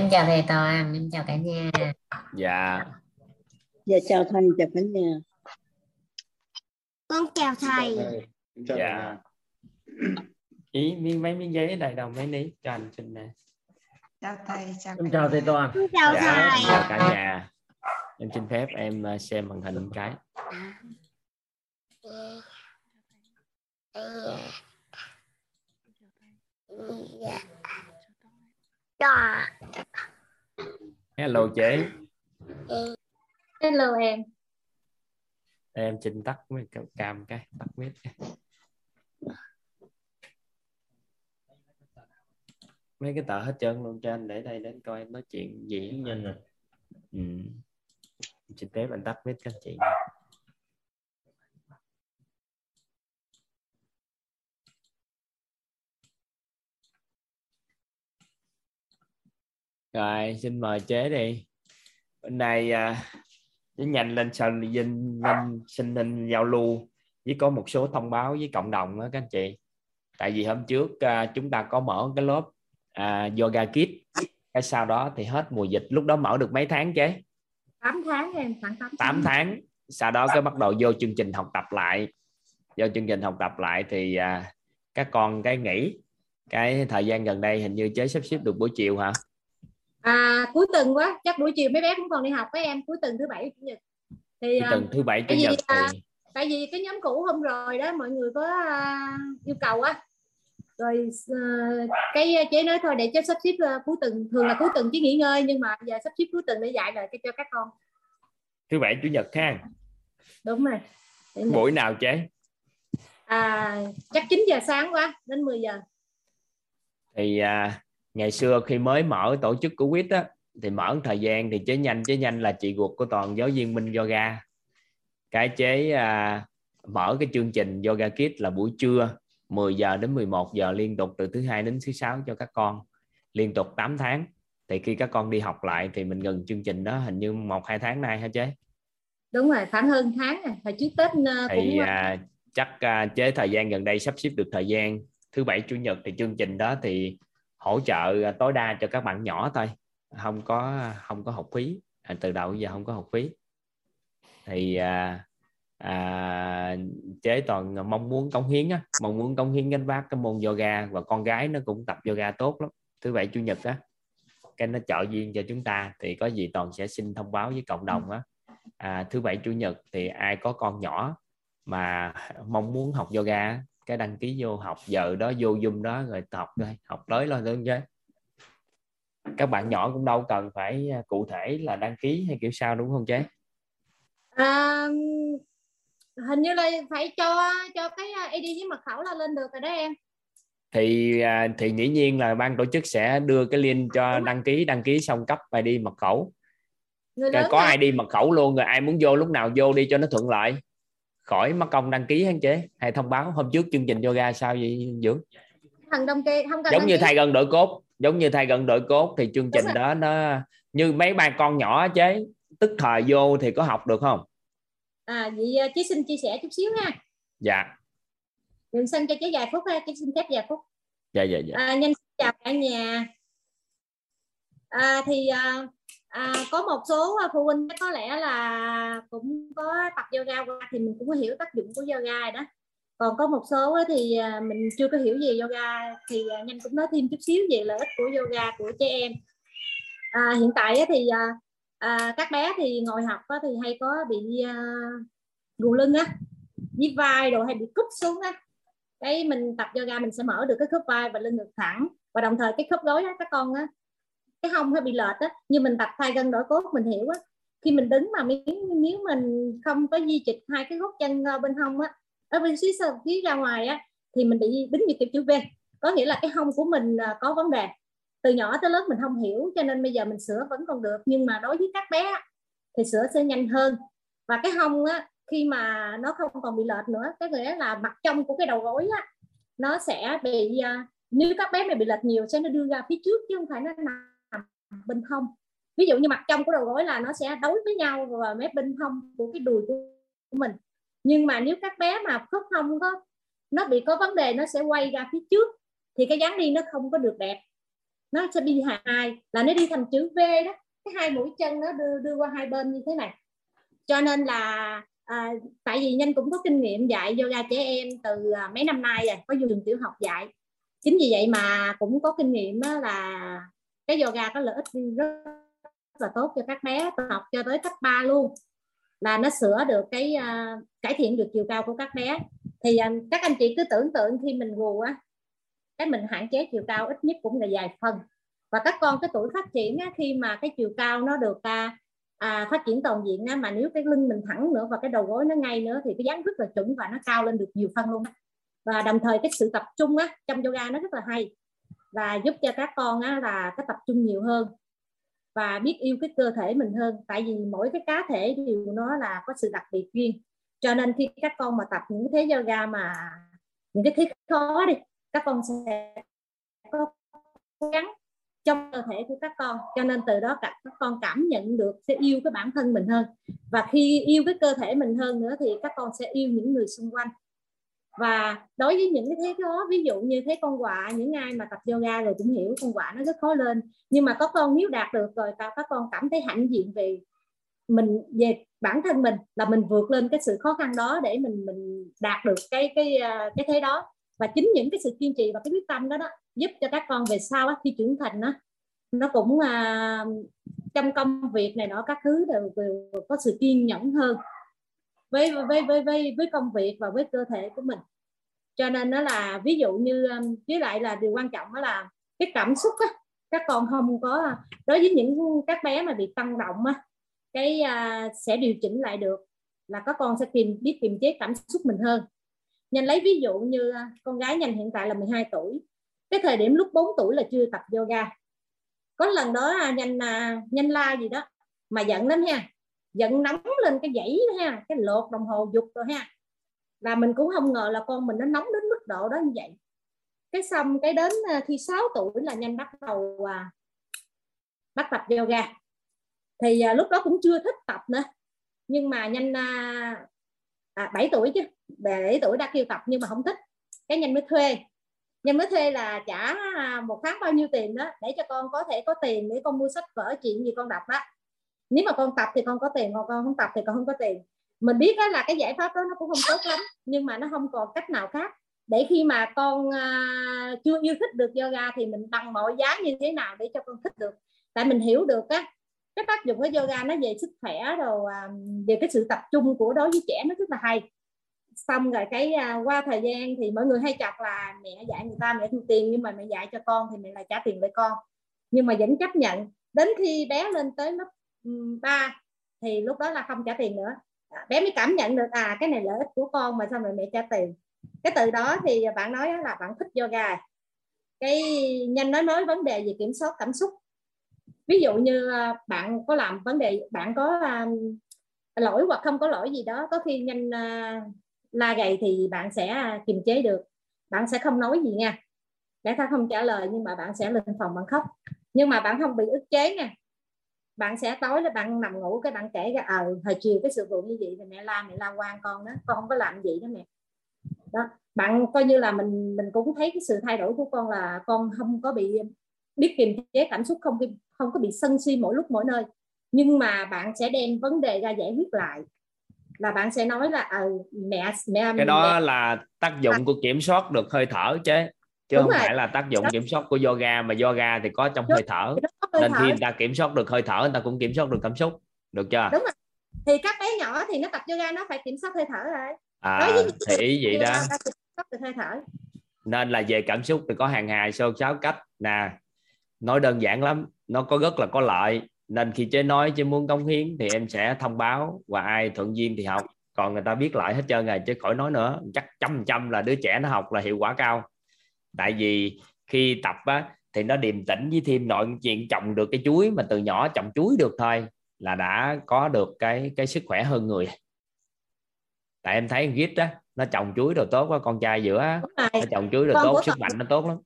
Em chào thầy Toàn, em chào cả nhà. dạ Dạ chào thầy, chào cả nhà. Con chào thầy. Chào Dạ. ý miếng mấy miếng giấy đây đâu mấy ní cho anh xin nè chào thầy chào Em chào thầy Toàn. Chào dạ thầy. chào cả nhà em xin phép em ờ, xem màn hình một cái Dạ. Hello chế Hello em. em xin tắt mấy cái cam cái tắt mic mấy cái tờ hết trơn luôn cho anh để đây đến coi em nói chuyện gì Nhìn rồi. ừ. Xin phép anh tắt mic các chị rồi xin mời chế đi. Bên này à, nhanh lên sao lên, lên xin lên giao lưu với có một số thông báo với cộng đồng đó các anh chị. Tại vì hôm trước à, chúng ta có mở cái lớp à, yoga kit cái sau đó thì hết mùa dịch. Lúc đó mở được mấy tháng chế? 8 tháng em, khoảng 8 8 tháng. Sau đó cái bắt đầu vô chương trình học tập lại. Vô chương trình học tập lại thì à, các con cái nghỉ. Cái thời gian gần đây hình như chế sắp xếp được buổi chiều hả À cuối tuần quá, chắc buổi chiều mấy bé cũng còn đi học với em, cuối tuần thứ bảy chủ nhật. Thì à, tuần thứ bảy chủ nhật à, thì tại vì cái nhóm cũ hôm rồi đó mọi người có à, yêu cầu á. Rồi à, cái chế nói thôi để cho sắp xếp à, cuối tuần, thường là cuối tuần chứ nghỉ ngơi nhưng mà giờ sắp xếp cuối tuần để dạy lại cho các con. thứ bảy chủ nhật ha Đúng rồi. Buổi nào chế À, chắc 9 giờ sáng quá đến 10 giờ. thì à, ngày xưa khi mới mở tổ chức của quýt á thì mở thời gian thì chế nhanh chế nhanh là chị ruột của toàn giáo viên minh yoga. Cái chế à, mở cái chương trình yoga kids là buổi trưa 10 giờ đến 11 giờ liên tục từ thứ hai đến thứ sáu cho các con liên tục 8 tháng. Thì khi các con đi học lại thì mình ngừng chương trình đó hình như một hai tháng nay hả chế? Đúng rồi, khoảng hơn tháng rồi. Hồi trước Tết à, thì cũng à, chắc à, chế thời gian gần đây sắp xếp được thời gian. Thứ bảy chủ nhật thì chương trình đó thì hỗ trợ à, tối đa cho các bạn nhỏ thôi. Không có không có học phí. À, từ đầu giờ không có học phí. Thì à, à, chế toàn mong muốn cống hiến á. Mong muốn cống hiến gánh vác cái môn yoga và con gái nó cũng tập yoga tốt lắm. Thứ bảy chủ nhật á cái nó trợ duyên cho chúng ta. Thì có gì toàn sẽ xin thông báo với cộng đồng á. À, thứ bảy chủ nhật thì ai có con nhỏ mà mong muốn học yoga cái đăng ký vô học giờ đó vô zoom đó rồi học thôi học tới lên luôn chứ các bạn nhỏ cũng đâu cần phải à, cụ thể là đăng ký hay kiểu sao đúng không chế À, hình như là phải cho cho cái ID với mật khẩu là lên được rồi đó em. Thì à, thì dĩ nhiên là ban tổ chức sẽ đưa cái link cho Đúng đăng ký đăng ký xong cấp ID mật khẩu. Người có là- ID mật khẩu luôn rồi ai muốn vô lúc nào vô đi cho nó thuận lợi khỏi mất công đăng ký hắn chế hay thông báo hôm trước chương trình yoga sao vậy dưỡng thằng đồng kê không cần giống như ký. thay gần đội cốt giống như thay gần đội cốt thì chương trình đó nó như mấy ba con nhỏ chế tức thời vô thì có học được không? À vậy à, chị xin chia sẻ chút xíu ha. Dạ. Đừng xin cho chế vài phút ha chị xin phép vài phút. Dạ dạ dạ. À, xin chào cả nhà à, thì à, à, có một số à, phụ huynh có lẽ là cũng có tập yoga qua thì mình cũng có hiểu tác dụng của yoga rồi đó. Còn có một số thì à, mình chưa có hiểu về yoga thì à, nhanh cũng nói thêm chút xíu về lợi ích của yoga của trẻ em. À, hiện tại thì à, các bé thì ngồi học thì hay có bị à, gù lưng á với vai rồi hay bị cúp xuống á. Cái mình tập yoga mình sẽ mở được cái khớp vai và lưng ngực thẳng và đồng thời cái khớp gối á các con á cái hông hơi bị lệch á như mình tập thay gân đổi cốt mình hiểu á. Khi mình đứng mà nếu, nếu mình không có di chịch hai cái gót chân ờ, bên hông á ở bên phía sau phía ra ngoài á thì mình bị đứng như kiểu chữ V. Có nghĩa là cái hông của mình ờ, có vấn đề. Từ nhỏ tới lớn mình không hiểu cho nên bây giờ mình sửa vẫn còn được nhưng mà đối với các bé thì sửa sẽ nhanh hơn. Và cái hông á khi mà nó không còn bị lệch nữa cái nghĩa là mặt trong của cái đầu gối á nó sẽ bị ờ, nếu các bé này bị lệch nhiều sẽ nó đưa ra phía trước chứ không phải nó nằm bên hông. Ví dụ như mặt trong của đầu gối là nó sẽ đối với nhau và mép bên hông của cái đùi của mình. Nhưng mà nếu các bé mà khớp hông có nó bị có vấn đề nó sẽ quay ra phía trước thì cái dáng đi nó không có được đẹp. Nó sẽ đi hai là nó đi thành chữ V đó. Cái hai mũi chân nó đưa đưa qua hai bên như thế này. Cho nên là à, tại vì nhanh cũng có kinh nghiệm dạy yoga trẻ em từ à, mấy năm nay rồi có trường tiểu học dạy. Chính vì vậy mà cũng có kinh nghiệm đó là cái yoga có lợi ích rất là tốt cho các bé từ học cho tới cấp 3 luôn. Là nó sửa được cái uh, cải thiện được chiều cao của các bé. Thì uh, các anh chị cứ tưởng tượng khi mình gù á cái mình hạn chế chiều cao ít nhất cũng là vài phần. Và các con cái tuổi phát triển á, khi mà cái chiều cao nó được uh, à, phát triển toàn diện á, mà nếu cái lưng mình thẳng nữa và cái đầu gối nó ngay nữa thì cái dáng rất là chuẩn và nó cao lên được nhiều phân luôn á. và đồng thời cái sự tập trung á, trong yoga nó rất là hay và giúp cho các con á, là cái tập trung nhiều hơn và biết yêu cái cơ thể mình hơn. Tại vì mỗi cái cá thể đều nó là có sự đặc biệt riêng. Cho nên khi các con mà tập những thế yoga mà những cái thế khó đi các con sẽ có cố gắng trong cơ thể của các con. Cho nên từ đó các con cảm nhận được sẽ yêu cái bản thân mình hơn. Và khi yêu cái cơ thể mình hơn nữa thì các con sẽ yêu những người xung quanh và đối với những cái thế khó ví dụ như thế con quạ những ai mà tập yoga rồi cũng hiểu con quạ nó rất khó lên. Nhưng mà có con nếu đạt được rồi các con cảm thấy hãnh diện về mình về bản thân mình là mình vượt lên cái sự khó khăn đó để mình mình đạt được cái cái à, cái thế đó. Và chính những cái sự kiên trì và cái quyết tâm đó đó giúp cho các con về sau á, khi trưởng thành đó, nó cũng à, trong công việc này nọ các thứ đều, đều có sự kiên nhẫn hơn với với với với với công việc và với cơ thể của mình cho nên nó là ví dụ như um, với lại là điều quan trọng đó là cái cảm xúc á các con không có đối với những các bé mà bị tăng động á cái à, sẽ điều chỉnh lại được là các con sẽ tìm biết kiềm chế cảm xúc mình hơn. Nhanh lấy ví dụ như à, con gái nhanh hiện tại là 12 tuổi cái thời điểm lúc 4 tuổi là chưa tập yoga. Có lần đó à, nhanh à, nhanh la gì đó mà giận lắm ha giận nóng lên cái dãy ha cái lột đồng hồ dục rồi ha là mình cũng không ngờ là con mình nó nóng đến mức độ đó như vậy. Cái xong cái đến ờ, khi 6 tuổi là nhanh bắt đầu à, bắt tập yoga. Thì à, lúc đó cũng chưa thích tập nữa. Nhưng mà nhanh à, à, 7 tuổi chứ 7 tuổi đã kêu tập nhưng mà không thích. Cái nhanh mới thuê. Nhanh mới thuê là trả à, một tháng bao nhiêu tiền đó để cho con có thể có tiền để con mua sách vở chuyện gì con đọc đó nếu mà con tập thì con có tiền còn con không tập thì con không có tiền mình biết đó là cái giải pháp đó nó cũng không tốt lắm, nhưng mà nó không còn cách nào khác. Để khi mà con à, chưa yêu thích được yoga thì mình bằng mọi giá như thế nào để cho con thích được. Tại mình hiểu được á, cái tác dụng của yoga nó về sức khỏe rồi à, về cái sự tập trung của đối với trẻ nó rất là hay. Xong rồi cái à, qua thời gian thì mọi người hay chọc là mẹ dạy người ta mẹ thu tiền, nhưng mà mẹ dạy cho con thì mẹ lại trả tiền với con. Nhưng mà vẫn chấp nhận. Đến khi bé lên tới lớp ba thì lúc đó là không trả tiền nữa bé mới cảm nhận được à cái này lợi ích của con mà sao mẹ mẹ cho tiền. Cái từ đó thì bạn nói là bạn thích yoga. Cái nhanh nói nói vấn đề về kiểm soát cảm xúc. Ví dụ như à, bạn có làm vấn đề bạn có um, lỗi hoặc không có lỗi gì đó có khi nhanh uh, la gầy thì bạn sẽ kiềm chế được. Bạn sẽ không nói gì nha. Để ta không trả lời nhưng mà bạn sẽ lên phòng bạn khóc. Nhưng mà bạn không bị ức chế nha bạn sẽ tối là bạn nằm ngủ cái bạn kể ra ờ hồi chiều cái sự vụ như vậy thì mẹ la mẹ la quan con đó con không có làm gì đó mẹ đó bạn coi như là mình mình cũng thấy cái sự thay đổi của con là con không có bị biết kiềm chế cảm xúc không không có bị sân si mỗi lúc mỗi nơi nhưng mà bạn sẽ đem vấn đề ra giải quyết lại là bạn sẽ nói là ờ mẹ mẹ cái đó mẹ... là tác dụng của kiểm soát được hơi thở chứ chứ Đúng không rồi. phải là tác dụng Đó. kiểm soát của yoga mà yoga thì có trong Đúng. hơi thở hơi nên thở. khi người ta kiểm soát được hơi thở người ta cũng kiểm soát được cảm xúc. Được chưa? Đúng rồi. thì các bé nhỏ thì nó tập yoga nó phải kiểm soát hơi thở rồi. À Đối với những thì ý vậy đó. kiểm soát được hơi thở. Nên là về cảm xúc thì có hàng hài sơ sáu cách. Nè nói đơn giản lắm nó có rất là có lợi. Nên khi chế nói chế muốn cống hiến thì em sẽ thông báo và ai thuận duyên thì học. Còn người ta biết lại hết trơn rồi chứ khỏi nói nữa. Chắc trăm trăm là đứa trẻ nó học là hiệu quả cao. Tại vì khi tập á thì nó điềm tĩnh với thêm nội chuyện trồng được cái chuối mà từ nhỏ trồng chuối được thôi là đã có được cái cái sức khỏe hơn người. Tại em thấy git á nó trồng chuối đồ tốt quá con trai giữa rồi. nó trồng chuối Con tốt sức mạnh nó tốt lắm.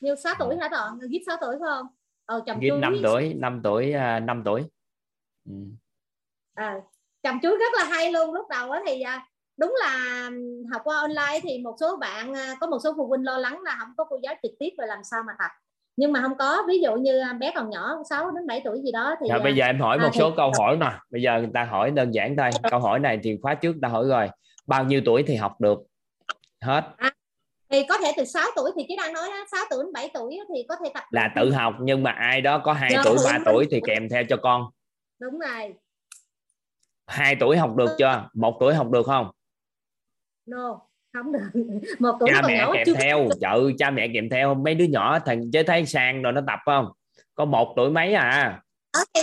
Như 6 tuổi hả toàn ghiết 6 tuổi phải không? Ờ git chuối 5 tuổi 5 tuổi à, 5 tuổi. Ừ. à, chồng chuối rất là hay luôn. Lúc đầu á thì à, đúng là học qua online thì một số bạn à, có một số phụ huynh lo lắng là không có cô giáo trực tiếp rồi làm sao mà tập nhưng mà không có ví dụ như bé còn nhỏ 6 đến 7 tuổi gì đó thì Rồi, bây giờ em hỏi à, một thì- số câu hỏi nè. Bây giờ người ta hỏi đơn giản thôi. Câu hỏi này thì khóa trước ta hỏi rồi. Bao nhiêu tuổi thì học được? Hết. Thì có thể từ 6 tuổi thì cái đang nói đó 6 tuổi đến 7 tuổi thì có thể tập là tự học nhưng mà ai đó có 2 Dạ, tuổi tự 3 học. tuổi thì kèm theo cho con. Đúng rồi. 2 tuổi học được chưa? Một tuổi học được không? No không được. Một tuổi cha mẹ kèm chưa theo chợ cha mẹ kèm theo. Mấy đứa nhỏ thằng chế thấy sang rồi nó tập không? Có một tuổi mấy à? Thì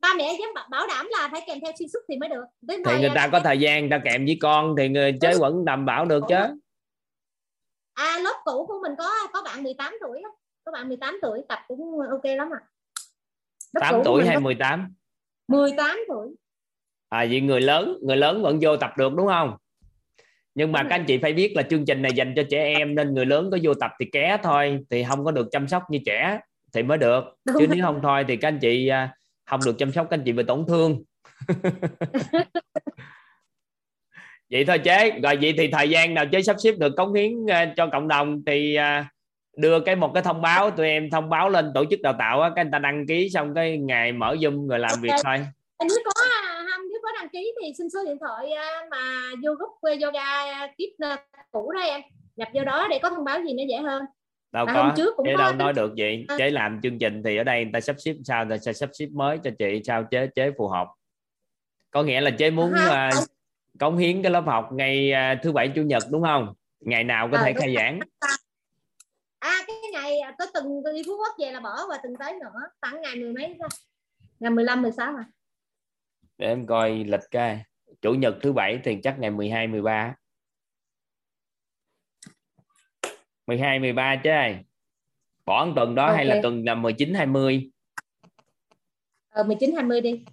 ba mẹ dám bảo- đảm là phải kèm theo xuyên suốt thì mới được. Đến thì người ta à, có thời gian ta kèm với con thì người chế vẫn đảm bảo được chứ. À lớp cũ của mình có có bạn 18 tuổi á. có bạn 18 tuổi tập cũng ok lắm ạ. Lớp 8 cũ của tuổi hay có 18 18 tuổi. À vậy người lớn người lớn vẫn vô tập được đúng không nhưng mà các anh chị phải biết là chương trình này dành cho trẻ em nên người lớn có vô tập thì ké thôi thì không có được chăm sóc như trẻ thì mới được Đúng chứ rồi. nếu không thôi thì các anh chị à, không được chăm sóc các anh chị bị tổn thương vậy thôi chế rồi vậy thì thời gian nào chế sắp xếp được cống hiến à, cho cộng đồng thì à, đưa cái một cái thông báo tụi em thông báo lên tổ chức đào tạo á cái người ta đăng ký xong cái ngày mở zoom rồi làm việc Ok. thôi nếu có à, không nếu có đăng ký thì xin số điện thoại à, mà vô group à, yoga kiếp à, cũ đó em. Nhập vô đó để có thông báo gì nó dễ hơn. Đâu À, có. hôm trước cũng chế đâu nói được vậy? Chế làm chương trình thì ở đây người ta sắp xếp sao? Người ta sẽ sắp xếp mới cho chị sao chế chế phù hợp. Có nghĩa là chế muốn à, cống hiến cái lớp học ngày thứ bảy chủ nhật đúng không? Ngày nào có À, thể khai giảng? À cái ngày có từng đi phú quốc về là bỏ và từng tới nữa. Khoảng ngày mười mấy ra ngày 15 16 à để em coi lịch cái chủ nhật thứ bảy thì chắc ngày 12 13 12 13 chứ ai? Bỏ một tuần đó hay là tuần là 19 20 ờ 19 20 đi.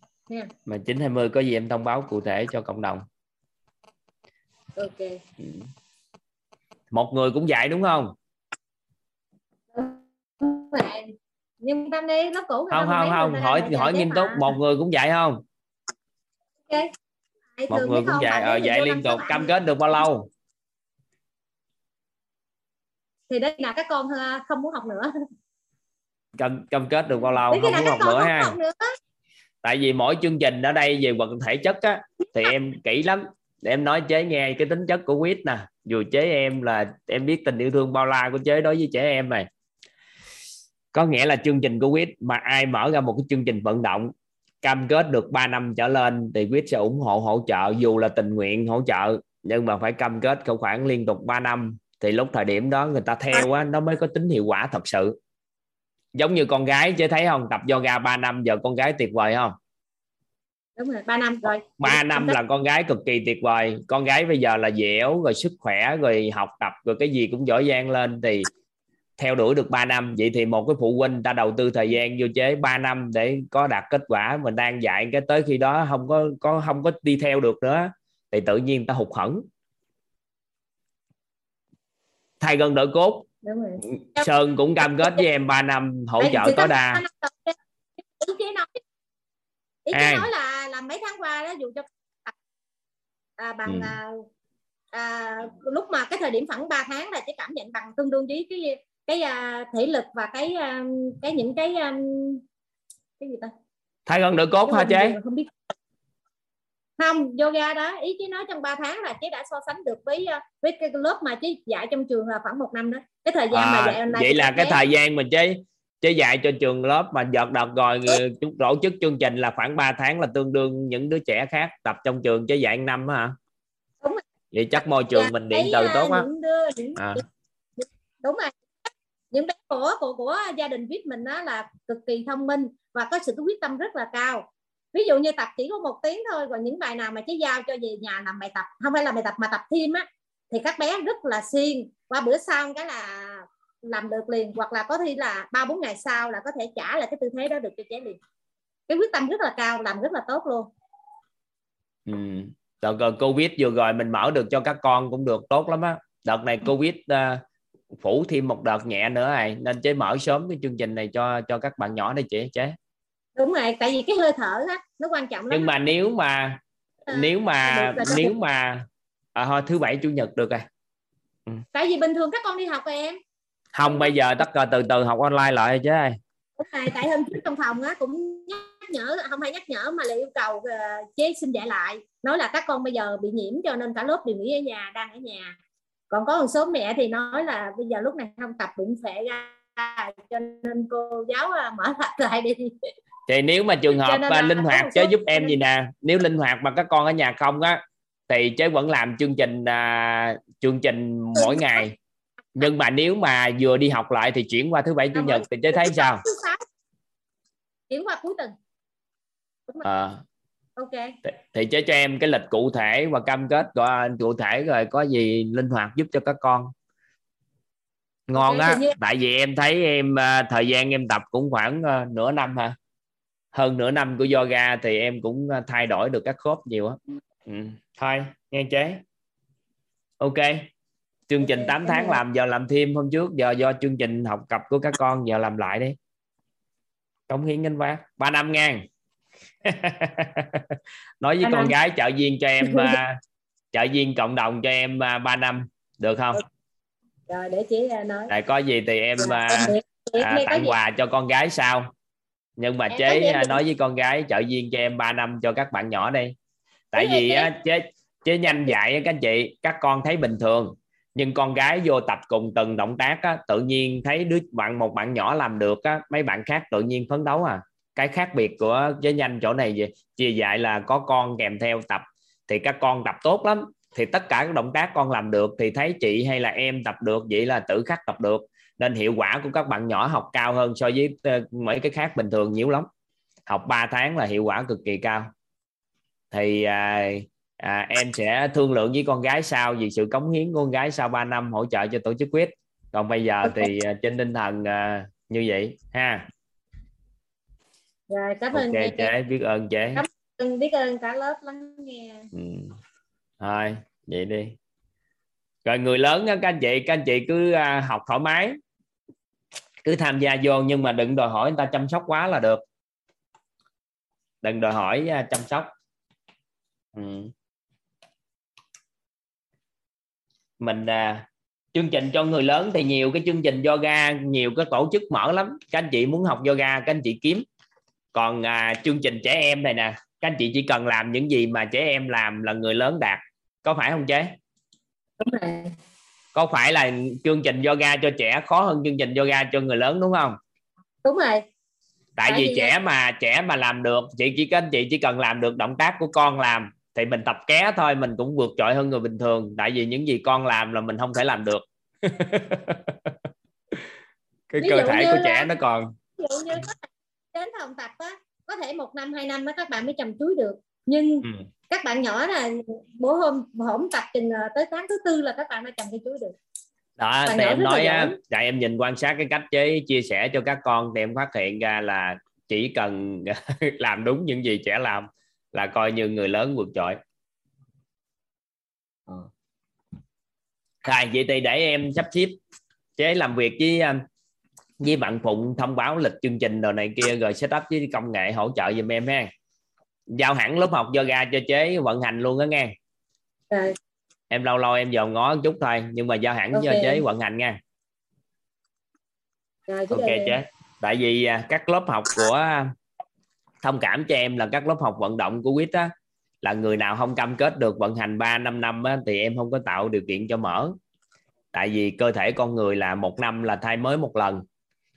19 20 có gì em thông báo cụ thể cho cộng đồng. Ok. Một người cũng dạy đúng không? Nhưng tâm đi lớp cũ không không không. hỏi hỏi nghiêm túc. Một người cũng dạy không một người cũng dạy ờ dạy liên tục cam kết được bao lâu? Thì đây là các con ờ, không muốn học nữa. Cam cam kết được bao lâu? Không muốn học nữa ha. học nữa. Tại vì mỗi chương trình ở đây về quần thể chất á thì em kỹ lắm. Để em nói chế nghe cái tính chất của quýt nè. Dù chế em là em biết tình yêu thương bao la của chế đối với trẻ em này. Có nghĩa là chương trình của quýt mà ai mở ra một cái chương trình vận động cam kết được 3 năm trở lên thì quýt sẽ ủng hộ hỗ trợ dù là tình nguyện hỗ trợ nhưng mà phải cam kết khẩu khoảng liên tục 3 năm. Thì lúc thời điểm đó người ta theo á nó mới có tính hiệu quả thật sự. Giống như con gái chế thấy không? Tập yoga 3 năm giờ con gái tuyệt vời không? Đúng rồi ba năm rồi. 3 năm là con gái cực kỳ tuyệt vời. Con gái bây giờ là dẻo rồi sức khỏe rồi học tập rồi cái gì cũng giỏi giang lên. Thì theo đuổi được 3 năm. Vậy thì một cái phụ huynh ta đầu tư thời gian vô chế 3 năm để có đạt kết quả mình đang dạy cái tới khi đó không có có không có đi theo được nữa thì tự nhiên ta hụt hẫng. Thay gần đội cốt. Đúng rồi. Sơn cũng cam kết với em 3 năm hỗ trợ tối đa. ý chế nói ý chế nói là là mấy tháng qua đó dù cho à, bằng Ừ. à, à, lúc mà cái thời điểm khoảng 3 tháng là chỉ cảm nhận bằng tương đương với cái cái à, thể lực và cái à, cái những cái à, cái gì ta? Thay gần đội cốt hả chế không biết. Không yoga đó ý chí nói trong 3 tháng là chế đã so sánh được với với cái lớp mà chế dạy trong trường là khoảng một năm đó. Cái thời gian mà À, dạy online vậy là cái chế- thời gian mình chế chế dạy cho trường lớp mà giọt đợt rồi chúng tổ chức chương trình là khoảng 3 tháng là tương đương những đứa trẻ khác tập trong trường chế dạy năm hả? Đúng vậy chắc môi trường mình điện từ tốt á. những đứa, những, à. đúng rồi những bé của của của gia đình viết mình đó là cực kỳ thông minh và có sự quyết tâm rất là cao. Ví dụ như tập chỉ có một tiếng thôi còn những bài nào mà chỉ giao cho về nhà làm bài tập không phải là bài tập mà tập thêm á thì các bé rất là siêng. Qua bữa sau cái là làm được liền hoặc là có thi là ba bốn ngày sau là có thể trả lại cái tư thế đó được cho trẻ liền. Cái quyết tâm rất là cao làm rất là tốt luôn. Ừ. đợt covid vừa rồi mình mở được cho các con cũng được tốt lắm á. Đợt này covid uh, phủ thêm một đợt nhẹ nữa này nên chế mở sớm cái chương trình này cho cho các bạn nhỏ đây chị chế. Đúng rồi tại vì cái hơi thở á nó quan trọng lắm nhưng mà nếu mà À, nếu mà được rồi, được. nếu mà à, thôi thứ bảy chủ nhật được rồi. Tại vì bình thường các con đi học rồi em. Không bây giờ tất cả từ từ học online lại chứ. Ơi Đúng rồi, tại hôm trước trong phòng á cũng nhắc nhở không phải nhắc nhở mà là yêu cầu ờ, chế xin dạy lại. Nói là các con bây giờ bị nhiễm cho nên cả lớp đều nghỉ ở nhà đang ở nhà còn có một số mẹ thì nói là bây giờ lúc này không tập bụng phệ ra cho nên cô giáo à, mở lại lại đi. Thì nếu mà trường hợp à, là linh hoạt số- giúp em gì nè nếu linh hoạt mà các con ở nhà không á thì chế vẫn làm chương trình à, chương trình mỗi ngày. nhưng mà nếu mà vừa đi học lại thì chuyển qua thứ bảy chủ À, nhật thì chế thấy sao chuyển qua cuối tuần. Ờ, ok. Thì, thì chế cho em cái lịch cụ thể và cam kết gọi cụ thể rồi có gì linh hoạt giúp cho các con. Ngon Ok, á như- tại vì em thấy em à, thời gian em tập cũng khoảng à, nửa năm hả? Hơn nửa năm của yoga thì em cũng à, thay đổi được các khớp nhiều á. Ừ. thôi nghe chế. Ok chương trình Ok, 8 cảm tháng làm giờ làm thêm hôm trước giờ do chương trình học tập của các con giờ làm lại đi. Cống hiến gánh vác ba năm ngàn nói với Ba con năm. gái trợ viên cho em à, trợ viên cộng đồng cho em à, 3 năm được không? Rồi để chị à, nói. Tại có gì thì em Dạ, à, à, tặng quà cho con gái sau. Nhưng mà Em chế à, nói với con gái trợ viên cho em 3 năm cho các bạn nhỏ đây tại Đúng vì chế. á, chế chế nhanh dạy các anh chị các con thấy bình thường. Nhưng con gái vô tập cùng từng động tác á, tự nhiên thấy đứa bạn một bạn nhỏ làm được á, mấy bạn khác tự nhiên phấn đấu à cái khác biệt của chế nhanh chỗ này gì chia dạy là có con kèm theo tập thì các con tập tốt lắm thì tất cả các động tác con làm được thì thấy chị hay là em tập được vậy là tự khắc tập được. Nên hiệu quả của các bạn nhỏ học cao hơn so với ờ, mấy cái khác bình thường nhiều lắm. Học 3 tháng là hiệu quả cực kỳ cao. Thì à, à, em sẽ thương lượng với con gái sau vì sự cống hiến của con gái sau 3 năm hỗ trợ cho tổ chức quyết còn bây giờ thì à, trên tinh thần à, như vậy ha rồi cảm ơn chị. chế biết ơn chế Cảm ơn biết ơn cả lớp lắng nghe ừ. thôi vậy đi. Rồi người lớn các anh chị các anh chị cứ à, học thoải mái. Cứ tham gia vô nhưng mà đừng đòi hỏi người ta chăm sóc quá là được. Đừng đòi hỏi à, chăm sóc. Ừ. mình à, chương trình cho người lớn thì nhiều cái chương trình yoga nhiều cái tổ chức mở lắm. Các anh chị muốn học yoga các anh chị kiếm còn à, chương trình trẻ em này nè các anh chị chỉ cần làm những gì mà trẻ em làm là người lớn đạt. Có phải không chế? Đúng rồi. Có phải là chương trình yoga cho trẻ khó hơn chương trình yoga cho người lớn đúng không? Đúng rồi. Tại Tại vì vì- trẻ mà trẻ mà làm được chị chỉ các anh chị chỉ cần làm được động tác của con làm thì mình tập ké thôi mình cũng vượt trội hơn người bình thường. Tại vì những gì con làm là mình không thể làm được. Cái Ví cơ thể của là- trẻ nó còn ví dụ như bạn đến phòng tập á có thể một năm hai năm á các bạn mới trồng chuối được nhưng ừ. các bạn nhỏ là bữa hôm hổm tập chừng ờ, tới tháng thứ tư là các bạn đã trồng cây chuối được đó thì em nói á tại em nhìn quan sát cái cách chế chia sẻ cho các con thì em phát hiện ra là chỉ cần làm đúng những gì trẻ làm là coi như người lớn vượt trội Ờ. rồi vậy thì để em sắp xếp chế làm việc với um, với bạn phụng thông báo lịch chương trình đồ này kia rồi set up với công nghệ hỗ trợ giùm em ha. Giao hẳn lớp học yoga cho chế vận hành luôn đó nghe. Rồi. Em lâu lâu em dòm ngó một chút thôi nhưng mà giao hẳn cho Ok. chế vận hành nha. Rồi ok chế. Tại vì à, các lớp học của thông cảm cho em là các lớp học vận động của quýt á là người nào không cam kết được vận hành 3 năm năm á, thì em không có tạo điều kiện cho mở. Tại vì cơ thể con người là một năm là thay mới một lần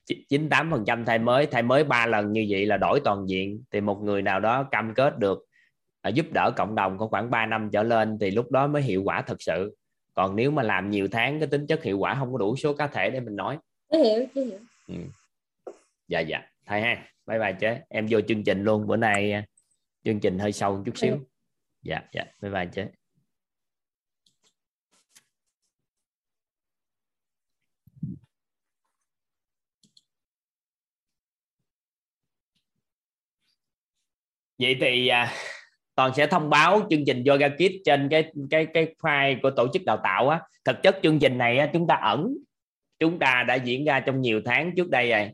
98 phần trăm thay mới thay mới ba lần như vậy là đổi toàn diện. Thì một người nào đó cam kết được à, giúp đỡ cộng đồng có khoảng 3 năm trở lên thì lúc đó mới hiệu quả thật sự. Còn nếu mà làm nhiều tháng cái tính chất hiệu quả không có đủ số cá thể để mình nói. Chú hiểu chú hiểu. Dạ dạ. Thay ha. Bye bye chế em vô chương trình luôn. Bữa nay à, chương trình hơi sâu một chút xíu. Dạ dạ. Bye bye chế vậy thì à, toàn sẽ thông báo chương trình yoga kit trên cái cái cái file của tổ chức đào tạo á. Thực chất chương trình này á, chúng ta ẩn chúng ta đã diễn ra trong nhiều tháng trước đây rồi.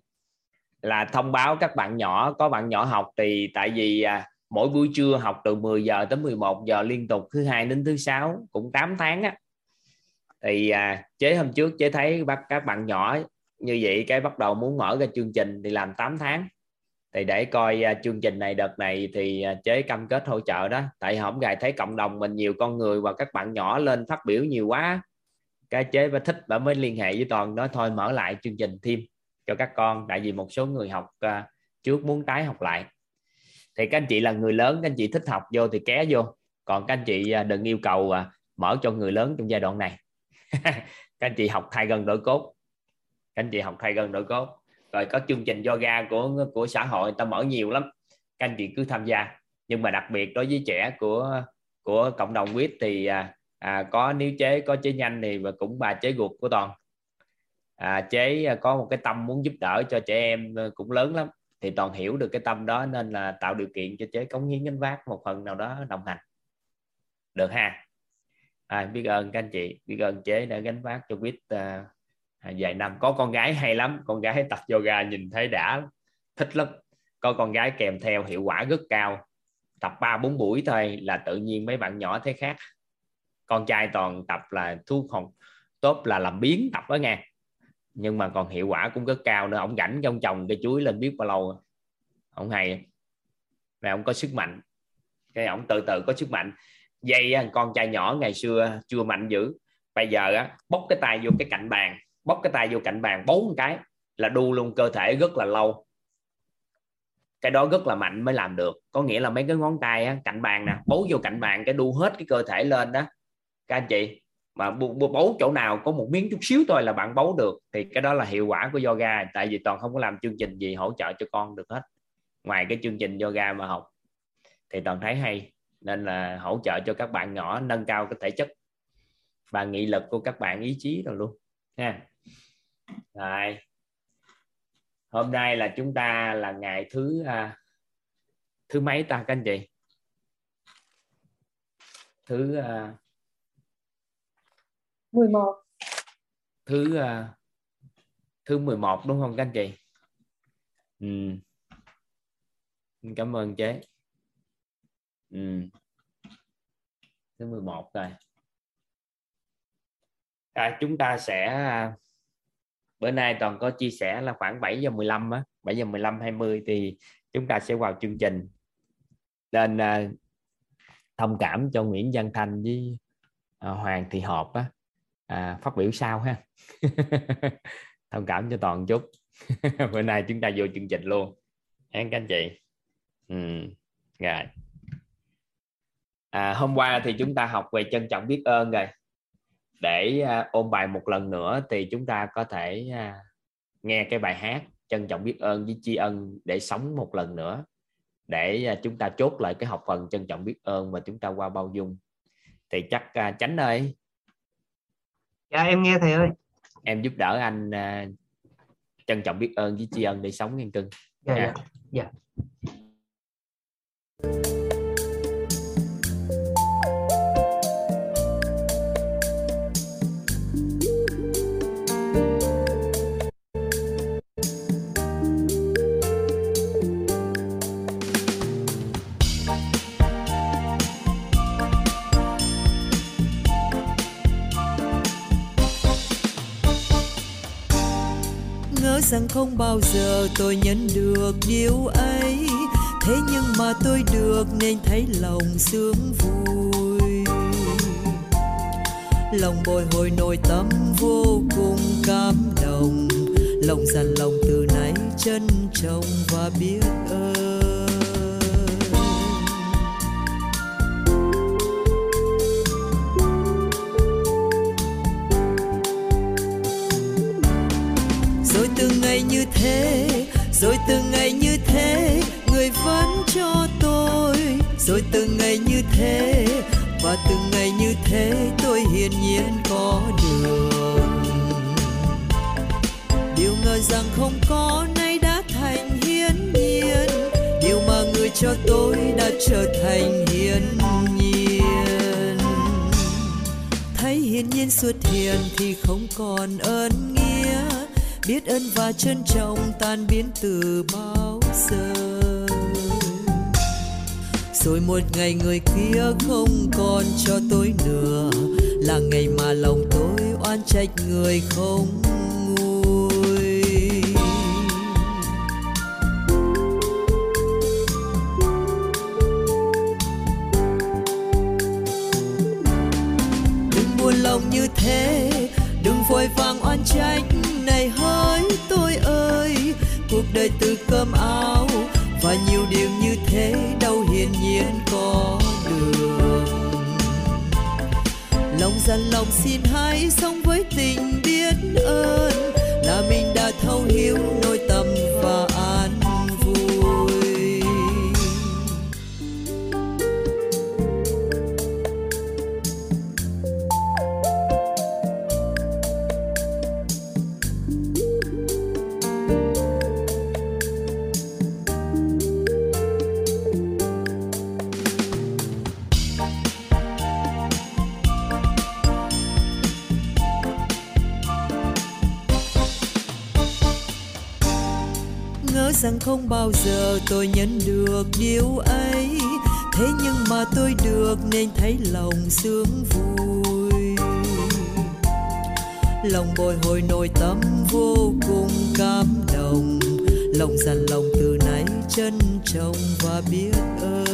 Là thông báo các bạn nhỏ có bạn nhỏ học thì tại vì à, mỗi buổi trưa học từ 10 giờ tới 11 giờ liên tục thứ hai đến thứ sáu cũng 8 tháng á. Thì à, chế hôm trước chế thấy bắt các bạn nhỏ như vậy cái bắt đầu muốn mở ra chương trình thì làm 8 tháng thì để coi uh, chương trình này đợt này thì uh, chế cam kết hỗ trợ đó. Tại không gài thấy cộng đồng mình nhiều con người và các bạn nhỏ lên phát biểu nhiều quá. Cái chế và thích và mới liên hệ với toàn nói thôi mở lại chương trình thêm cho các con. Tại vì một số người học uh, trước muốn tái học lại. Thì các anh chị là người lớn các anh chị thích học vô thì ké vô. Còn các anh chị đừng yêu cầu mở cho người lớn trong giai đoạn này. Các anh chị học thay gần đổi cốt. Các anh chị học thay gần đổi cốt rồi có chương trình yoga của của xã hội người ta mở nhiều lắm. Các anh chị cứ tham gia. Nhưng mà đặc biệt đối với trẻ của của cộng đồng quyết thì à, à, có nếu chế có chế nhanh thì và cũng bà chế ruột của toàn. À, chế à, có một cái tâm muốn giúp đỡ cho trẻ em à, cũng lớn lắm. Thì toàn hiểu được cái tâm đó nên là tạo điều kiện cho chế cống hiến gánh vác một phần nào đó đồng hành. Được ha? À, biết ơn các anh chị. Biết ơn chế đã gánh vác cho quýt à, à, vài năm có con gái hay lắm con gái tập yoga nhìn thấy đã thích lắm. Có con gái kèm theo hiệu quả rất cao. Tập ba bốn buổi thôi là tự nhiên mấy bạn nhỏ thấy khác. Con trai toàn tập là thuốc học tốt là làm biến tập đó nghe. Nhưng mà còn hiệu quả cũng rất cao nữa. Ông rảnh trong chồng cây chuối lên biết bao lâu. Ông hay. Mà ông có sức mạnh. Cái ông từ từ có sức mạnh. Dây con trai nhỏ ngày xưa chưa mạnh dữ. Bây giờ á bóc cái tay vô cái cạnh bàn bóp cái tay vô cạnh bàn bốn cái là đu luôn cơ thể rất là lâu. Cái đó rất là mạnh mới làm được. Có nghĩa là mấy cái ngón tay á, cạnh bàn nè bấu vô cạnh bàn cái đu hết cái cơ thể lên đó. Các anh chị mà bấu chỗ nào có một miếng chút xíu thôi là bạn bấu được. Thì cái đó là hiệu quả của yoga tại vì toàn không có làm chương trình gì hỗ trợ cho con được hết. Ngoài cái chương trình yoga mà học thì toàn thấy hay. Nên là hỗ trợ cho các bạn nhỏ nâng cao cái thể chất và nghị lực của các bạn ý chí rồi luôn ha rồi. Hôm nay là chúng ta là ngày thứ à, thứ mấy ta các anh chị? Thứ à, 11 thứ à, thứ 11 đúng không các anh chị? Ừ. cảm ơn chế ừ. thứ 11 rồi. À, chúng ta sẽ bữa nay toàn có chia sẻ là khoảng 7 giờ 15 á 7 giờ 15 20 thì chúng ta sẽ vào chương trình. Nên à, thông cảm cho Nguyễn Văn Thành với à, Hoàng Thị Họp á. À, phát biểu sau ha. Thông cảm cho toàn chút. Bữa nay chúng ta vô chương trình luôn. Hẹn các anh chị. Ừ. rồi. À, hôm qua thì chúng ta học về trân trọng biết ơn rồi để uh, ôn bài một lần nữa thì chúng ta có thể uh, nghe cái bài hát trân trọng biết ơn với tri ân để sống một lần nữa. Để uh, chúng ta chốt lại cái học phần trân trọng biết ơn và chúng ta qua bao dung. Thì chắc chánh ơi. Dạ em nghe thầy ơi. Em giúp đỡ anh trân trọng biết ơn với tri ân để sống ngang cưng dạ, dạ dạ rằng không bao giờ tôi nhận được điều ấy. Thế nhưng mà tôi được nên thấy lòng sướng vui. Lòng bồi hồi nội tâm vô cùng cảm động. Lòng dằn lòng từ nay trân trọng và biết ơn. Thế, rồi từng ngày như thế, người vẫn cho tôi. Rồi từng ngày như thế, và từng ngày như thế, tôi hiển nhiên có được điều ngờ rằng không có, nay đã thành hiển nhiên. Điều mà người cho tôi đã trở thành hiển nhiên. Thấy hiển nhiên xuất hiện thì không còn ơn biết ơn và trân trọng tan biến từ bao giờ. Rồi một ngày người kia không còn cho tôi nữa, là ngày mà lòng tôi oan trách người không lòng như thế, đừng vội vàng oan trách này hỡi tôi ơi, cuộc đời từ cơm áo và nhiều điều như thế đâu hiển nhiên có được. Lòng dân lòng xin hãy sống với tình biết ơn, là mình đã thấu hiểu nỗi không bao giờ tôi nhận được điều ấy. Thế nhưng mà tôi được nên thấy lòng sướng vui. Lòng bồi hồi nội tâm vô cùng cảm động. Lòng dằn lòng từ nay trân trọng và biết ơn.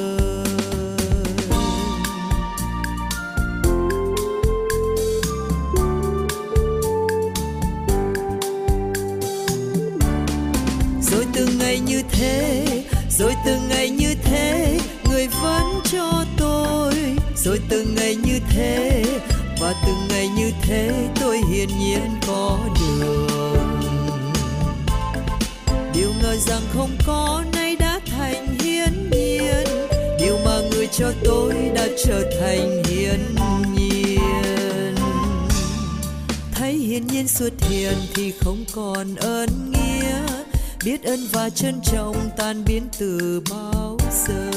trở thành hiền nhiên. Thấy hiền nhiên xuất hiện thì không còn ơn nghĩa. Biết ơn và trân trọng tan biến từ bao giờ.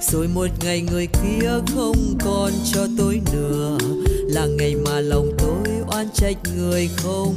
Rồi một ngày người kia không còn cho tôi nữa. Là ngày mà lòng tôi oan trách người không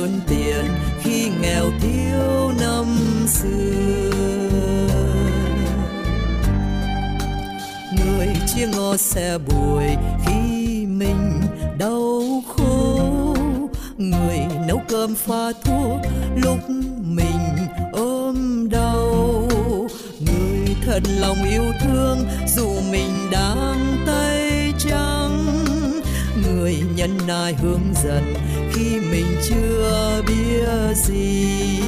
mượn tiền khi nghèo thiếu năm xưa. Người chia ngò xe bùi khi mình đau khổ. Người nấu cơm pha thuốc lúc mình ôm đau. Người thật lòng yêu thương dù mình đang tay trắng. Người nhân nai hướng dẫn khi mình chưa biết gì.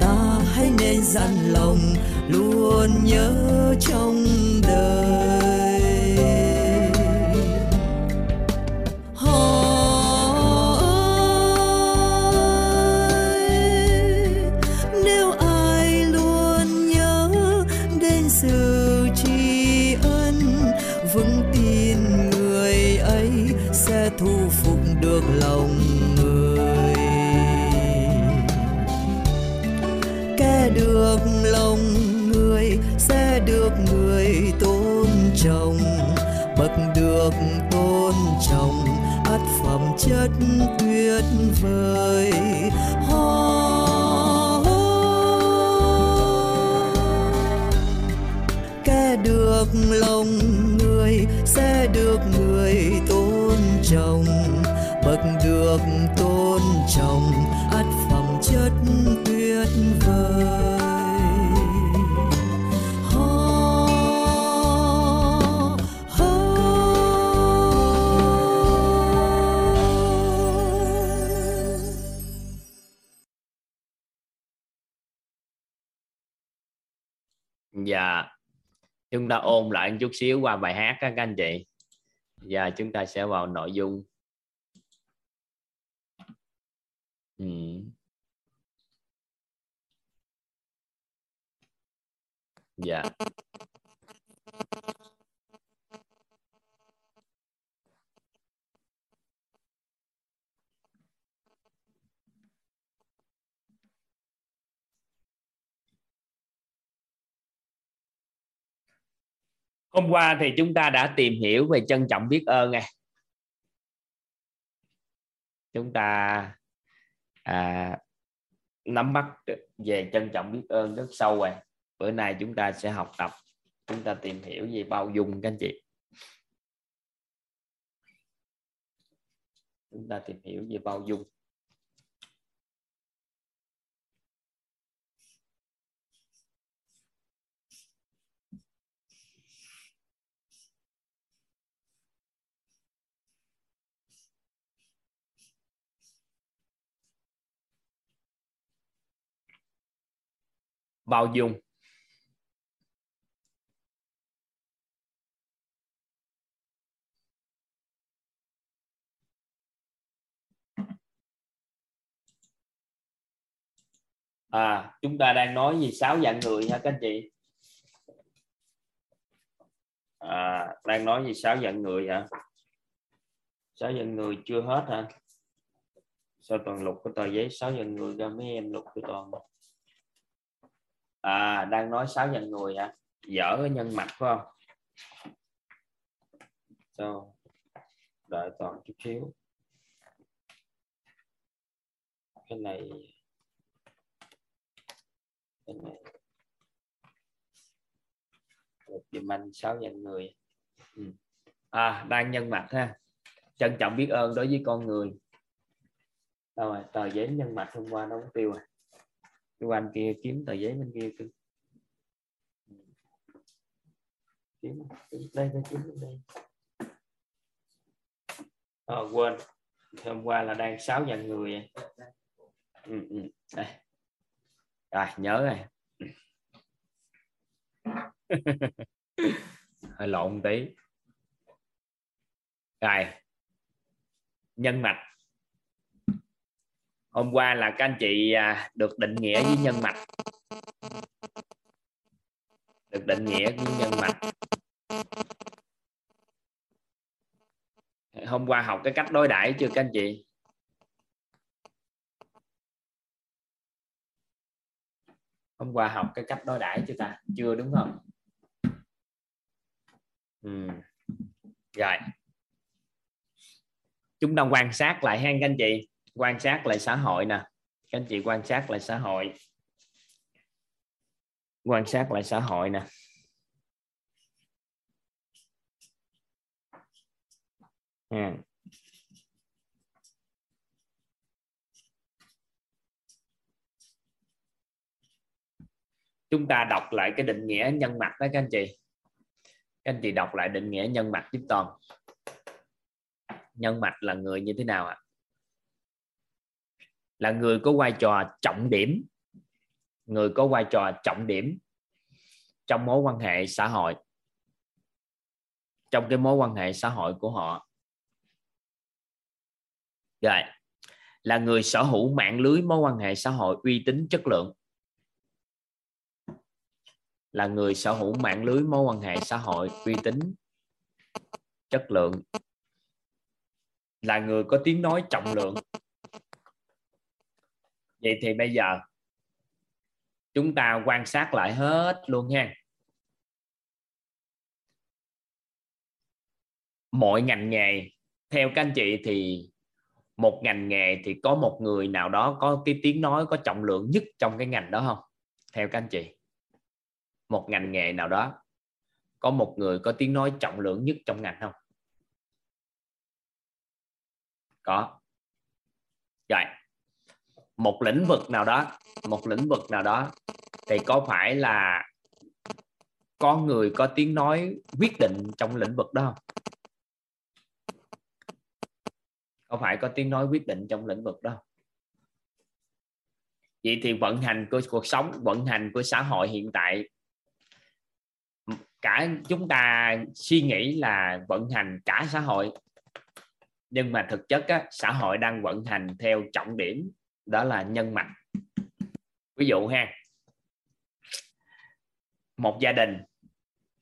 Ta hãy nên dặn lòng luôn nhớ trong đời. Được tôn trọng, ắt phẩm chất tuyệt vời. Kẻ được lòng người, sẽ được người tôn trọng. Bậc được tôn trọng chúng ta ôn lại một chút xíu qua bài hát các anh chị. Và chúng ta sẽ vào nội dung. Ừ. dạ. Hôm qua thì chúng ta đã tìm hiểu về trân trọng biết ơn nghe chúng ta à, nắm bắt về trân trọng biết ơn rất sâu rồi. Bữa nay chúng ta sẽ học tập chúng ta tìm hiểu về bao dung các anh chị. Chúng ta tìm hiểu về bao dung. Bao dung. À chúng ta đang nói về sáu dạng người ha các anh chị? À, đang nói về sáu dạng người hả? Sáu dạng người chưa hết hả? Sao toàn lục cái tờ giấy? Sáu dạng người ra mấy em lục cái toàn? À đang nói sáu nhân người hả? Dở cái nhân mặt phải không? Sao đợi toàn chút xíu. Cái này Cái này. Một dùm anh, sáu nhân người. Ừ. à đang nhân mặt ha. Trân trọng biết ơn đối với con người. Đâu rồi, tờ giấy nhân mặt hôm qua nó cũng tiêu à? Cái anh kia kiếm tờ giấy bên kia cưng kiếm đây đây kiếm đây. À, quên. Hôm qua là đang sáu dàn người ừ, ừ. đây. Rồi nhớ rồi. Hơi lộn tí. Rồi. Nhân mạch hôm qua là các anh chị à, được định nghĩa với nhân mạch. Được định nghĩa với nhân mạch. Hôm qua học cái cách đối đãi chưa các anh chị? Hôm qua học cái cách đối đãi chưa ta? Chưa đúng không? Ừ. rồi. Chúng ta quan sát lại ha các anh chị quan sát lại xã hội nè. Các anh chị quan sát lại xã hội. Quan sát lại xã hội nè. À. chúng ta đọc lại cái định nghĩa nhân mặt đó các anh chị. Các anh chị đọc lại định nghĩa nhân mặt giúp toàn. Nhân mạch là người như thế nào ạ? Là người có vai trò trọng điểm, người có vai trò trọng điểm trong mối quan hệ xã hội. Trong cái mối quan hệ xã hội của họ. Rồi, là người sở hữu mạng lưới mối quan hệ xã hội uy tín chất lượng. Là người sở hữu mạng lưới mối quan hệ xã hội uy tín chất lượng. Là người có tiếng nói trọng lượng vậy thì bây giờ chúng ta quan sát lại hết luôn nha mọi ngành nghề, theo các anh chị thì một ngành nghề thì có một người nào đó có cái tiếng nói, có trọng lượng nhất trong cái ngành đó không? Theo các anh chị. Một ngành nghề nào đó có một người có tiếng nói trọng lượng nhất trong ngành không? Có. Rồi một lĩnh vực nào đó một lĩnh vực nào đó thì có phải là có người có tiếng nói quyết định trong lĩnh vực đó không? có phải có tiếng nói quyết định trong lĩnh vực đó vậy thì vận hành của cuộc sống vận hành của xã hội hiện tại cả chúng ta suy nghĩ là vận hành cả xã hội nhưng mà thực chất á, xã hội đang vận hành theo trọng điểm đó là nhân mạch. Ví dụ ha, một gia đình,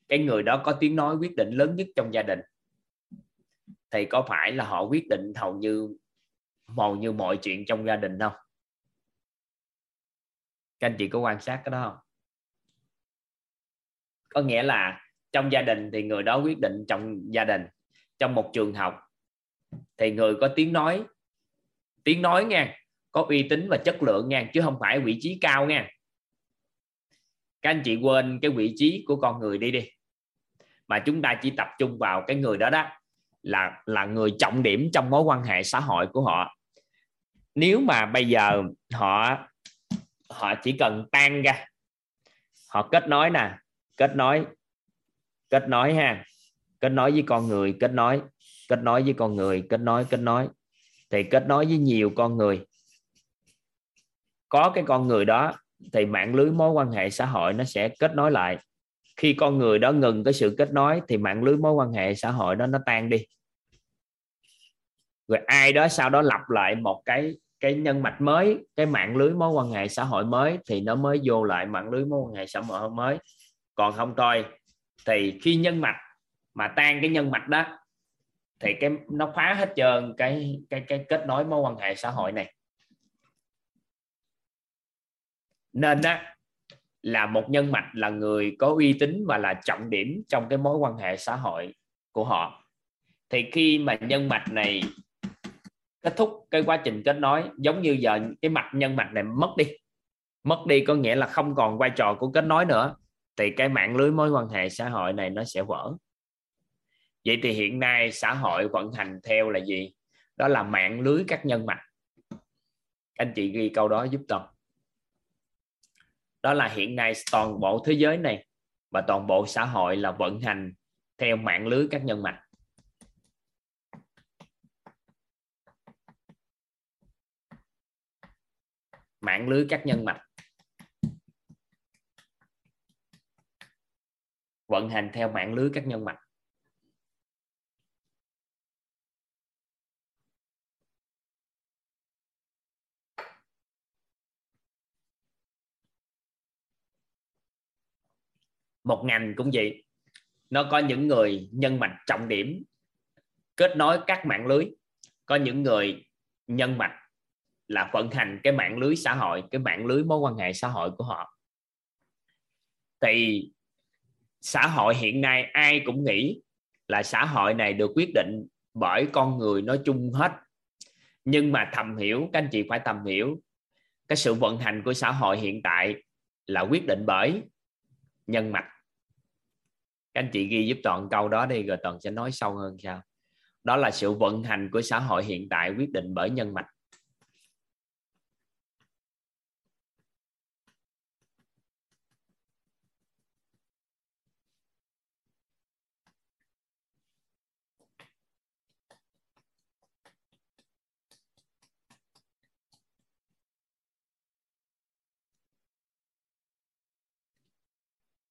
cái người đó có tiếng nói quyết định lớn nhất trong gia đình, thì có phải là họ quyết định hầu như hầu như mọi chuyện trong gia đình không? Các anh chị có quan sát cái đó không? Có nghĩa là trong gia đình thì người đó quyết định trong gia đình. Trong một trường học thì người có tiếng nói tiếng nói nghe có uy tín và chất lượng nha, chứ không phải vị trí cao nha. Các anh chị quên cái vị trí của con người đi đi. Mà chúng ta chỉ tập trung vào cái người đó đó, là là người trọng điểm trong mối quan hệ xã hội của họ. Nếu mà bây giờ họ họ chỉ cần tan ra, họ kết nối nè, kết nối kết nối ha, kết nối với con người, kết nối kết nối với con người, kết nối kết nối, thì kết nối với nhiều con người có cái con người đó thì mạng lưới mối quan hệ xã hội nó sẽ kết nối lại. Khi con người đó ngừng cái sự kết nối thì mạng lưới mối quan hệ xã hội đó nó tan đi. Rồi ai đó sau đó lập lại một cái cái nhân mạch mới, cái mạng lưới mối quan hệ xã hội mới thì nó mới vô lại mạng lưới mối quan hệ xã hội mới. Còn không thôi thì khi nhân mạch mà tan cái nhân mạch đó thì cái, nó phá hết trơn cái cái cái kết nối mối quan hệ xã hội này. Nên á, là một nhân mạch là người có uy tín và là trọng điểm trong cái mối quan hệ xã hội của họ. Thì khi mà nhân mạch này kết thúc cái quá trình kết nối, giống như giờ cái mặt nhân mạch này mất đi. Mất đi có nghĩa là không còn vai trò của kết nối nữa, thì cái mạng lưới mối quan hệ xã hội này nó sẽ vỡ. Vậy thì hiện nay xã hội vận hành theo là gì? Đó là mạng lưới các nhân mạch. Anh chị ghi câu đó giúp tôi đó là hiện nay toàn bộ thế giới này và toàn bộ xã hội là vận hành theo mạng lưới các nhân mạch. Mạng lưới các nhân mạch. Vận hành theo mạng lưới các nhân mạch. Một ngành cũng vậy. Nó có những người nhân mạch trọng điểm, kết nối các mạng lưới. Có những người nhân mạch là vận hành cái mạng lưới xã hội, cái mạng lưới mối quan hệ xã hội của họ. Thì xã hội hiện nay ai cũng nghĩ là xã hội này được quyết định bởi con người nói chung hết. Nhưng mà thầm hiểu, các anh chị phải thầm hiểu, cái sự vận hành của xã hội hiện tại là quyết định bởi nhân mạch. Các anh chị ghi giúp toàn câu đó đi rồi toàn sẽ nói sâu hơn sao. Đó là sự vận hành của xã hội hiện tại quyết định bởi nhân mạch.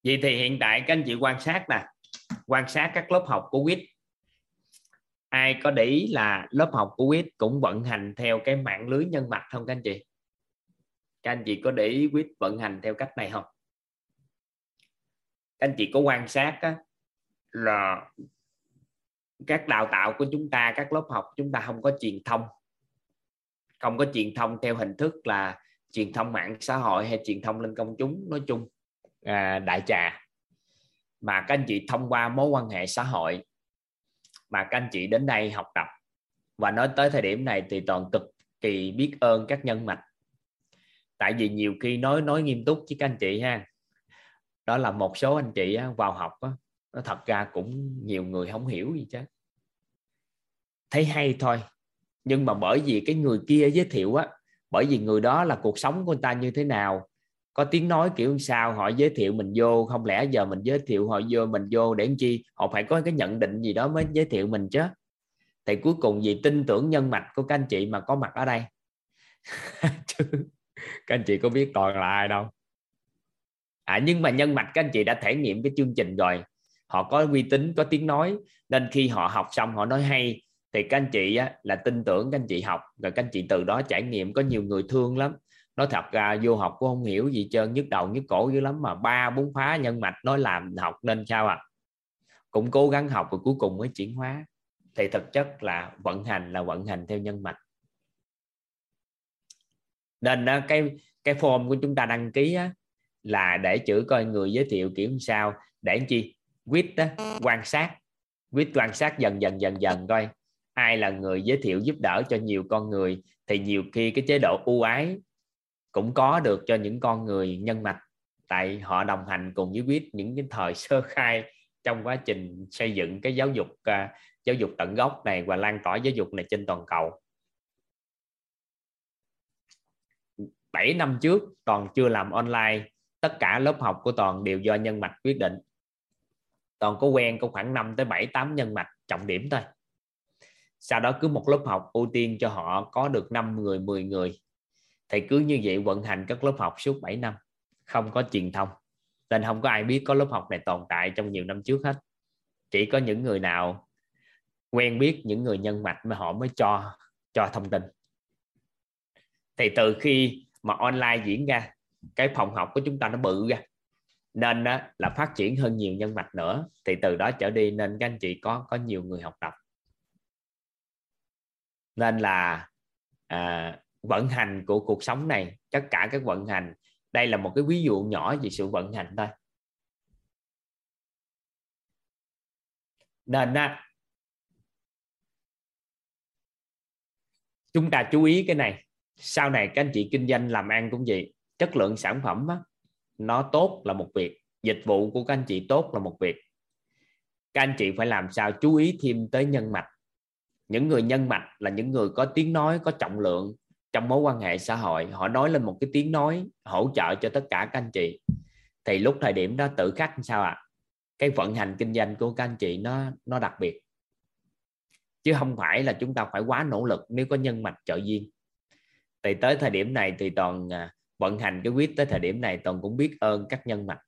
Vậy thì hiện tại các anh chị quan sát nè quan sát các lớp học của quýt. Ai có để ý là lớp học của quýt cũng vận hành theo cái mạng lưới nhân mạch không các anh chị? Các anh chị có để ý quýt vận hành theo cách này không? Các anh chị có quan sát á, là các đào tạo của chúng ta các lớp học chúng ta không có truyền thông? Không có truyền thông theo hình thức là truyền thông mạng xã hội hay truyền thông lên công chúng nói chung à, đại trà. Mà các anh chị thông qua mối quan hệ xã hội mà các anh chị đến đây học tập. Và nói tới thời điểm này thì toàn cực kỳ biết ơn các nhân mạch. Tại vì nhiều khi nói nói nghiêm túc với các anh chị ha. Đó là một số anh chị vào học nó thật ra cũng nhiều người không hiểu gì chứ. Thấy hay thôi. Nhưng mà bởi vì cái người kia giới thiệu á bởi vì người đó là cuộc sống của người ta như thế nào có tiếng nói kiểu sao họ giới thiệu mình vô không lẽ giờ mình giới thiệu họ vô mình vô để làm chi? Họ phải có cái nhận định gì đó mới giới thiệu mình chứ. Thì cuối cùng vì tin tưởng nhân mạch của các anh chị mà có mặt ở đây. Chứ các anh chị có biết còn là ai đâu. À, nhưng mà nhân mạch các anh chị đã thể nghiệm cái chương trình rồi. Họ có uy tín có tiếng nói. Nên khi họ học xong họ nói hay thì các anh chị á, là tin tưởng các anh chị học. Rồi các anh chị từ đó trải nghiệm có nhiều người thương lắm nói thật ra vô học cũng không hiểu gì trơn nhức đầu nhức cổ dữ lắm mà ba bốn phá nhân mạch nói làm học nên sao à? Cũng cố gắng học rồi cuối cùng mới chuyển hóa. Thì thực chất là vận hành là vận hành theo nhân mạch. Nên cái cái form của chúng ta đăng ký á, là để chữ coi người giới thiệu kiểu sao. Để chi? Quyết đó, quan sát. Quyết quan sát dần dần dần dần coi. Ai là người giới thiệu giúp đỡ cho nhiều con người thì nhiều khi cái chế độ ưu ái cũng có được cho những con người nhân mạch. Tại họ đồng hành cùng với quýt những cái thời sơ khai trong quá trình xây dựng cái giáo dục uh, giáo dục tận gốc này và lan tỏa giáo dục này trên toàn cầu. 7 năm trước toàn chưa làm online tất cả lớp học của toàn đều do nhân mạch quyết định. Toàn có quen có khoảng 5 tới 7 8 nhân mạch trọng điểm thôi. Sau đó cứ một lớp học ưu tiên cho họ có được 5 người 10 người thì cứ như vậy vận hành các lớp học suốt 7 năm không có truyền thông. Nên không có ai biết có lớp học này tồn tại trong nhiều năm trước hết. Chỉ có những người nào quen biết những người nhân mạch mà họ mới cho cho thông tin. Thì từ khi mà online diễn ra cái phòng học của chúng ta nó bự ra. Nên đó là phát triển hơn nhiều nhân mạch nữa. Thì từ đó trở đi nên các anh chị có có nhiều người học tập. Nên là à, vận hành của cuộc sống này tất cả các vận hành. Đây là một cái ví dụ nhỏ về sự vận hành thôi. Nên á, chúng ta chú ý cái này. Sau này các anh chị kinh doanh làm ăn cũng vậy chất lượng sản phẩm á, nó tốt là một việc dịch vụ của các anh chị tốt là một việc. Các anh chị phải làm sao chú ý thêm tới nhân mạch. Những người nhân mạch là những người có tiếng nói có trọng lượng trong mối quan hệ xã hội họ nói lên một cái tiếng nói hỗ trợ cho tất cả các anh chị. Thì lúc thời điểm đó tự khắc sao ạ? À? cái vận hành kinh doanh của các anh chị nó nó đặc biệt. Chứ không phải là chúng ta phải quá nỗ lực nếu có nhân mạch trợ duyên. Thì tới thời điểm này thì toàn à, vận hành cái quyết tới thời điểm này toàn cũng biết ơn các nhân mạch.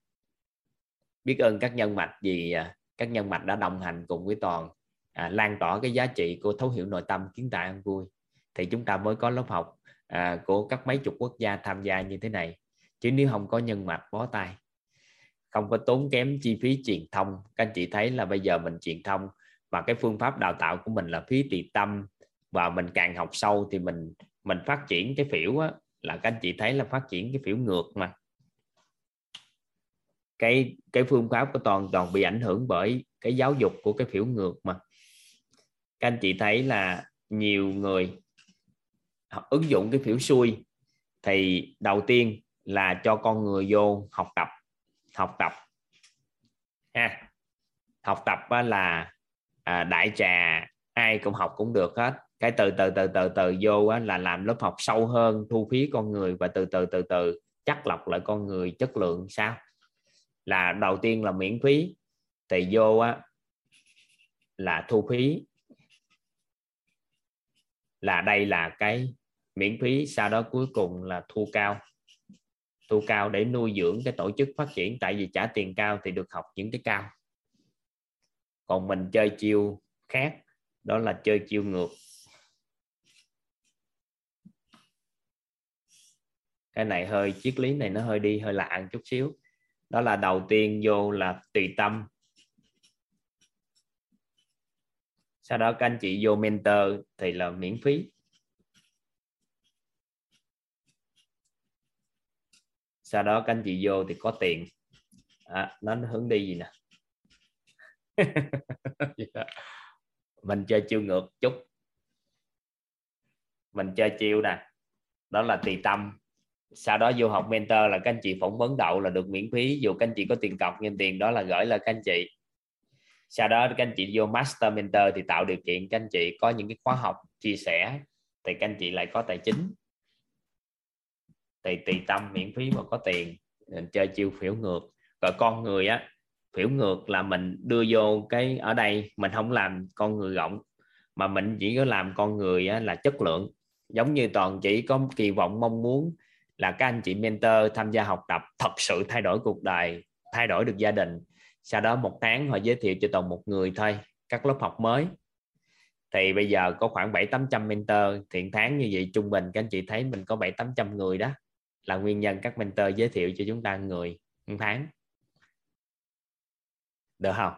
Biết ơn các nhân mạch vì à, các nhân mạch đã đồng hành cùng với toàn à, lan tỏa cái giá trị của thấu hiểu nội tâm kiến tạo an vui thì chúng ta mới có lớp học à, của các mấy chục quốc gia tham gia như thế này. Chứ nếu không có nhân mạch bó tay không có tốn kém chi phí truyền thông. Các anh chị thấy là bây giờ mình truyền thông và cái phương pháp đào tạo của mình là phí tỳ tâm và mình càng học sâu thì mình mình phát triển cái phiểu á, là các anh chị thấy là phát triển cái phiểu ngược mà. Cái cái phương pháp của toàn toàn bị ảnh hưởng bởi cái giáo dục của cái phiểu ngược mà. Các anh chị thấy là nhiều người ứng dụng cái phiểu xuôi thì đầu tiên là cho con người vô học tập. Học tập. Ha. Học tập là à, đại trà ai cũng học cũng được hết. Cái từ từ từ từ từ vô là làm lớp học sâu hơn thu phí con người và từ từ từ từ chắc lọc lại con người chất lượng sao? Là đầu tiên là miễn phí. Thì vô á, là thu phí. Là đây là cái miễn phí, sau đó cuối cùng là thu cao. Thu cao để nuôi dưỡng cái tổ chức phát triển, tại vì trả tiền cao thì được học những cái cao. Còn mình chơi chiêu khác, đó là chơi chiêu ngược. Cái này hơi, triết lý này nó hơi đi, hơi lạ một chút xíu. Đó là đầu tiên vô là tùy tâm. Sau đó các anh chị vô mentor thì là miễn phí. Sau đó các anh chị vô thì có tiền. À, nó hướng đi gì nè? Mình chơi chiêu ngược chút. Mình chơi chiêu nè. Đó là tùy tâm. Sau đó vô học mentor là các anh chị phỏng vấn đậu là được miễn phí. Dù các anh chị có tiền cọc nhưng tiền đó là gửi là các anh chị. Sau đó các anh chị vô master mentor thì tạo điều kiện các anh chị có những cái khóa học chia sẻ. Thì các anh chị lại có tài chính thì tùy tâm miễn phí mà có tiền mình chơi chiêu phiểu ngược. Rồi con người á phiểu ngược là mình đưa vô cái ở đây mình không làm con người rộng mà mình chỉ có làm con người á, là chất lượng. Giống như toàn chỉ có kỳ vọng mong muốn là các anh chị mentor tham gia học tập thật sự thay đổi cuộc đời thay đổi được gia đình. Sau đó một tháng họ giới thiệu cho toàn một người thôi các lớp học mới. Thì bây giờ có khoảng bảy tám trăm mentor thiện tháng như vậy trung bình các anh chị thấy mình có bảy tám trăm người đó là nguyên nhân các mentor giới thiệu cho chúng ta người một tháng. Được không?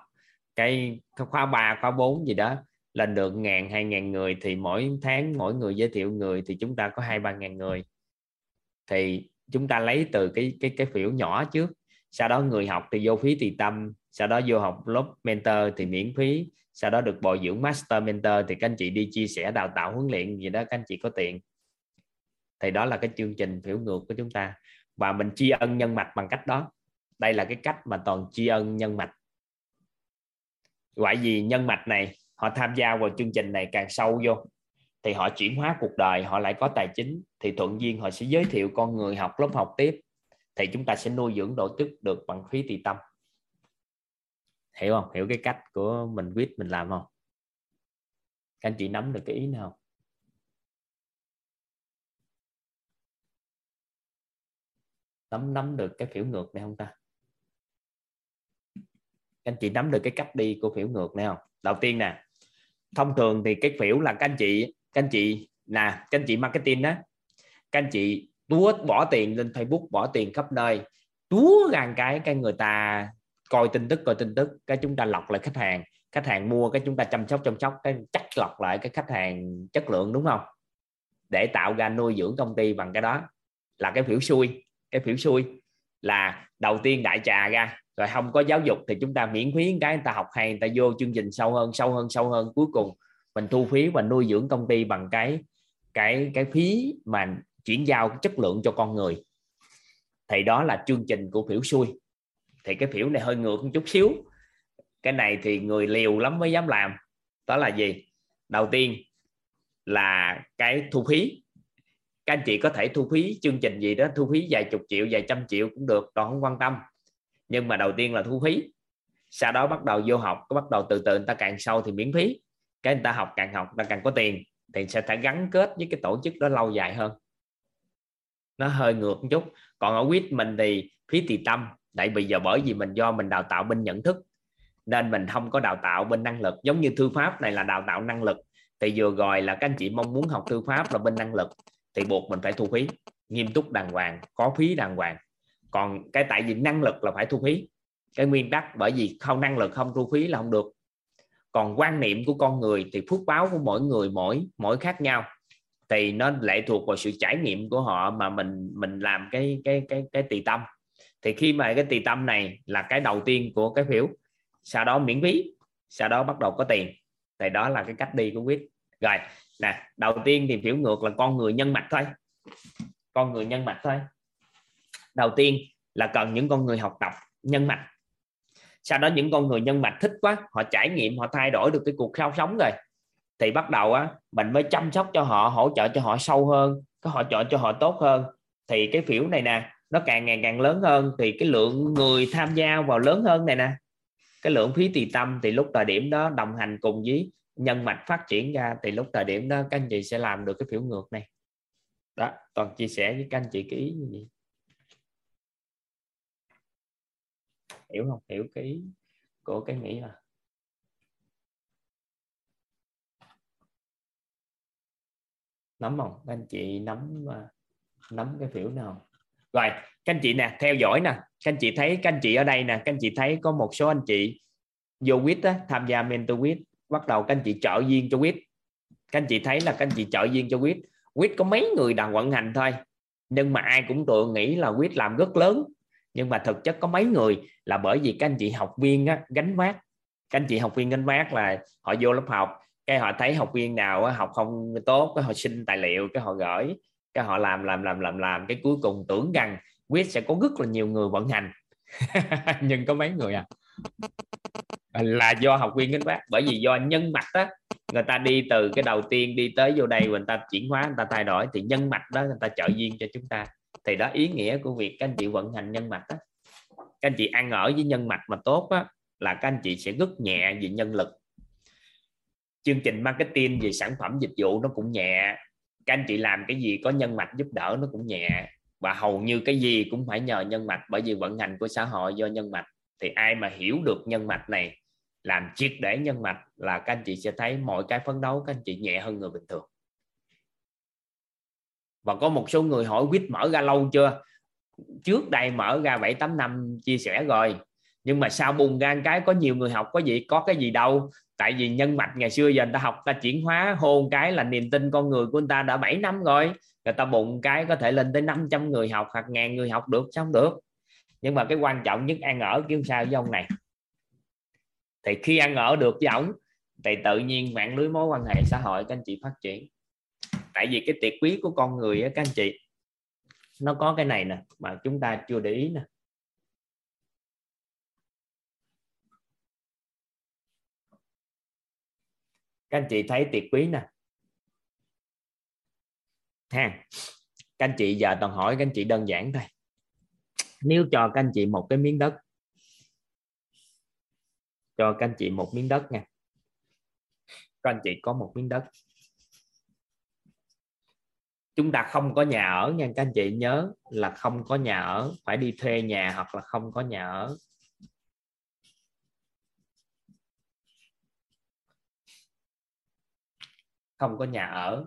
Cái khóa 3 khóa 4 gì đó, lên được ngàn, hai ngàn người thì mỗi tháng mỗi người giới thiệu người thì chúng ta có hai, ba ngàn người. Thì chúng ta lấy từ cái cái cái phiếu nhỏ trước. Sau đó người học thì vô phí tùy tâm. Sau đó vô học lớp mentor thì miễn phí. Sau đó được bồi dưỡng master mentor thì các anh chị đi chia sẻ, đào tạo huấn luyện gì đó, các anh chị có tiền thì đó là cái chương trình hiểu ngược của chúng ta. Và mình tri ân nhân mạch bằng cách đó. Đây là cái cách mà toàn tri ân nhân mạch. Gọi gì nhân mạch này, họ tham gia vào chương trình này càng sâu vô, thì họ chuyển hóa cuộc đời, họ lại có tài chính, thì thuận duyên họ sẽ giới thiệu con người học lớp học tiếp. Thì chúng ta sẽ nuôi dưỡng độ tức được bằng phí tùy tâm. Hiểu không? Hiểu cái cách của mình quyết mình làm không? Các anh chị nắm được cái ý nào? Nắm nắm được cái phiểu ngược này không ta? Các anh chị nắm được cái cách đi của phiểu ngược này không? Đầu tiên nè, thông thường thì cái phiểu là các anh chị, các anh chị nè, các anh chị marketing đó các anh chị túa bỏ tiền lên Facebook, bỏ tiền khắp nơi, túa gan cái cái người ta coi tin tức, coi tin tức, cái chúng ta lọc lại khách hàng khách hàng mua cái chúng ta chăm sóc chăm sóc, cái chắc lọc lại cái khách hàng chất lượng, đúng không? Để tạo ra nuôi dưỡng công ty bằng cái đó là cái phiểu xui cái phiểu xui là đầu tiên đại trà ra, rồi không có giáo dục thì chúng ta miễn phí cái người ta học hay, người ta vô chương trình sâu hơn sâu hơn sâu hơn. Cuối cùng mình thu phí và nuôi dưỡng công ty bằng cái cái cái phí mà chuyển giao chất lượng cho con người. Thì đó là chương trình của phiểu xuôi thì cái phiểu này hơi ngược một chút xíu. Cái này thì người liều lắm mới dám làm. Đó là gì? Đầu tiên là cái thu phí các anh chị có thể thu phí chương trình gì đó, thu phí vài chục triệu, vài trăm triệu cũng được còn không quan tâm. Nhưng mà đầu tiên là thu phí. Sau đó bắt đầu vô học có bắt đầu từ từ người ta càng sâu thì miễn phí. Cái người ta học càng học, người ta càng có tiền, thì sẽ phải gắn kết với cái tổ chức đó lâu dài hơn. Nó hơi ngược một chút. Còn ở quýt mình thì phí tùy tâm. Tại bây giờ bởi vì mình do mình đào tạo bên nhận thức, nên mình không có đào tạo bên năng lực. Giống như thư pháp này là đào tạo năng lực. Thì vừa rồi là các anh chị mong muốn học thư pháp là bên năng lực thì buộc mình phải thu phí. Nghiêm túc đàng hoàng, có phí đàng hoàng. Còn cái tại vì năng lực là phải thu phí. Cái nguyên tắc, bởi vì không năng lực, không thu phí là không được. Còn quan niệm của con người thì phước báo của mỗi người mỗi mỗi khác nhau. Thì nó lệ thuộc vào sự trải nghiệm của họ mà mình mình làm cái cái cái cái tỳ tâm. Thì khi mà cái tỳ tâm này là cái đầu tiên của cái phiếu, sau đó miễn phí, sau đó bắt đầu có tiền. Thì đó là cái cách đi của quyết. Rồi nè, đầu tiên thì phiếu ngược là con người nhân mạch thôi. Con người nhân mạch thôi. Đầu tiên là cần những con người học tập nhân mạch. Sau đó những con người nhân mạch thích quá, họ trải nghiệm, họ thay đổi được cái cuộc sống rồi, thì bắt đầu á, mình mới chăm sóc cho họ, hỗ trợ cho họ sâu hơn, có hỗ trợ cho họ tốt hơn. Thì cái phiếu này nè, nó càng ngày càng lớn hơn, thì cái lượng người tham gia vào lớn hơn này nè. Cái lượng phí tùy tâm, thì lúc thời điểm đó đồng hành cùng với nhân mạch phát triển ra thì lúc thời điểm đó các anh chị sẽ làm được cái phiếu ngược này. Đó toàn chia sẻ với các anh chị cái ý như vậy. Hiểu không? Hiểu cái ý của cái nghĩ là nắm không? Các anh chị nắm à, nắm cái phiếu nào? Rồi các anh chị nè theo dõi nè. Các anh chị thấy các anh chị ở đây nè các anh chị thấy có một số anh chị vô quýt á, tham gia mentor quýt bắt đầu các anh chị trợ duyên cho quýt. Các anh chị thấy là các anh chị trợ duyên cho quýt. Quýt có mấy người đang vận hành thôi nhưng mà ai cũng tự nghĩ là quýt làm rất lớn. Nhưng mà thực chất có mấy người là bởi vì các anh chị học viên á, gánh vác. Các anh chị học viên gánh vác là họ vô lớp học cái họ thấy học viên nào á, học không tốt cái họ xin tài liệu cái họ gửi cái họ làm làm làm làm làm cái cuối cùng tưởng rằng quyết sẽ có rất là nhiều người vận hành. Nhưng có mấy người à? Là do học viên gánh bác, bởi vì do nhân mạch đó người ta đi từ cái đầu tiên đi tới vô đây người ta chuyển hóa người ta thay đổi thì nhân mạch đó người ta trợ duyên cho chúng ta. Thì đó ý nghĩa của việc các anh chị vận hành nhân mạch đó các anh chị ăn ở với nhân mạch mà tốt á, là các anh chị sẽ rất nhẹ về nhân lực. Chương trình marketing về sản phẩm dịch vụ nó cũng nhẹ. Các anh chị làm cái gì có nhân mạch giúp đỡ nó cũng nhẹ. Và hầu như cái gì cũng phải nhờ nhân mạch bởi vì vận hành của xã hội do nhân mạch. Thì ai mà hiểu được nhân mạch này làm triệt để nhân mạch là các anh chị sẽ thấy mọi cái phấn đấu các anh chị nhẹ hơn người bình thường. Và có một số người hỏi quýt mở ra lâu chưa? Trước đây mở ra 7 8 năm chia sẻ rồi. Nhưng mà sao bùng ra cái, có nhiều người học, có gì, có cái gì đâu. Tại vì nhân mạch ngày xưa giờ người ta học, ta chuyển hóa hôn cái là niềm tin con người của người ta đã 7 năm rồi. Người ta bùng cái có thể lên tới 500 người học hoặc ngàn người học được, sao không được? Nhưng mà cái quan trọng nhất, ăn ở kiếm sao với ông này? Thì khi ăn ở được với ổng, thì tự nhiên mạng lưới mối quan hệ xã hội các anh chị phát triển. Tại vì cái tiệc quý của con người á, các anh chị, nó có cái này nè, mà chúng ta chưa để ý nè. Các anh chị thấy tiệc quý nè. Ha, các anh chị giờ toàn hỏi các anh chị đơn giản thôi. Nếu cho các anh chị một cái miếng đất cho các anh chị một miếng đất nha. Các anh chị có một miếng đất. Chúng ta không có nhà ở nha, các anh chị nhớ là không có nhà ở, phải đi thuê nhà hoặc là không có nhà ở. Không có nhà ở.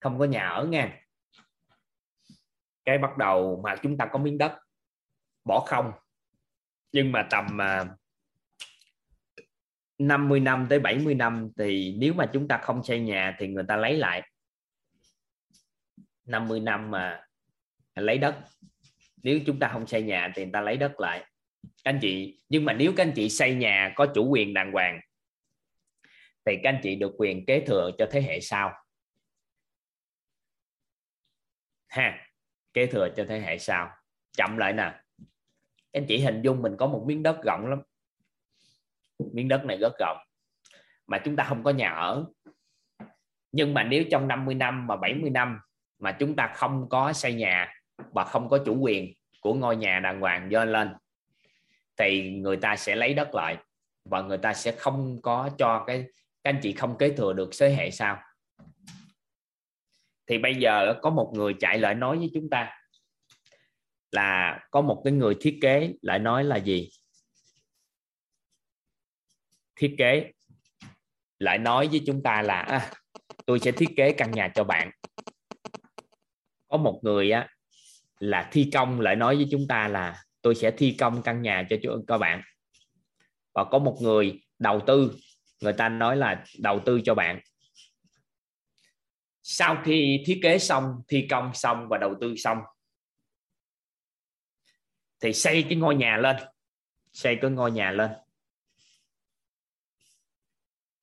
Không có nhà ở nha cái bắt đầu mà chúng ta có miếng đất, bỏ không. Nhưng mà tầm à, 50 năm tới 70 năm thì nếu mà chúng ta không xây nhà thì người ta lấy lại. 50 năm mà lấy đất, nếu chúng ta không xây nhà thì người ta lấy đất lại. Các anh chị, nhưng mà nếu các anh chị xây nhà có chủ quyền đàng hoàng, thì các anh chị được quyền kế thừa cho thế hệ sau. Ha kế thừa cho thế hệ sau. Chậm lại nè. Anh chị hình dung mình có một miếng đất rộng lắm. Miếng đất này rất rộng. Mà chúng ta không có nhà ở. Nhưng mà nếu trong 50 năm và 70 năm mà chúng ta không có xây nhà và không có chủ quyền của ngôi nhà đàng hoàng do lên, thì người ta sẽ lấy đất lại và người ta sẽ không có cho cái, các anh chị không kế thừa được thế hệ sau thì bây giờ có một người chạy lại nói với chúng ta là có một cái người thiết kế lại nói là gì? Thiết kế lại nói với chúng ta là à, tôi sẽ thiết kế căn nhà cho bạn. Có một người á là thi công lại nói với chúng ta là tôi sẽ thi công căn nhà cho các bạn. Và có một người đầu tư người ta nói là đầu tư cho bạn sau khi thiết kế xong, thi công xong và đầu tư xong, thì xây cái ngôi nhà lên. Xây cái ngôi nhà lên.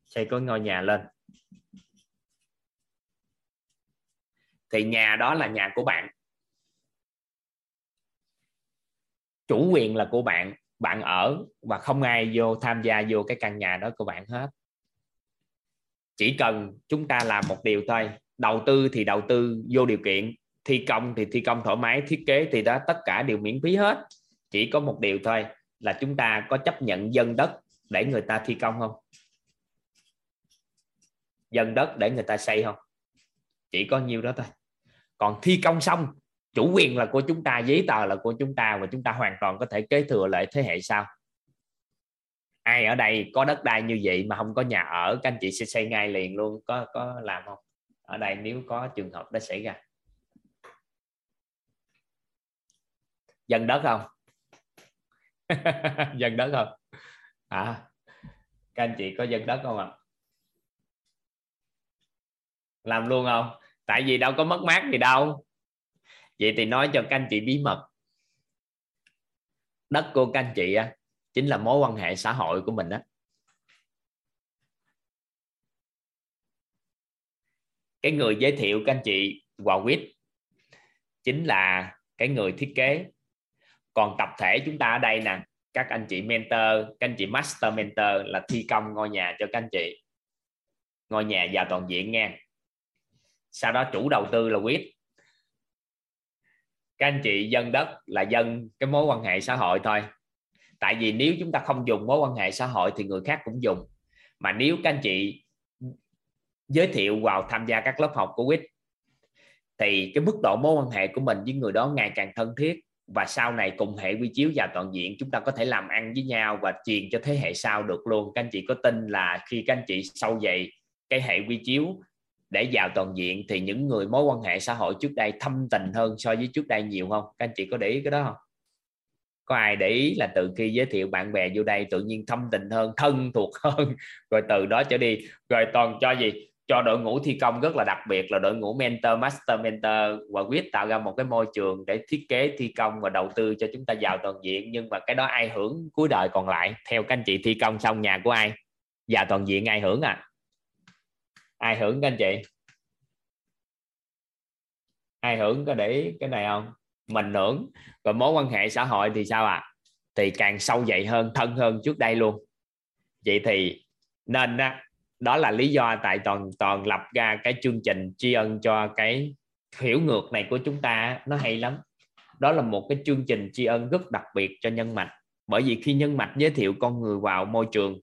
Xây cái ngôi nhà lên. Thì nhà đó là nhà của bạn. Chủ quyền là của bạn. Bạn ở và không ai vô tham gia vô cái căn nhà đó của bạn hết. Chỉ cần chúng ta làm một điều thôi đầu tư thì đầu tư, vô điều kiện. Thi công thì thi công thoải mái, thiết kế thì đó tất cả đều miễn phí hết. Chỉ có một điều thôi, là chúng ta có chấp nhận dân đất để người ta thi công không? Dân đất để người ta xây không? Chỉ có nhiêu đó thôi. Còn thi công xong, chủ quyền là của chúng ta, giấy tờ là của chúng ta và chúng ta hoàn toàn có thể kế thừa lại thế hệ sau. Ai ở đây có đất đai như vậy mà không có nhà ở, các anh chị sẽ xây ngay liền luôn. Có có làm không? Ở đây nếu có trường hợp đó xảy ra. Dân đất không? Dân đất không? À các anh chị có dân đất không ạ? À? làm luôn không? Tại vì đâu có mất mát gì đâu. Vậy thì nói cho các anh chị bí mật. Đất của các anh chị á, chính là mối quan hệ xã hội của mình đó cái người giới thiệu các anh chị quà quýt chính là cái người thiết kế. Còn tập thể chúng ta ở đây nè, các anh chị mentor, các anh chị master mentor là thi công ngôi nhà cho các anh chị. Ngôi nhà giàu toàn diện nha. Sau đó chủ đầu tư là quyết các anh chị dân đất là dân cái mối quan hệ xã hội thôi. Tại vì nếu chúng ta không dùng mối quan hệ xã hội thì người khác cũng dùng. Mà nếu các anh chị giới thiệu vào tham gia các lớp học của quýt. Thì cái mức độ mối quan hệ của mình với người đó ngày càng thân thiết và sau này cùng hệ quy chiếu và toàn diện, chúng ta có thể làm ăn với nhau và truyền cho thế hệ sau được luôn. Các anh chị có tin là khi các anh chị sâu dày cái hệ quy chiếu để vào toàn diện thì những người mối quan hệ xã hội trước đây thâm tình hơn so với trước đây nhiều không? Các anh chị có để ý cái đó không? Có ai để ý là từ khi giới thiệu bạn bè vô đây tự nhiên thâm tình hơn, thân thuộc hơn? Rồi từ đó trở đi. Rồi toàn cho gì? Cho đội ngũ thi công rất là đặc biệt là đội ngũ mentor, master mentor và quyết tạo ra một cái môi trường để thiết kế thi công và đầu tư cho chúng ta vào toàn diện. Nhưng mà cái đó ai hưởng cuối đời còn lại? Theo các anh chị thi công xong nhà của ai? Vào toàn diện ai hưởng à? Ai hưởng các anh chị? Ai hưởng có để cái này không? Mình hưởng. Và mối quan hệ xã hội thì sao ạ? À? thì càng sâu dậy hơn, thân hơn trước đây luôn. Vậy thì nên á đó là lý do tại toàn toàn lập ra cái chương trình tri ân cho cái hiểu ngược này của chúng ta nó hay lắm. Đó là một cái chương trình tri ân rất đặc biệt cho nhân mạch. Bởi vì khi nhân mạch giới thiệu con người vào môi trường,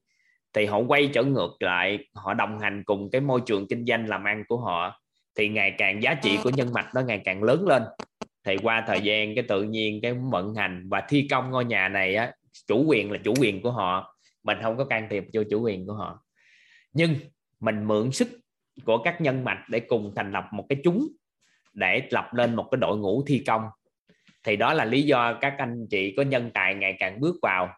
thì họ quay trở ngược lại, họ đồng hành cùng cái môi trường kinh doanh làm ăn của họ, thì ngày càng giá trị của nhân mạch nó ngày càng lớn lên. Thì qua thời gian cái tự nhiên cái vận hành và thi công ngôi nhà này á, chủ quyền là chủ quyền của họ. Mình không có can thiệp vô chủ quyền của họ nhưng mình mượn sức của các nhân mạch để cùng thành lập một cái chúng, để lập lên một cái đội ngũ thi công. Thì đó là lý do các anh chị có nhân tài ngày càng bước vào.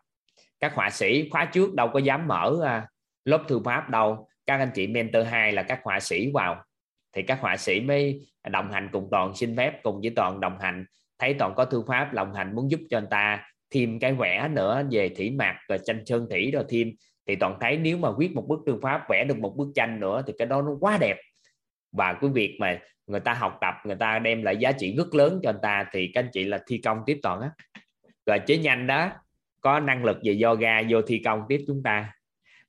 Các họa sĩ khóa trước đâu có dám mở à, lớp thư pháp đâu. Các anh chị mentor 2 là các họa sĩ vào. Thì các họa sĩ mới đồng hành cùng toàn xin phép, cùng với toàn đồng hành. Thấy toàn có thư pháp đồng hành muốn giúp cho anh ta thêm cái vẽ nữa về thủy mạc, rồi tranh sơn thủy, rồi thêm thì toàn thấy nếu mà viết một bức thư pháp, vẽ được một bức tranh nữa thì cái đó nó quá đẹp. Và cái việc mà người ta học tập, người ta đem lại giá trị rất lớn cho người ta thì các anh chị là thi công tiếp toàn á. Rồi chế nhanh đó, có năng lực về yoga, vô thi công tiếp chúng ta.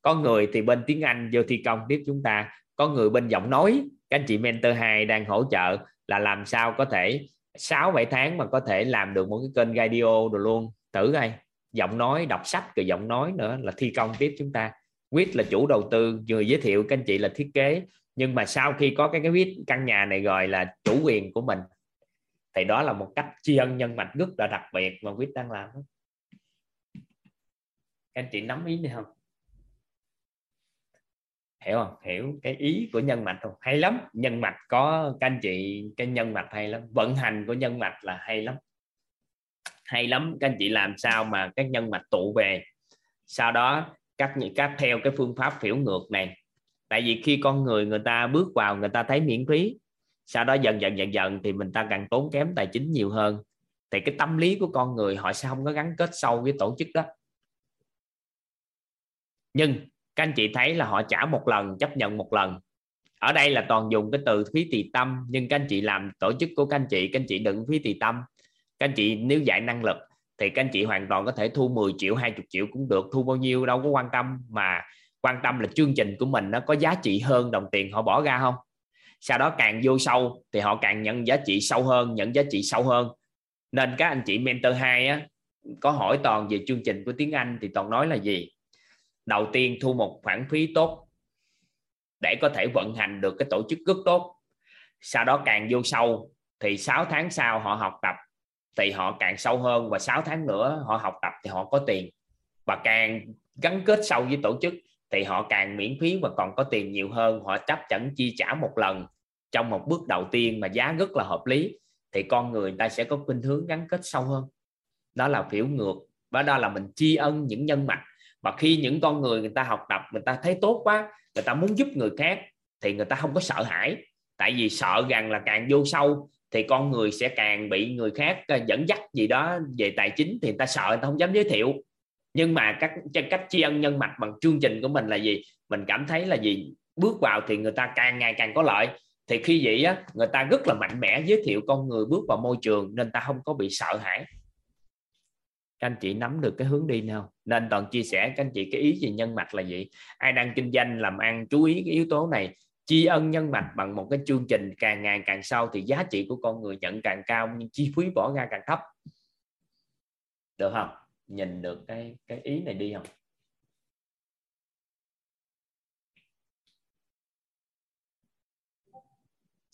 Có người thì bên tiếng Anh vô thi công tiếp chúng ta. Có người bên giọng nói, các anh chị mentor 2 đang hỗ trợ là làm sao có thể 6 7 tháng mà có thể làm được một cái kênh radio rồi luôn. Thử coi giọng nói, đọc sách rồi giọng nói nữa là thi công tiếp chúng ta. Quyết là chủ đầu tư người giới thiệu các anh chị là thiết kế. Nhưng mà sau khi có cái cái quyết căn nhà này gọi là chủ quyền của mình. Thì đó là một cách tri ân nhân mạch rất là đặc biệt mà quyết đang làm các anh chị nắm ý này không? Hiểu không? Hiểu cái ý của nhân mạch không? Hay lắm. Nhân mạch có, các anh chị, cái nhân mạch hay lắm. Vận hành của nhân mạch là hay lắm hay lắm. Các anh chị làm sao mà các nhân mạch tụ về? Sau đó, các các theo cái phương pháp phiểu ngược này. Tại vì khi con người người ta bước vào, người ta thấy miễn phí, sau đó dần dần dần dần thì mình ta càng tốn kém tài chính nhiều hơn. Thì cái tâm lý của con người, họ sẽ không có gắn kết sâu với tổ chức đó. Nhưng các anh chị thấy là họ trả một lần, chấp nhận một lần. Ở đây là toàn dùng cái từ phí tỳ tâm, nhưng các anh chị làm tổ chức của các anh chị, các anh chị đừng phí tỳ tâm các anh chị nếu dạy năng lực thì các anh chị hoàn toàn có thể thu 10 triệu 20 triệu cũng được thu bao nhiêu đâu có quan tâm. Mà quan tâm là chương trình của mình nó có giá trị hơn đồng tiền họ bỏ ra không? Sau đó càng vô sâu thì họ càng nhận giá trị sâu hơn nhận giá trị sâu hơn. Nên các anh chị mentor 2 á, có hỏi toàn về chương trình của tiếng Anh thì toàn nói là gì? Đầu tiên thu một khoản phí tốt để có thể vận hành được cái tổ chức rất tốt. Sau đó càng vô sâu thì 6 tháng sau họ học tập thì họ càng sâu hơn và 6 tháng nữa họ học tập thì họ có tiền. Và càng gắn kết sâu với tổ chức thì họ càng miễn phí và còn có tiền nhiều hơn. Họ chấp nhận chi trả một lần trong một bước đầu tiên mà giá rất là hợp lý. Thì con người ta sẽ có khuynh hướng gắn kết sâu hơn. Đó là phiểu ngược, và đó là mình tri ân những nhân mạch. Và khi những con người người ta học tập, người ta thấy tốt quá, người ta muốn giúp người khác thì người ta không có sợ hãi. Tại vì sợ rằng là càng vô sâu thì con người sẽ càng bị người khác ờ, dẫn dắt gì đó về tài chính thì người ta sợ, người ta không dám giới thiệu. Nhưng mà các cách tri ân nhân mạch bằng chương trình của mình là gì? Mình cảm thấy là gì? Bước vào thì người ta càng ngày càng có lợi. Thì khi vậy á, người ta rất là mạnh mẽ giới thiệu con người bước vào môi trường nên ta không có bị sợ hãi. Các anh chị nắm được cái hướng đi nào? Nên toàn chia sẻ các anh chị cái ý về nhân mạch là gì? Ai đang kinh doanh, làm ăn, chú ý cái yếu tố này chi ân nhân mạch bằng một cái chương trình càng ngày càng sâu thì giá trị của con người nhận càng cao, nhưng chi phí bỏ ra càng thấp. Được không? Nhìn được cái cái ý này đi không?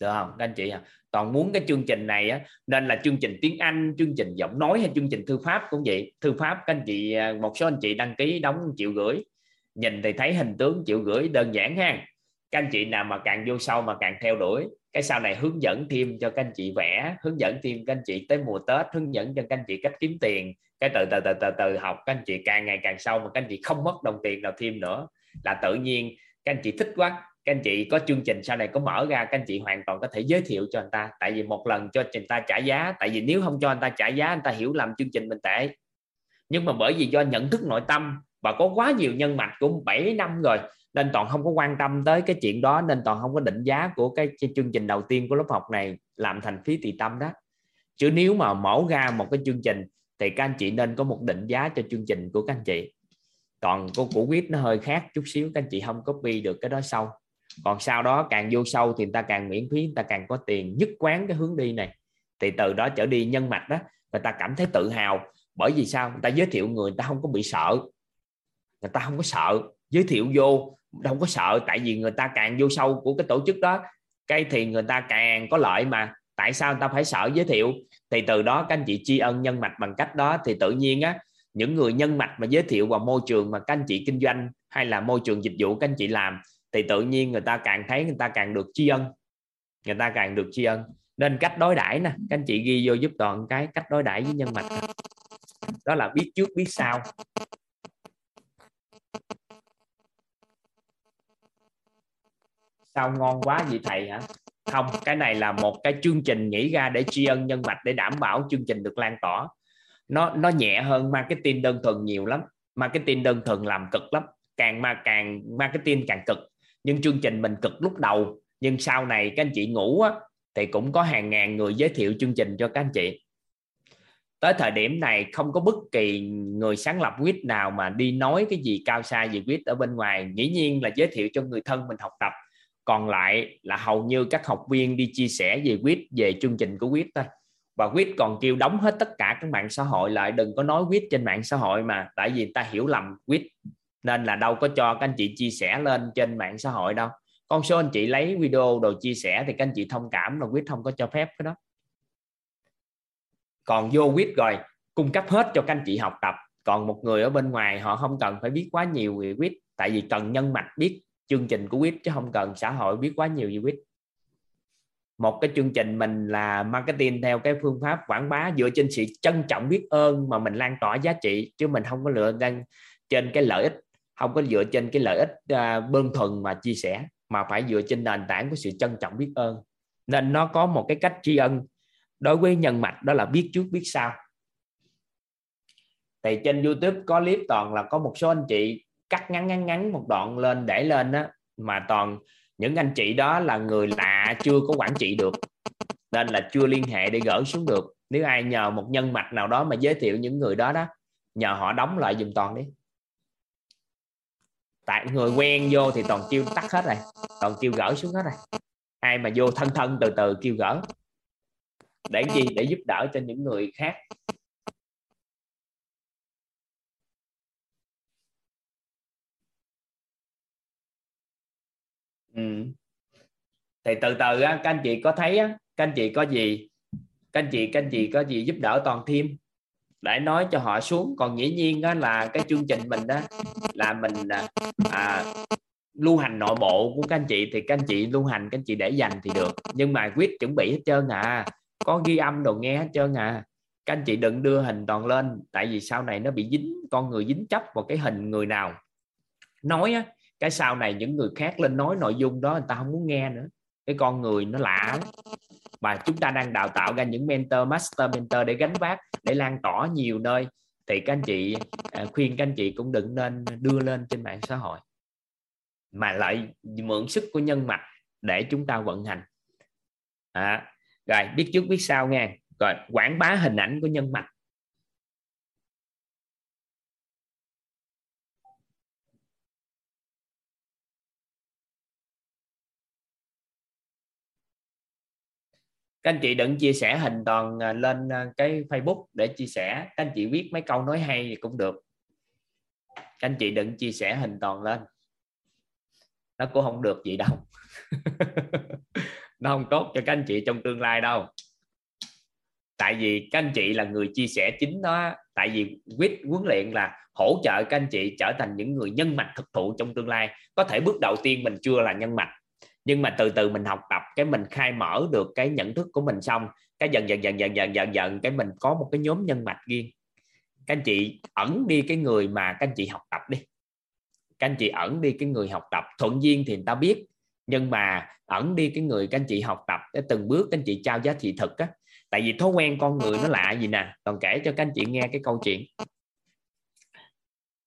Được không? Các anh chị à? toàn muốn cái chương trình này á, nên là chương trình tiếng Anh, chương trình giọng nói hay chương trình thư pháp cũng vậy. Thư pháp, các anh chị à, một số anh chị đăng ký, đóng triệu gửi nhìn thì thấy hình tướng, triệu gửi đơn giản ha các anh chị nào mà càng vô sâu mà càng theo đuổi, cái sau này hướng dẫn thêm cho các anh chị vẽ, hướng dẫn thêm các anh chị tới mùa tết, hướng dẫn cho các anh chị cách kiếm tiền. Cái từ từ từ từ từ học, các anh chị càng ngày càng sâu mà các anh chị không mất đồng tiền nào thêm nữa. Là tự nhiên các anh chị thích quá, các anh chị có chương trình sau này có mở ra, các anh chị hoàn toàn có thể giới thiệu cho anh ta. Tại vì một lần cho người ta trả giá, tại vì nếu không cho anh ta trả giá anh ta hiểu lầm chương trình mình tệ. Nhưng mà bởi vì do nhận thức nội tâm và có quá nhiều nhân mạch cũng 7 năm rồi nên toàn không có quan tâm tới cái chuyện đó nên toàn không có định giá của cái chương trình đầu tiên của lớp học này làm thành phí tùy tâm đó. Chứ nếu mà mở ra một cái chương trình thì các anh chị nên có một định giá cho chương trình của các anh chị. Còn cô của quýt nó hơi khác chút xíu các anh chị không copy được cái đó sau còn sau đó càng vô sâu thì người ta càng miễn phí người ta càng có tiền nhất quán cái hướng đi này. Thì từ đó trở đi nhân mạch đó người ta cảm thấy tự hào. Bởi vì sao? Người ta giới thiệu người, người ta không có bị sợ. Người ta không có sợ. Giới thiệu vô đâu có sợ, tại vì người ta càng vô sâu của cái tổ chức đó, cái thì người ta càng có lợi mà. Tại sao người ta phải sợ? Giới thiệu. Thì từ đó các anh chị tri ân nhân mạch bằng cách đó, thì tự nhiên á, những người nhân mạch mà giới thiệu vào môi trường mà các anh chị kinh doanh hay là môi trường dịch vụ các anh chị làm, thì tự nhiên người ta càng thấy người ta càng được tri ân. Người ta càng được tri ân. Nên cách đối đãi nè, các anh chị ghi vô giúp toàn cái cách đối đãi với nhân mạch đó là biết trước, biết sau. Sao ngon quá vậy thầy hả? Không cái này là một cái chương trình nghĩ ra để tri ân nhân mạch để đảm bảo chương trình được lan tỏa. Nó nó nhẹ hơn marketing đơn thuần nhiều lắm. Marketing đơn thuần làm cực lắm. Càng mà càng marketing càng cực. Nhưng chương trình mình cực lúc đầu. Nhưng sau này các anh chị ngủ á, thì cũng có hàng ngàn người giới thiệu chương trình cho các anh chị. Tới thời điểm này không có bất kỳ người sáng lập quýt nào mà đi nói cái gì cao xa gì quýt ở bên ngoài. Dĩ nhiên là giới thiệu cho người thân mình học tập còn lại là hầu như các học viên đi chia sẻ về quýt, về chương trình của quýt thôi. Và quýt còn kêu đóng hết tất cả các mạng xã hội lại, đừng có nói quýt trên mạng xã hội mà, tại vì ta hiểu lầm quýt, nên là đâu có cho các anh chị chia sẻ lên trên mạng xã hội đâu. Con số anh chị lấy video đồ chia sẻ thì các anh chị thông cảm là quýt không có cho phép cái đó. Còn vô quýt rồi, cung cấp hết cho các anh chị học tập. Còn một người ở bên ngoài họ không cần phải biết quá nhiều về quýt, tại vì cần nhân mạch biết chương trình của quýt chứ không cần xã hội biết quá nhiều về quýt. Một cái chương trình mình là marketing theo cái phương pháp quảng bá dựa trên sự trân trọng biết ơn mà mình lan tỏa giá trị chứ mình không có lựa trên trên cái lợi ích không có dựa trên cái lợi ích uh, đơn thuần mà chia sẻ mà phải dựa trên nền tảng của sự trân trọng biết ơn. Nên nó có một cái cách tri ân đối với nhân mạch đó là biết trước biết sau. Thì trên YouTube có clip toàn là có một số anh chị cắt ngắn ngắn ngắn một đoạn lên để lên đó mà toàn những anh chị đó là người lạ chưa có quản trị được nên là chưa liên hệ để gỡ xuống được. Nếu ai nhờ một nhân mạch nào đó mà giới thiệu những người đó đó nhờ họ đóng lại dùm toàn đi. Tại người quen vô thì toàn kêu tắt hết rồi toàn kêu gỡ xuống hết rồi. Ai mà vô thân thân từ từ kêu gỡ. Để gì để giúp đỡ cho những người khác ừ. thì từ từ á, các anh chị có thấy á, các anh chị có gì? Các anh chị các anh chị có gì giúp đỡ toàn thêm để nói cho họ xuống. Còn dĩ nhiên đó là cái chương trình mình đó là mình à, à, lưu hành nội bộ của các anh chị thì các anh chị lưu hành các anh chị để dành thì được. Nhưng mà quyết chuẩn bị hết trơn à. Có ghi âm đồ nghe hết trơn à. Các anh chị đừng đưa hình toàn lên tại vì sau này nó bị dính con người dính chấp vào cái hình người nào. Nói á cái sau này những người khác lên nói nội dung đó người ta không muốn nghe nữa. Cái con người nó lạ và chúng ta đang đào tạo ra những mentor master mentor để gánh vác để lan tỏa nhiều nơi. Thì các anh chị à, khuyên các anh chị cũng đừng nên đưa lên trên mạng xã hội. Mà lại mượn sức của nhân mạch để chúng ta vận hành. À, rồi biết trước biết sau nghe. Rồi quảng bá hình ảnh của nhân mạch. Các anh chị đừng chia sẻ hình toàn à, lên à, cái Facebook để chia sẻ. Các anh chị viết mấy câu nói hay thì cũng được. Các anh chị đừng chia sẻ hình toàn lên. Nó cũng không được gì đâu. Nó không tốt cho các anh chị trong tương lai đâu. Tại vì các anh chị là người chia sẻ chính đó tại vì quyết, huấn luyện là hỗ trợ các anh chị trở thành những người nhân mạch thực thụ trong tương lai. Có thể bước đầu tiên mình chưa là nhân mạch nhưng mà từ từ mình học tập, cái mình khai mở được cái nhận thức của mình xong, cái dần dần dần dần dần dần dần, cái mình có một cái nhóm nhân mạch riêng. Các anh chị ẩn đi cái người mà các anh chị học tập đi. Các anh chị ẩn đi cái người học tập. Thuận duyên thì người ta biết, nhưng mà ẩn đi cái người các anh chị học tập, cái từng bước các anh chị trao giá trị thực á. Tại vì thói quen con người nó lạ gì nè còn kể cho các anh chị nghe cái câu chuyện.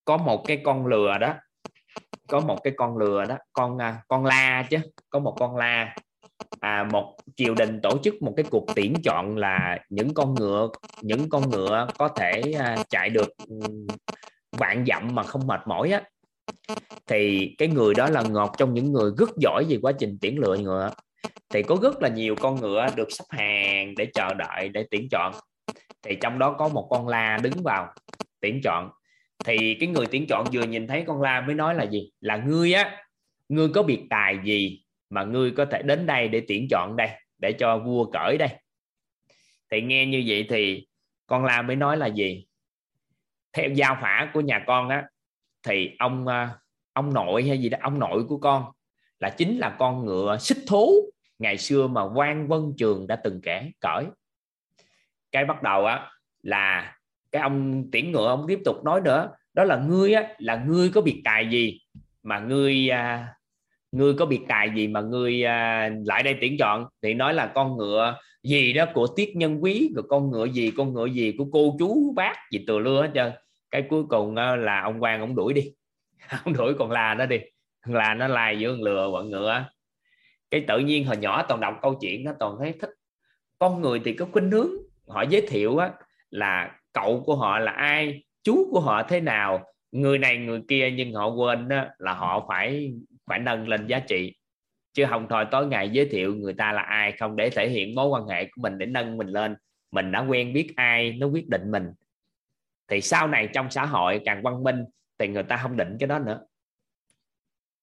Có một cái con lừa đó có một cái con lừa đó con à, con la chứ có một con la. À, một triều đình tổ chức một cái cuộc tuyển chọn là những con ngựa những con ngựa có thể à, chạy được vạn dặm mà không mệt mỏi á. Thì cái người đó là ngọt trong những người rất giỏi về quá trình tuyển lựa ngựa. Thì có rất là nhiều con ngựa được sắp hàng để chờ đợi để tuyển chọn. Thì trong đó có một con la đứng vào tuyển chọn thì cái người tuyển chọn vừa nhìn thấy con la mới nói là gì? Là ngươi á, ngươi có biệt tài gì mà ngươi có thể đến đây để tuyển chọn đây, để cho vua cởi đây? Thì nghe như vậy thì con la mới nói là gì? Theo giao phả của nhà con á, thì ông à, ông nội hay gì đó, ông nội của con là chính là con ngựa xích thú ngày xưa mà quan vân trường đã từng kể, cởi. Cái bắt đầu á là cái ông tuyển ngựa ông tiếp tục nói nữa đó là ngươi á là ngươi có biệt tài gì mà ngươi à, ngươi có biệt tài gì mà ngươi à, lại đây tuyển chọn? Thì nói là con ngựa gì đó của tiết nhân quý rồi con ngựa gì con ngựa gì của cô chú bác gì từ lưa hết trơn. Cái cuối cùng là ông quan ông đuổi đi. Ông đuổi còn là nó đi. Là nó lai giữa lừa bọn ngựa cái tự nhiên hồi nhỏ toàn đọc câu chuyện nó toàn thấy thích. Con người thì có khuynh hướng. Họ giới thiệu á, là cậu của họ là ai chú của họ thế nào người này người kia nhưng họ quên đó, là họ phải phải nâng lên giá trị. Chứ không thôi tối ngày giới thiệu người ta là ai không để thể hiện mối quan hệ của mình để nâng mình lên mình đã quen biết ai nó quyết định mình. Thì sau này trong xã hội càng văn minh thì người ta không định cái đó nữa.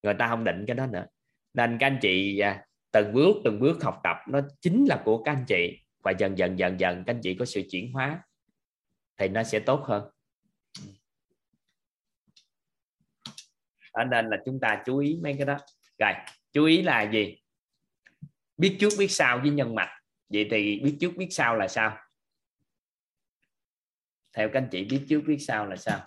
Người ta không định cái đó nữa. Nên các anh chị à, từng bước từng bước học tập nó chính là của các anh chị. Và dần dần dần dần các anh chị có sự chuyển hóa thì nó sẽ tốt hơn. Đó nên là chúng ta chú ý mấy cái đó. Rồi, chú ý là gì? Biết trước, biết sau với nhân mạch. Vậy thì biết trước, biết sau là sao? Theo các anh chị, biết trước, biết sau là sao?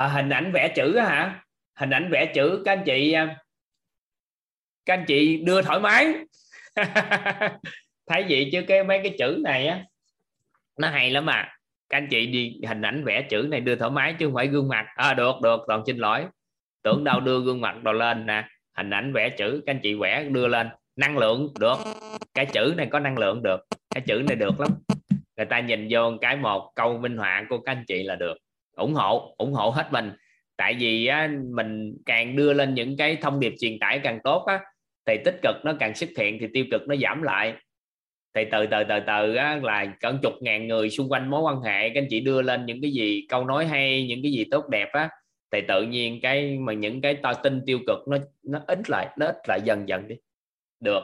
À, hình ảnh vẽ chữ hả? Hình ảnh vẽ chữ các anh chị à, các anh chị đưa thoải mái. Thấy gì chứ cái mấy cái chữ này á nó hay lắm mà các anh chị đi hình ảnh vẽ chữ này đưa thoải mái chứ không phải gương mặt. À, được được toàn xin lỗi. Tưởng đâu đưa gương mặt đồ lên nè. Hình ảnh vẽ chữ các anh chị vẽ đưa lên. Năng lượng được. Cái chữ này có năng lượng được. Cái chữ này được lắm. Người ta nhìn vô cái một câu minh họa của các anh chị là được ủng hộ ủng hộ hết mình. Tại vì á, mình càng đưa lên những cái thông điệp truyền tải càng tốt á, thì tích cực nó càng xuất hiện thì tiêu cực nó giảm lại. Thì từ từ từ từ á, là cỡ chục ngàn người xung quanh mối quan hệ các anh chị đưa lên những cái gì câu nói hay những cái gì tốt đẹp á thì tự nhiên cái mà những cái to tin tiêu cực nó nó ít lại nó ít lại dần dần đi. Được.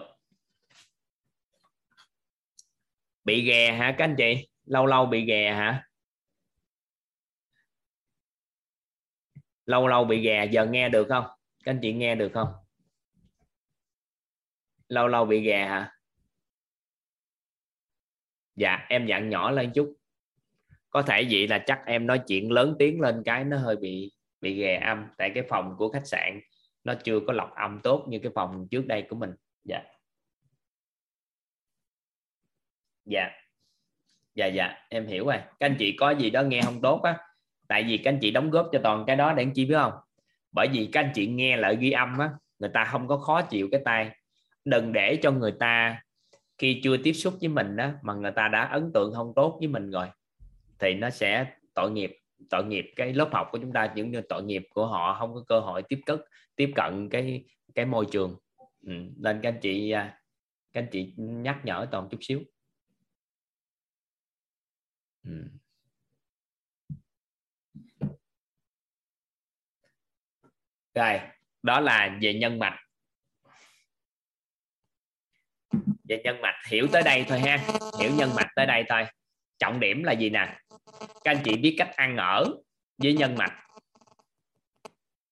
Bị ghè hả các anh chị? Lâu lâu bị ghè hả? Lâu lâu bị gà, giờ nghe được không? Các anh chị nghe được không? Lâu lâu bị gà hả? Dạ em dặn nhỏ lên chút. Có thể vậy là chắc em nói chuyện lớn tiếng lên cái nó hơi bị bị ghè âm. Tại cái phòng của khách sạn, nó chưa có lọc âm tốt như cái phòng trước đây của mình. Dạ. Dạ. Dạ dạ. Em hiểu rồi. Các anh chị có gì đó nghe không tốt á tại vì các anh chị đóng góp cho toàn cái đó để anh chị biết không bởi vì các anh chị nghe lại ghi âm á, người ta không có khó chịu cái tay đừng để cho người ta khi chưa tiếp xúc với mình đó mà người ta đã ấn tượng không tốt với mình rồi, thì nó sẽ tội nghiệp tội nghiệp cái lớp học của chúng ta những như tội nghiệp của họ, không có cơ hội tiếp cận tiếp cận cái cái môi trường ừ. nên các anh chị à, các anh chị nhắc nhở toàn chút xíu ừ. Rồi, đó là về nhân mạch. Về nhân mạch, hiểu tới đây thôi ha. Hiểu nhân mạch tới đây thôi. Trọng điểm là gì nè? Các anh chị biết cách ăn ở với nhân mạch.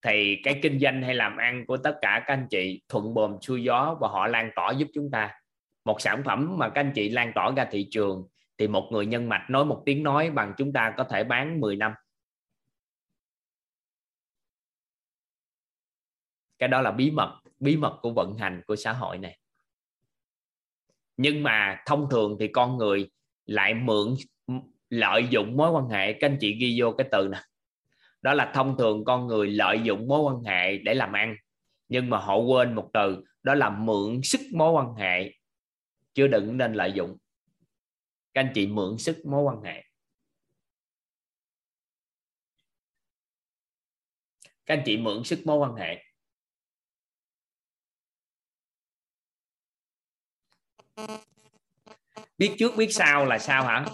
Thì cái kinh doanh hay làm ăn của tất cả các anh chị thuận bồm xuôi gió và họ lan tỏa giúp chúng ta. Một sản phẩm mà các anh chị lan tỏa ra thị trường thì một người nhân mạch nói một tiếng nói bằng chúng ta có thể bán 10 năm. Cái đó là bí mật bí mật của vận hành của xã hội này. Nhưng mà thông thường thì con người lại mượn lợi dụng mối quan hệ, các anh chị ghi vô cái từ nè. Đó là thông thường con người lợi dụng mối quan hệ để làm ăn, nhưng mà họ quên một từ, đó là mượn sức mối quan hệ chưa đừng nên lợi dụng. Các anh chị mượn sức mối quan hệ. Các anh chị mượn sức mối quan hệ. Biết trước biết sau là sao hả?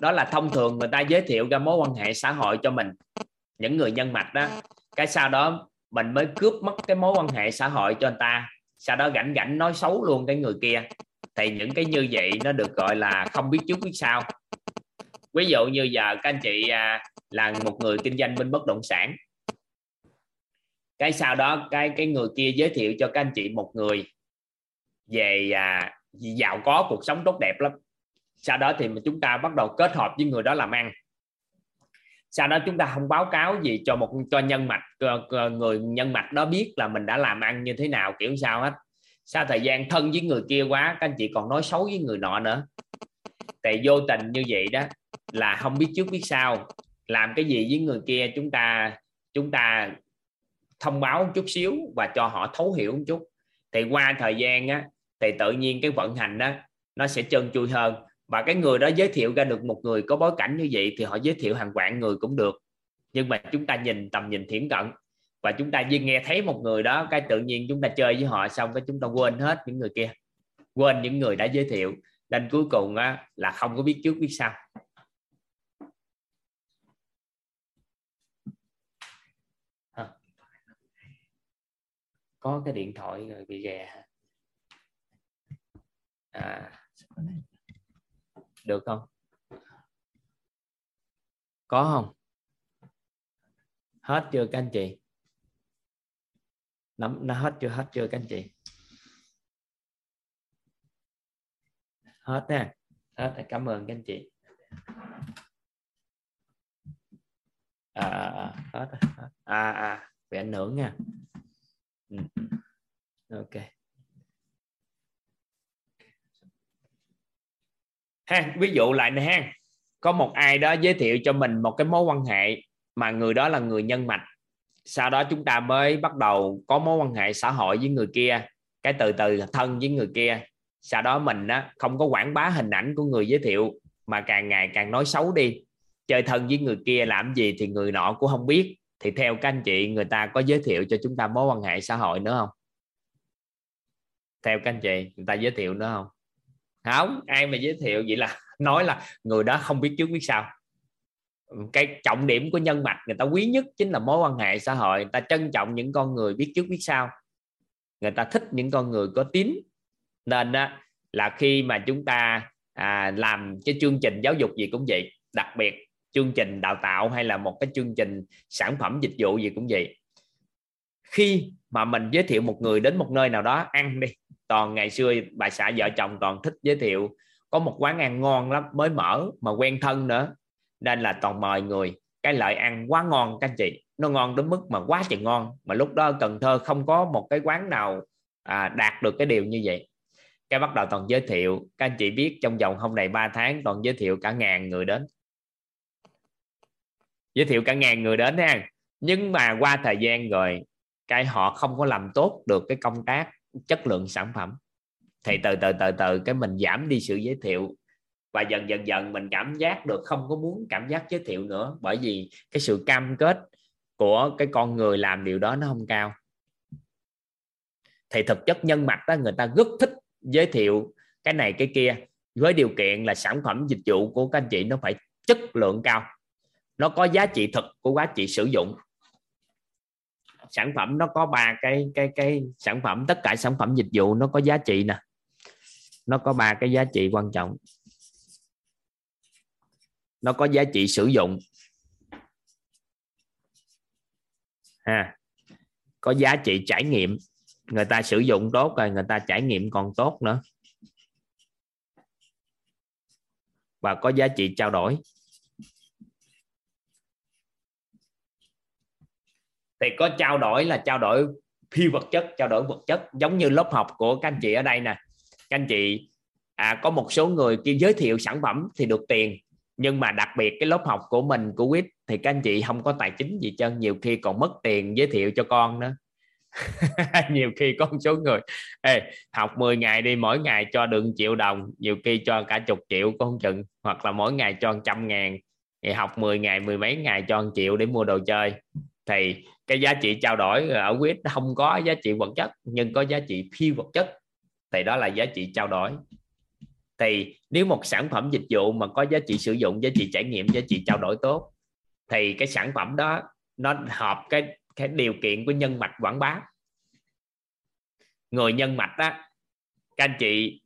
Đó là thông thường người ta giới thiệu ra mối quan hệ xã hội cho mình. Những người nhân mạch đó cái sau đó mình mới cướp mất cái mối quan hệ xã hội cho người ta. Sau đó rảnh rảnh nói xấu luôn cái người kia. Thì những cái như vậy nó được gọi là không biết trước biết sau. Ví dụ như giờ các anh chị à, là một người kinh doanh bên bất động sản. Cái sau đó cái cái người kia giới thiệu cho các anh chị một người về à, giàu có, cuộc sống tốt đẹp lắm. Sau đó thì chúng ta bắt đầu kết hợp với người đó làm ăn. Sau đó chúng ta không báo cáo gì cho một, cho nhân mạch người nhân mạch đó biết là mình đã làm ăn như thế nào, kiểu sao hết. Sau thời gian thân với người kia quá, các anh chị còn nói xấu với người nọ nữa. Tại vô tình như vậy đó, là không biết trước biết sau. Làm cái gì với người kia chúng ta chúng ta thông báo một chút xíu và cho họ thấu hiểu một chút. Thì qua thời gian á thì tự nhiên cái vận hành đó nó sẽ trơn chui hơn. Và cái người đó giới thiệu ra được một người có bối cảnh như vậy thì họ giới thiệu hàng vạn người cũng được. Nhưng mà chúng ta nhìn tầm nhìn thiển cận. Và chúng ta chỉ nghe thấy một người đó cái tự nhiên chúng ta chơi với họ xong cái chúng ta quên hết những người kia. Quên những người đã giới thiệu. Nên cuối cùng á, là không có biết trước biết sau. À. Có cái điện thoại rồi bị ghè à, được không? Có không? Hết chưa các anh chị? Nắm nó hết chưa? Hết chưa các anh chị? Hết nha hết cảm ơn các anh chị. À, à, hết. À à bị ảnh hưởng nha. Ừ. ok ha ví dụ lại này ha. Có một ai đó giới thiệu cho mình một cái mối quan hệ mà người đó là người nhân mạch. Sau đó chúng ta mới bắt đầu có mối quan hệ xã hội với người kia cái từ từ thân với người kia. Sau đó mình á, không có quảng bá hình ảnh của người giới thiệu mà càng ngày càng nói xấu đi. Chơi thân với người kia làm gì thì người nọ cũng không biết. Thì theo các anh chị người ta có giới thiệu cho chúng ta mối quan hệ xã hội nữa không? Theo các anh chị người ta giới thiệu nữa không? Không ai mà giới thiệu vậy là nói là người đó không biết trước biết sau. Cái trọng điểm của nhân mạch người ta quý nhất chính là mối quan hệ xã hội. Người ta trân trọng những con người biết trước biết sau. Người ta thích những con người có tín. Nên đó, là khi mà chúng ta à, làm cái chương trình giáo dục gì cũng vậy đặc biệt chương trình đào tạo hay là một cái chương trình sản phẩm dịch vụ gì cũng vậy khi mà mình giới thiệu một người đến một nơi nào đó ăn đi toàn ngày xưa bà xã vợ chồng toàn thích giới thiệu có một quán ăn ngon lắm mới mở mà quen thân nữa. Nên là toàn mời người cái lợi ăn quá ngon các anh chị. Nó ngon đến mức mà quá trời ngon mà lúc đó Cần Thơ không có một cái quán nào à, đạt được cái điều như vậy. Cái bắt đầu toàn giới thiệu các anh chị biết trong vòng không đầy 3 tháng toàn giới thiệu cả ngàn người đến. Giới thiệu cả ngàn người đến ha. Nhưng mà qua thời gian rồi cái họ không có làm tốt được cái công tác chất lượng sản phẩm. Thì từ từ từ từ cái mình giảm đi sự giới thiệu và dần dần dần mình cảm giác được không có muốn cảm giác giới thiệu nữa bởi vì cái sự cam kết của cái con người làm điều đó nó không cao. Thì thực chất nhân mặt đó người ta rất thích giới thiệu cái này, cái kia với điều kiện là sản phẩm dịch vụ của các anh chị nó phải chất lượng cao. Nó có giá trị thực của giá trị sử dụng sản phẩm nó có ba cái cái cái sản phẩm, tất cả sản phẩm dịch vụ nó có giá trị nè. Nó có ba cái giá trị quan trọng. Nó có giá trị sử dụng. Ha. Có giá trị trải nghiệm. Người ta sử dụng tốt rồi, người ta trải nghiệm còn tốt nữa. Và có giá trị trao đổi. Thì có trao đổi là trao đổi phi vật chất trao đổi vật chất. Giống như lớp học của các anh chị ở đây nè. Các anh chị à, có một số người kia giới thiệu sản phẩm thì được tiền. Nhưng mà đặc biệt cái lớp học của mình của quýt thì các anh chị không có tài chính gì chân nhiều khi còn mất tiền giới thiệu cho con nữa. Nhiều khi có một số người Ê, học 10 ngày đi mỗi ngày cho được triệu đồng nhiều khi cho cả chục triệu con chừng. Hoặc là mỗi ngày cho trăm ngàn thì học 10 ngày mười mấy ngày cho 1 triệu để mua đồ chơi. Thì cái giá trị trao đổi ở quýt không có giá trị vật chất, nhưng có giá trị phi vật chất. Thì đó là giá trị trao đổi. Thì nếu một sản phẩm dịch vụ mà có giá trị sử dụng, giá trị trải nghiệm, giá trị trao đổi tốt, thì cái sản phẩm đó nó hợp cái cái điều kiện của nhân mạch quảng bá. Người nhân mạch đó các anh chị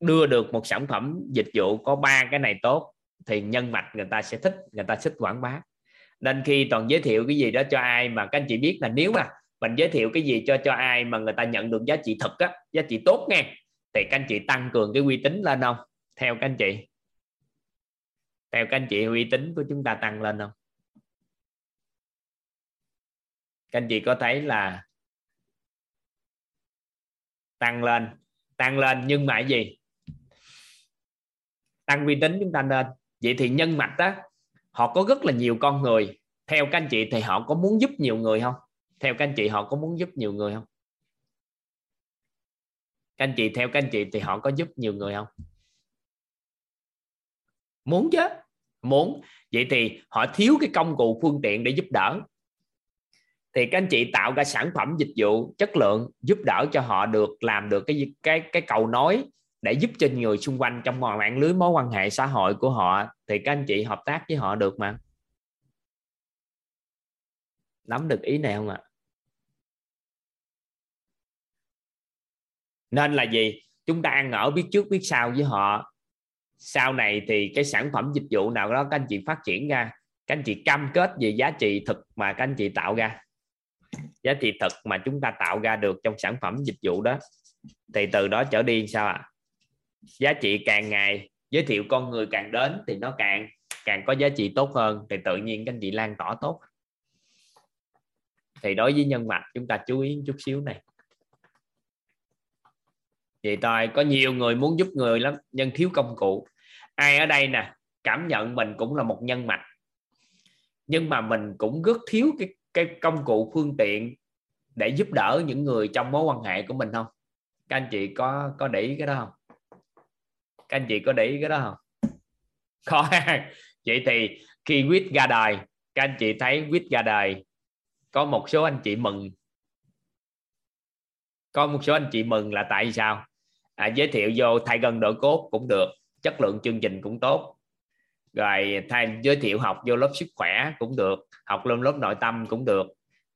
đưa được một sản phẩm dịch vụ có ba cái này tốt, thì nhân mạch người ta sẽ thích, người ta thích quảng bá nên khi toàn giới thiệu cái gì đó cho ai mà các anh chị biết là nếu mà mình giới thiệu cái gì cho cho ai mà người ta nhận được giá trị thực á giá trị tốt nghe thì các anh chị tăng cường cái uy tín lên không? Theo các anh chị. Theo các anh chị uy tín của chúng ta tăng lên không? Các anh chị có thấy là tăng lên tăng lên nhưng mà gì? Tăng uy tín chúng ta lên, vậy thì nhân mạch á họ có rất là nhiều con người. Theo các anh chị thì họ có muốn giúp nhiều người không? Theo các anh chị họ có muốn giúp nhiều người không? Các anh chị, theo các anh chị thì họ có giúp nhiều người không? Muốn chứ, muốn. Vậy thì họ thiếu cái công cụ phương tiện để giúp đỡ. Thì các anh chị tạo ra sản phẩm dịch vụ chất lượng giúp đỡ cho họ được, làm được cái cái cái cầu nối để giúp cho người xung quanh trong mạng lưới, mối quan hệ xã hội của họ thì các anh chị hợp tác với họ được mà. Nắm được ý này không ạ? Nên là gì? Chúng ta ăn ở biết trước biết sau với họ. Sau này thì cái sản phẩm dịch vụ nào đó các anh chị phát triển ra, các anh chị cam kết về giá trị thực mà các anh chị tạo ra. Giá trị thực mà chúng ta tạo ra được trong sản phẩm dịch vụ đó. Thì từ đó trở đi sao ạ? À? giá trị càng ngày giới thiệu con người càng đến thì nó càng càng có giá trị tốt hơn, thì tự nhiên các anh chị lan tỏa tốt. Thì đối với nhân mạch chúng ta chú ý chút xíu này. Vậy thôi có nhiều người muốn giúp người lắm, nhưng thiếu công cụ. Ai ở đây nè, cảm nhận mình cũng là một nhân mạch nhưng mà mình cũng rất thiếu cái cái công cụ, phương tiện để giúp đỡ những người trong mối quan hệ của mình không? Các anh chị có có để ý cái đó không? Các anh chị có để ý cái đó không? Có. Vậy thì khi quýt ra đời các anh chị thấy quýt ra đời có một số anh chị mừng. Có một số anh chị mừng là tại sao? À, giới thiệu vô thay gần đổi cốt cũng được chất lượng chương trình cũng tốt. Rồi thay giới thiệu học vô lớp sức khỏe cũng được học lên lớp nội tâm cũng được.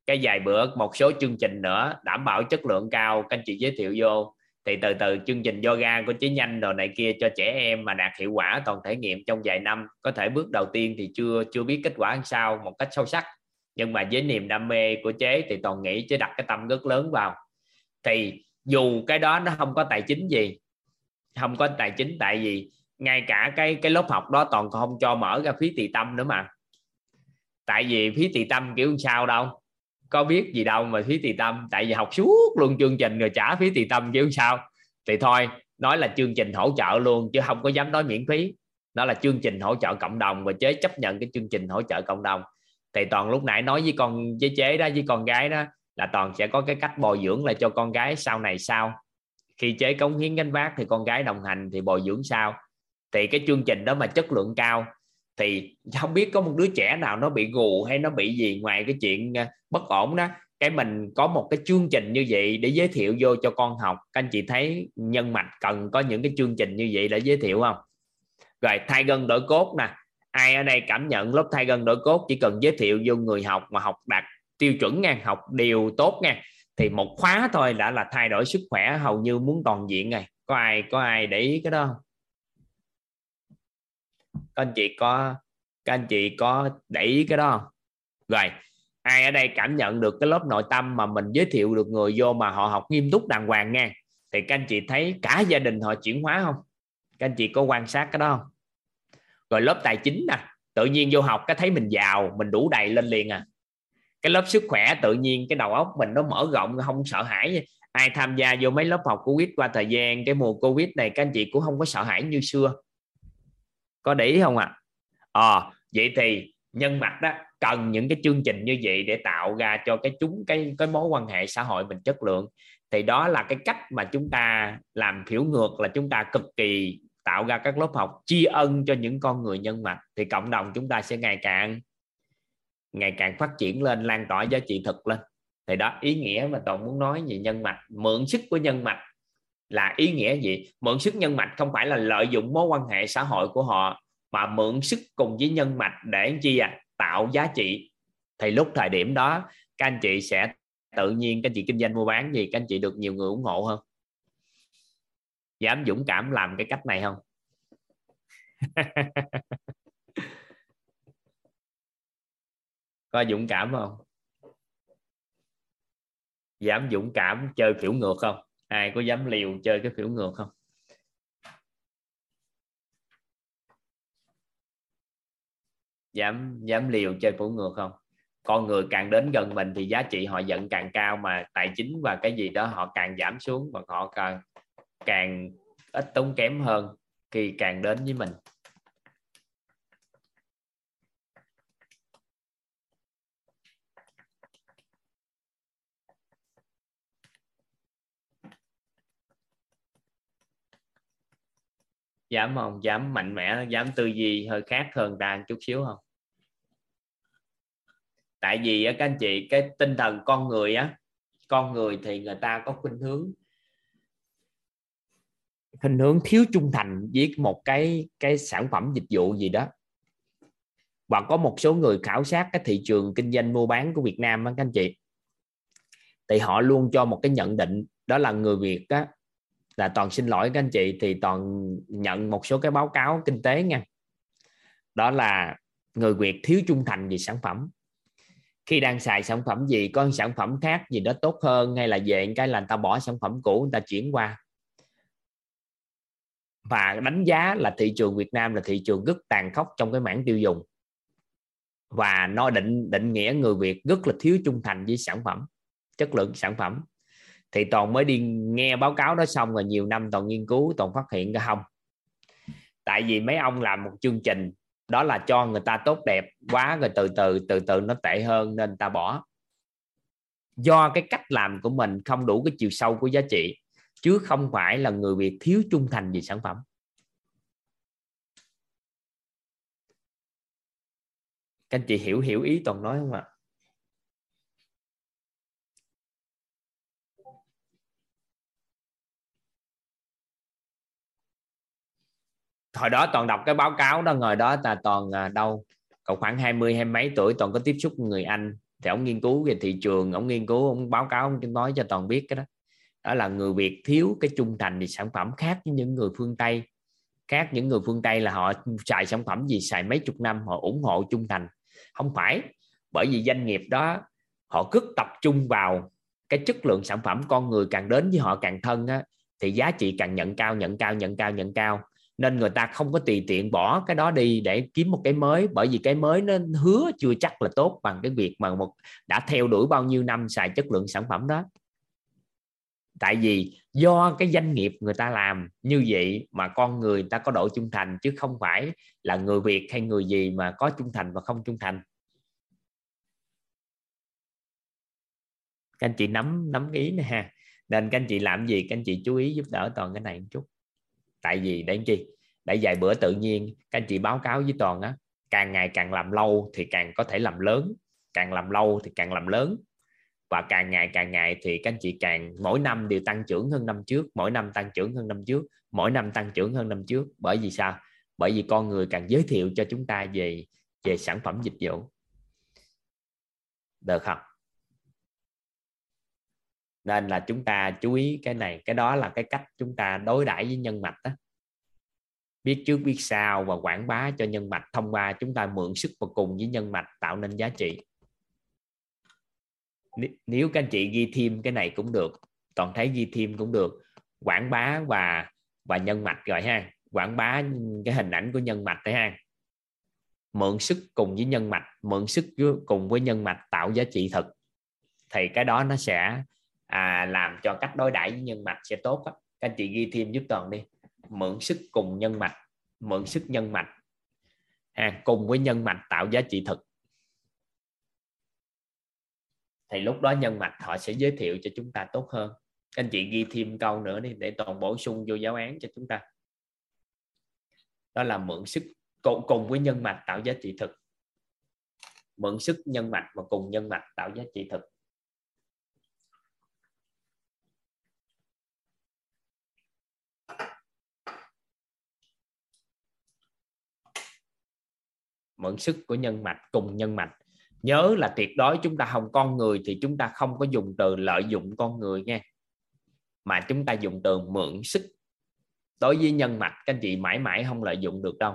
Cái vài bữa một số chương trình nữa đảm bảo chất lượng cao các anh chị giới thiệu vô thì từ từ chương trình yoga của chế nhanh rồi này kia cho trẻ em mà đạt hiệu quả toàn thể nghiệm trong vài năm, có thể bước đầu tiên thì chưa chưa biết kết quả làm sao một cách sâu sắc. Nhưng mà với niềm đam mê của chế thì toàn nghĩ chế đặt cái tâm rất lớn vào. Thì dù cái đó nó không có tài chính gì, không có tài chính tại vì ngay cả cái cái lớp học đó toàn không cho mở ra phí tỳ tâm nữa mà. Tại vì phí tỳ tâm kiểu sao đâu? Có biết gì đâu mà phí tỳ tâm, tại vì học suốt luôn chương trình rồi trả phí tỳ tâm kiểu sao. Thì thôi, nói là chương trình hỗ trợ luôn, chứ không có dám nói miễn phí. Đó là chương trình hỗ trợ cộng đồng và chế chấp nhận cái chương trình hỗ trợ cộng đồng. Thì toàn lúc nãy nói với con, với chế đó, với con gái đó, là toàn sẽ có cái cách bồi dưỡng lại cho con gái sau này sau khi chế cống hiến gánh vác thì con gái đồng hành thì bồi dưỡng sau thì cái chương trình đó mà chất lượng cao thì không biết có một đứa trẻ nào nó bị gù hay nó bị gì ngoài cái chuyện à, bất ổn đó. Cái mình có một cái chương trình như vậy để giới thiệu vô cho con học. Các anh chị thấy nhân mạch cần có những cái chương trình như vậy để giới thiệu không? Rồi thay gân đổi cốt nè. Ai ở đây cảm nhận lớp thay gân đổi cốt chỉ cần giới thiệu vô người học mà học đạt tiêu chuẩn nha học đều tốt nha thì một khóa thôi đã là thay đổi sức khỏe, hầu như muốn toàn diện này có ai có ai để ý cái đó không? Các anh chị có các anh chị có để ý cái đó không? Rồi, ai ở đây cảm nhận được cái lớp nội tâm mà mình giới thiệu được người vô mà họ học nghiêm túc đàng hoàng nha thì các anh chị thấy cả gia đình họ chuyển hóa không? Các anh chị có quan sát cái đó không? Rồi lớp tài chính nè, tự nhiên vô học cái thấy mình giàu, mình đủ đầy lên liền à. Cái lớp sức khỏe tự nhiên, cái đầu óc mình nó mở rộng, không sợ hãi. Ai tham gia vô mấy lớp học covid qua thời gian, cái mùa covid này các anh chị cũng không có sợ hãi như xưa có để ý không ạ à? à, vậy thì nhân mạch đó cần những cái chương trình như vậy để tạo ra cho cái chúng cái cái mối quan hệ xã hội mình chất lượng thì đó là cái cách mà chúng ta làm hiểu ngược là chúng ta cực kỳ tạo ra các lớp học tri ân cho những con người nhân mạch thì cộng đồng chúng ta sẽ ngày càng ngày càng phát triển lên lan tỏa giá trị thực lên thì đó ý nghĩa mà toàn muốn nói về nhân mạch mượn sức của nhân mạch là ý nghĩa gì? Mượn sức nhân mạch không phải là lợi dụng mối quan hệ xã hội của họ, mà mượn sức cùng với nhân mạch để chi à? Tạo giá trị. Thì lúc thời điểm đó, các anh chị sẽ tự nhiên, các anh chị kinh doanh mua bán gì, các anh chị được nhiều người ủng hộ hơn? Dạ, Dám dũng cảm làm cái cách này không? Có dũng cảm không? Dạ, Dám dũng cảm chơi kiểu ngược không? Ai có dám liều chơi cái kiểu ngược không? Dám dám liều chơi phiểu ngược không? Con người càng đến gần mình thì giá trị họ nhận càng cao mà tài chính và cái gì đó họ càng giảm xuống và họ càng càng ít tốn kém hơn khi càng đến với mình. Dám không? Dám mạnh mẽ, dám tư duy hơi khác hơn ta chút xíu không? Tại vì các anh chị, cái tinh thần con người á, con người thì người ta có khuynh hướng khuynh hướng thiếu trung thành với một cái cái sản phẩm dịch vụ gì đó. Và có một số người khảo sát cái thị trường kinh doanh mua bán của Việt Nam á, các anh chị, thì họ luôn cho một cái nhận định, đó là người Việt á là toàn xin lỗi các anh chị, thì toàn nhận một số cái báo cáo kinh tế nha. Đó là người Việt thiếu trung thành về sản phẩm. Khi đang xài sản phẩm gì, có sản phẩm khác gì đó tốt hơn hay là về cái là người ta bỏ sản phẩm cũ, người ta chuyển qua. Và đánh giá là thị trường Việt Nam là thị trường rất tàn khốc trong cái mảng tiêu dùng. Và nó định định nghĩa người Việt rất là thiếu trung thành với sản phẩm, chất lượng sản phẩm thì toàn mới đi nghe báo cáo đó xong rồi nhiều năm toàn nghiên cứu toàn phát hiện ra không. Tại vì mấy ông làm một chương trình, đó là cho người ta tốt đẹp quá, rồi từ từ từ từ nó tệ hơn nên ta bỏ. Do cái cách làm của mình không đủ cái chiều sâu của giá trị, chứ không phải là người Việt thiếu trung thành về sản phẩm. Các anh chị hiểu hiểu ý toàn nói không ạ? Hồi đó toàn đọc cái báo cáo đó ngồi đó là toàn à, đâu còn khoảng 20 hai mấy tuổi toàn có tiếp xúc người Anh. Thì ông nghiên cứu về thị trường ông nghiên cứu ông báo cáo ông nói cho toàn biết cái đó. Đó là người Việt thiếu cái trung thành thì sản phẩm khác với những người phương Tây. Khác những người phương Tây là họ xài sản phẩm gì xài mấy chục năm họ ủng hộ trung thành. Không phải bởi vì doanh nghiệp đó họ cứ tập trung vào cái chất lượng sản phẩm con người càng đến với họ càng thân á, thì giá trị càng nhận cao nhận cao nhận cao nhận cao nên người ta không có tùy tiện bỏ cái đó đi để kiếm một cái mới, bởi vì cái mới nó hứa chưa chắc là tốt bằng cái việc mà một, đã theo đuổi bao nhiêu năm xài chất lượng sản phẩm đó. Tại vì do cái doanh nghiệp người ta làm như vậy mà con người ta có độ trung thành, chứ không phải là người Việt hay người gì mà có trung thành và không trung thành. Các anh chị nắm nắm ý nè ha. Nên các anh chị làm gì, các anh chị chú ý giúp đỡ toàn cái này một chút tại vì để chi? Để vài bữa tự nhiên, các anh chị báo cáo với toàn á, càng ngày càng làm lâu thì càng có thể làm lớn, càng làm lâu thì càng làm lớn. Và càng ngày càng ngày thì các anh chị càng, mỗi năm đều tăng trưởng hơn năm trước, mỗi năm tăng trưởng hơn năm trước, mỗi năm tăng trưởng hơn năm trước. Bởi vì sao? Bởi vì con người càng giới thiệu cho chúng ta về về sản phẩm dịch vụ. Được không? Nên là chúng ta chú ý cái này, cái đó là cái cách chúng ta đối đãi với nhân mạch đó biết trước, biết sau và quảng bá cho nhân mạch, thông qua chúng ta mượn sức và cùng với nhân mạch tạo nên giá trị. Nếu các anh chị ghi thêm cái này cũng được, toàn thấy ghi thêm cũng được, quảng bá và và nhân mạch rồi ha. Quảng bá cái hình ảnh của nhân mạch đấy ha. Mượn sức cùng với nhân mạch, mượn sức cùng với nhân mạch tạo giá trị thực thì cái đó nó sẽ à, làm cho cách đối đãi với nhân mạch sẽ tốt đó. các anh chị ghi thêm giúp toàn đi. Mượn sức cùng nhân mạch mượn sức nhân mạch. À, cùng với nhân mạch tạo giá trị thực. Thì lúc đó nhân mạch họ sẽ giới thiệu cho chúng ta tốt hơn. Anh chị ghi thêm câu nữa đi để toàn bổ sung vô giáo án cho chúng ta. Đó là mượn sức cùng, cùng với nhân mạch tạo giá trị thực. Mượn sức nhân mạch và cùng nhân mạch tạo giá trị thực. Mượn sức của nhân mạch cùng nhân mạch. Nhớ là tuyệt đối chúng ta không con người thì chúng ta không có dùng từ lợi dụng con người nha. Mà chúng ta dùng từ mượn sức. Đối với nhân mạch, các anh chị mãi mãi không lợi dụng được đâu.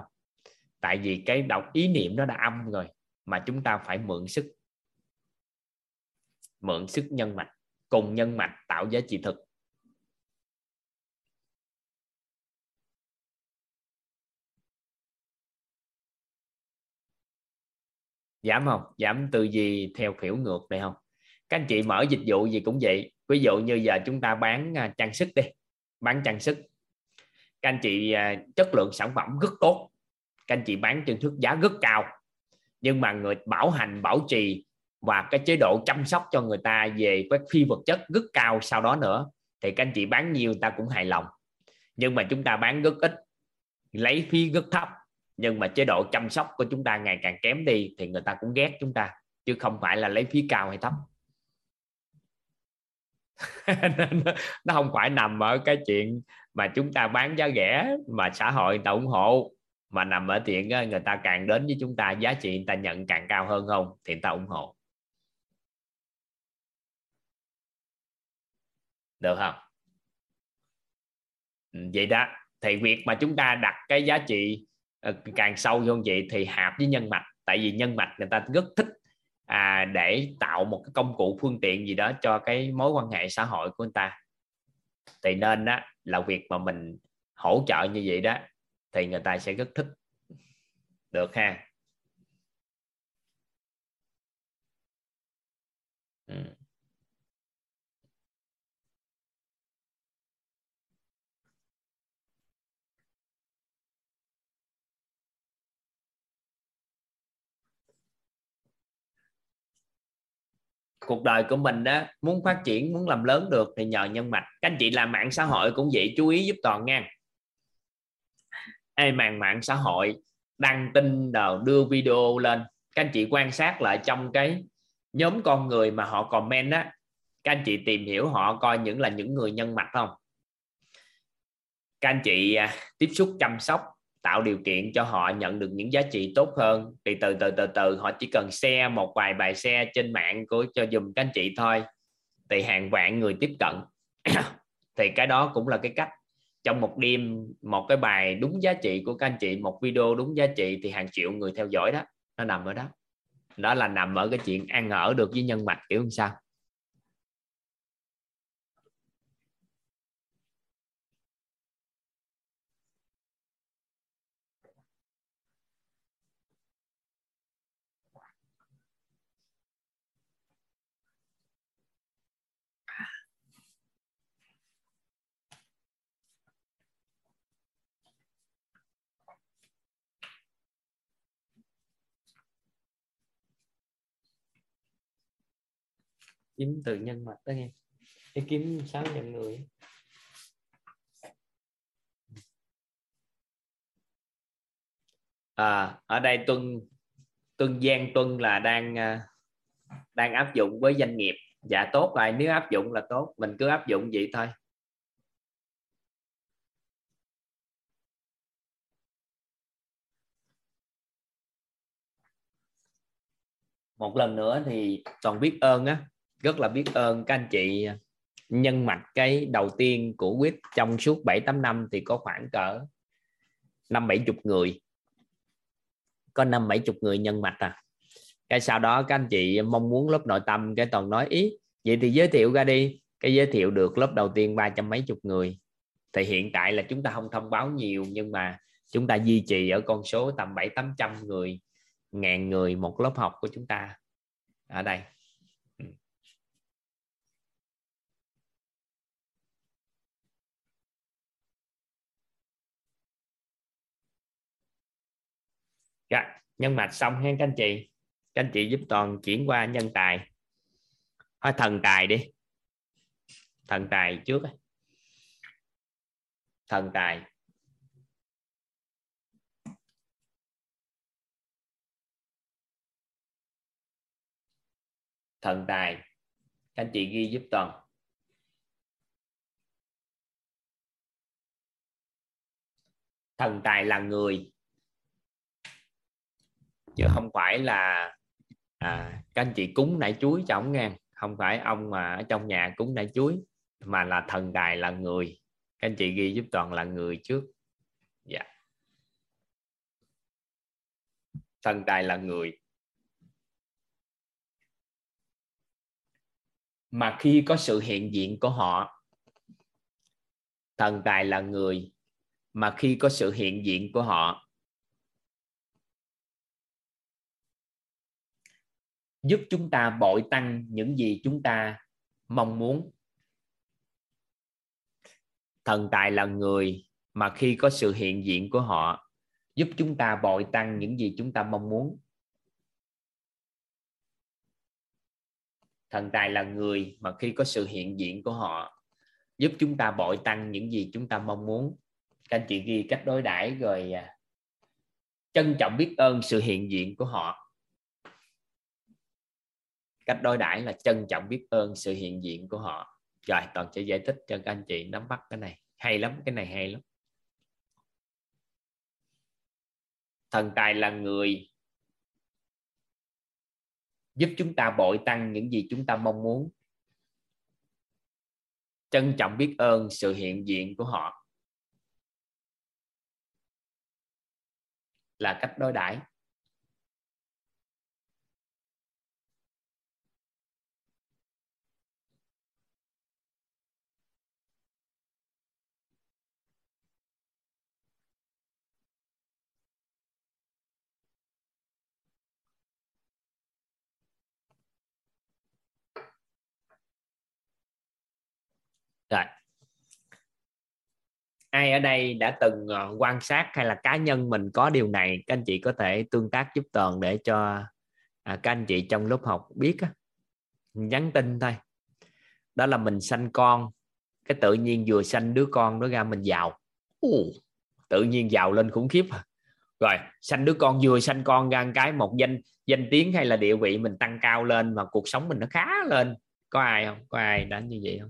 Tại vì cái đọc ý niệm nó đã âm rồi, mà chúng ta phải mượn sức. Mượn sức nhân mạch, cùng nhân mạch tạo giá trị thực. Giảm không? Giảm tư duy theo kiểu ngược này không? Các anh chị mở dịch vụ gì cũng vậy. Ví dụ như giờ chúng ta bán à, trang sức đi. Bán trang sức. Các anh chị à, chất lượng sản phẩm rất tốt. Các anh chị bán trên thước giá rất cao. Nhưng mà người bảo hành, bảo trì và cái chế độ chăm sóc cho người ta về các phi vật chất rất cao sau đó nữa, thì các anh chị bán nhiều ta cũng hài lòng. Nhưng mà chúng ta bán rất ít, lấy phí rất thấp nhưng mà chế độ chăm sóc của chúng ta ngày càng kém đi thì người ta cũng ghét chúng ta, chứ không phải là lấy phí cao hay thấp. Nó không phải nằm ở cái chuyện mà chúng ta bán giá rẻ mà xã hội người ta ủng hộ, mà nằm ở chuyện ờ, người ta càng đến với chúng ta, giá trị người ta nhận càng cao hơn không thì người ta ủng hộ. Được không? Ừ, vậy đó. Thì việc mà chúng ta đặt cái giá trị Ờ, càng sâu vô vậy thì hạp với nhân mạch tại vì nhân mạch người ta rất thích à, để tạo một cái công cụ phương tiện gì đó cho cái mối quan hệ xã hội của người ta. Thì nên đó là việc mà mình hỗ trợ như vậy đó thì người ta sẽ rất thích. Được ha? Ừ. cuộc đời của mình đó muốn phát triển, muốn làm lớn được thì nhờ nhân mạch. Các anh chị làm mạng xã hội cũng vậy, chú ý giúp toàn nha. Ai màn mạng xã hội, đăng tin nào đưa video lên. Các anh chị quan sát lại trong cái nhóm con người mà họ comment á, các anh chị tìm hiểu họ coi những là những người nhân mạch không? Các anh chị à, tiếp xúc chăm sóc tạo điều kiện cho họ nhận được những giá trị tốt hơn. Thì từ từ từ từ họ chỉ cần share một vài bài share trên mạng của, cho dùm các anh chị thôi. Thì hàng vạn người tiếp cận. Thì cái đó cũng là cái cách. Trong một đêm, một cái bài đúng giá trị của các anh chị, một video đúng giá trị thì hàng triệu người theo dõi đó. Nó nằm ở đó. Đó là nằm ở cái chuyện ăn ở được với nhân mạch kiểu như sao? Kiếm từ nhân mạch đó nghe. Cái kiếm sáu nhân người. À, ở đây tuân tuân giang tuân là đang à, đang áp dụng với doanh nghiệp. Dạ tốt rồi. Nếu áp dụng là tốt. Mình cứ áp dụng vậy thôi. Một lần nữa thì toàn biết ơn á rất là biết ơn các anh chị nhân mạch cái đầu tiên của quyết trong suốt 7 8 năm thì có khoảng cỡ năm bảy chục người. Có năm bảy chục người nhân mạch à. Cái sau đó các anh chị mong muốn lớp nội tâm, cái toàn nói, ý, vậy thì giới thiệu ra đi. Cái giới thiệu được lớp đầu tiên ba trăm mấy chục người. Thì hiện tại là chúng ta không thông báo nhiều, nhưng mà chúng ta duy trì ở con số tầm bảy tám trăm người, ngàn người một lớp học của chúng ta. Ở đây. Rồi, dạ, nhân mạch xong ha các anh chị. Các anh chị giúp toàn chuyển qua nhân tài. Thôi thần tài đi. Thần tài trước thần tài. Thần tài. Các anh chị ghi giúp toàn. Thần tài là người chứ không phải là à, các anh chị cúng nải chuối cho ông nghe. Không phải ông mà ở trong nhà cúng nải chuối mà là thần tài là người. Các anh chị ghi giúp toàn là người trước. Dạ. Thần tài là người. Mà khi có sự hiện diện của họ thần tài là người. Mà khi có sự hiện diện của họ giúp chúng ta bội tăng những gì chúng ta mong muốn. Thần tài là người mà khi có sự hiện diện của họ, giúp chúng ta bội tăng những gì chúng ta mong muốn. Thần tài là người mà khi có sự hiện diện của họ, giúp chúng ta bội tăng những gì chúng ta mong muốn. Các anh chị ghi cách đối đãi rồi à, trân trọng biết ơn sự hiện diện của họ cách đối đãi là trân trọng biết ơn sự hiện diện của họ. Rồi, toàn sẽ giải thích cho các anh chị nắm bắt cái này. Hay lắm, cái này hay lắm. Thần tài là người giúp chúng ta bội tăng những gì chúng ta mong muốn. Trân trọng biết ơn sự hiện diện của họ là cách đối đãi. Rồi. Ai ở đây đã từng ờ, quan sát hay là cá nhân mình có điều này? Các anh chị có thể tương tác giúp toàn để cho à, các anh chị trong lớp học biết á. nhắn tin thôi. Đó là mình sanh con. Cái tự nhiên vừa sanh đứa con nó ra mình giàu. Ồ, tự nhiên giàu lên khủng khiếp. Rồi sanh đứa con vừa sanh con ra cái một danh danh tiếng hay là địa vị mình tăng cao lên và cuộc sống mình nó khá lên. Có ai không? Có ai đã như vậy không?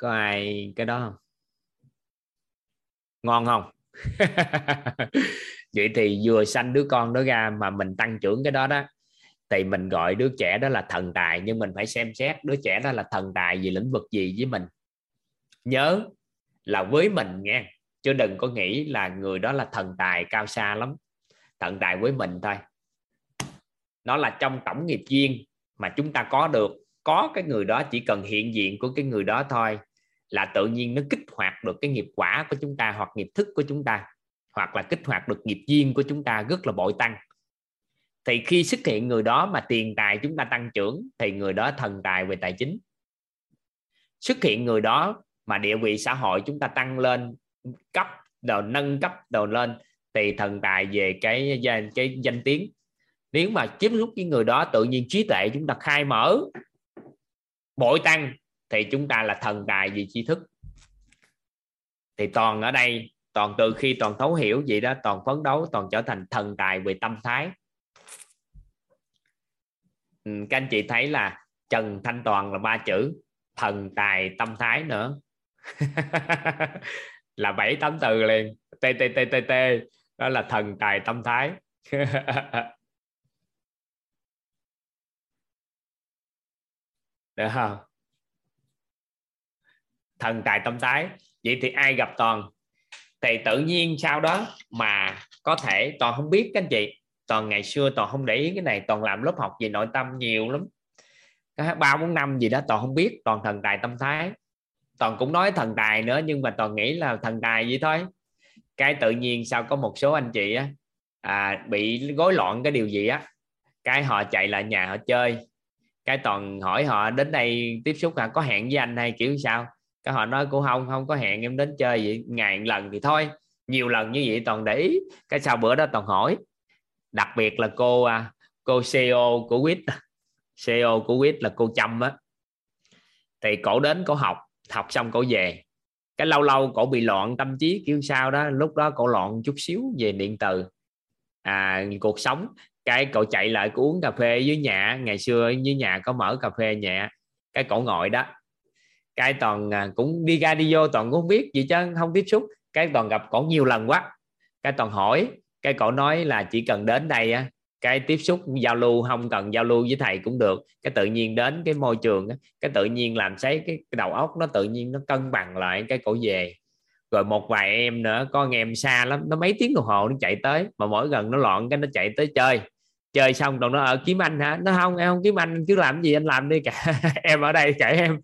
Có ai cái đó không? Ngon không? Vậy thì vừa sanh đứa con đó ra mà mình tăng trưởng cái đó đó, thì mình gọi đứa trẻ đó là thần tài, nhưng mình phải xem xét đứa trẻ đó là thần tài vì lĩnh vực gì với mình. Nhớ là với mình nghe, chứ đừng có nghĩ là người đó là thần tài cao xa lắm. Thần tài với mình thôi. Nó là trong tổng nghiệp duyên mà chúng ta có được. Có cái người đó chỉ cần hiện diện của cái người đó thôi là tự nhiên nó kích hoạt được cái nghiệp quả của chúng ta hoặc nghiệp thức của chúng ta, hoặc là kích hoạt được nghiệp duyên của chúng ta rất là bội tăng. Thì khi xuất hiện người đó mà tiền tài chúng ta tăng trưởng, thì người đó thần tài về tài chính. Xuất hiện người đó mà địa vị xã hội chúng ta tăng lên, cấp đầu nâng cấp đầu lên, thì thần tài về cái danh cái danh tiếng. Nếu mà tiếp xúc với người đó tự nhiên trí tuệ chúng ta khai mở, bội tăng thì chúng ta là thần tài vì tri thức. Thì toàn ở đây, toàn từ khi toàn thấu hiểu vậy đó, toàn phấn đấu, toàn trở thành thần tài về tâm thái. Ừ, các anh chị thấy là Trần Thanh Toàn là ba chữ, thần tài tâm thái nữa. Là bảy tám từ liền. T t t t t. Đó là thần tài tâm thái. Được không? Thần tài tâm thái. Vậy thì ai gặp toàn thì tự nhiên sau đó mà có thể toàn không biết các anh chị. Toàn ngày xưa toàn không để ý cái này toàn làm lớp học về nội tâm nhiều lắm. Ba bốn năm gì đó toàn không biết toàn thần tài tâm thái. Toàn cũng nói thần tài nữa nhưng mà toàn nghĩ là thần tài vậy thôi. Cái tự nhiên sao có một số anh chị á à, bị gối loạn cái điều gì á cái họ chạy lại nhà họ chơi. Cái toàn hỏi họ đến đây tiếp xúc là có hẹn với anh hay kiểu sao? Cái họ nói cô không không có hẹn em đến chơi vậy ngày một lần thì thôi nhiều lần như vậy toàn để ý. Cái sau bữa đó toàn hỏi. Đặc biệt là cô à, cô CEO của quýt. CEO của quýt là cô Trâm á. Thì cổ đến cổ học học xong cổ về. Cái lâu lâu cổ bị loạn tâm trí kiểu sao đó lúc đó cổ loạn chút xíu về điện từ. À, cuộc sống cái cậu chạy lại cậu uống cà phê dưới nhà ngày xưa dưới nhà có mở cà phê nhẹ cái cổ ngồi đó cái toàn à, cũng đi ra đi vô toàn cũng không biết gì chứ không tiếp xúc. Cái toàn gặp cổ nhiều lần quá. Cái toàn hỏi cái cổ nói là chỉ cần đến đây á cái tiếp xúc giao lưu không cần giao lưu với thầy cũng được. Cái tự nhiên đến cái môi trường cái tự nhiên làm sấy cái, cái đầu óc nó tự nhiên nó cân bằng lại cái cổ về. Rồi một vài em nữa có anh em xa lắm nó mấy tiếng đồng hồ nó chạy tới mà mỗi gần nó loạn cái nó chạy tới chơi. Chơi xong rồi nó ở kiếm anh hả? Nó không em không kiếm anh chứ làm gì anh làm đi cả. Em ở đây kể em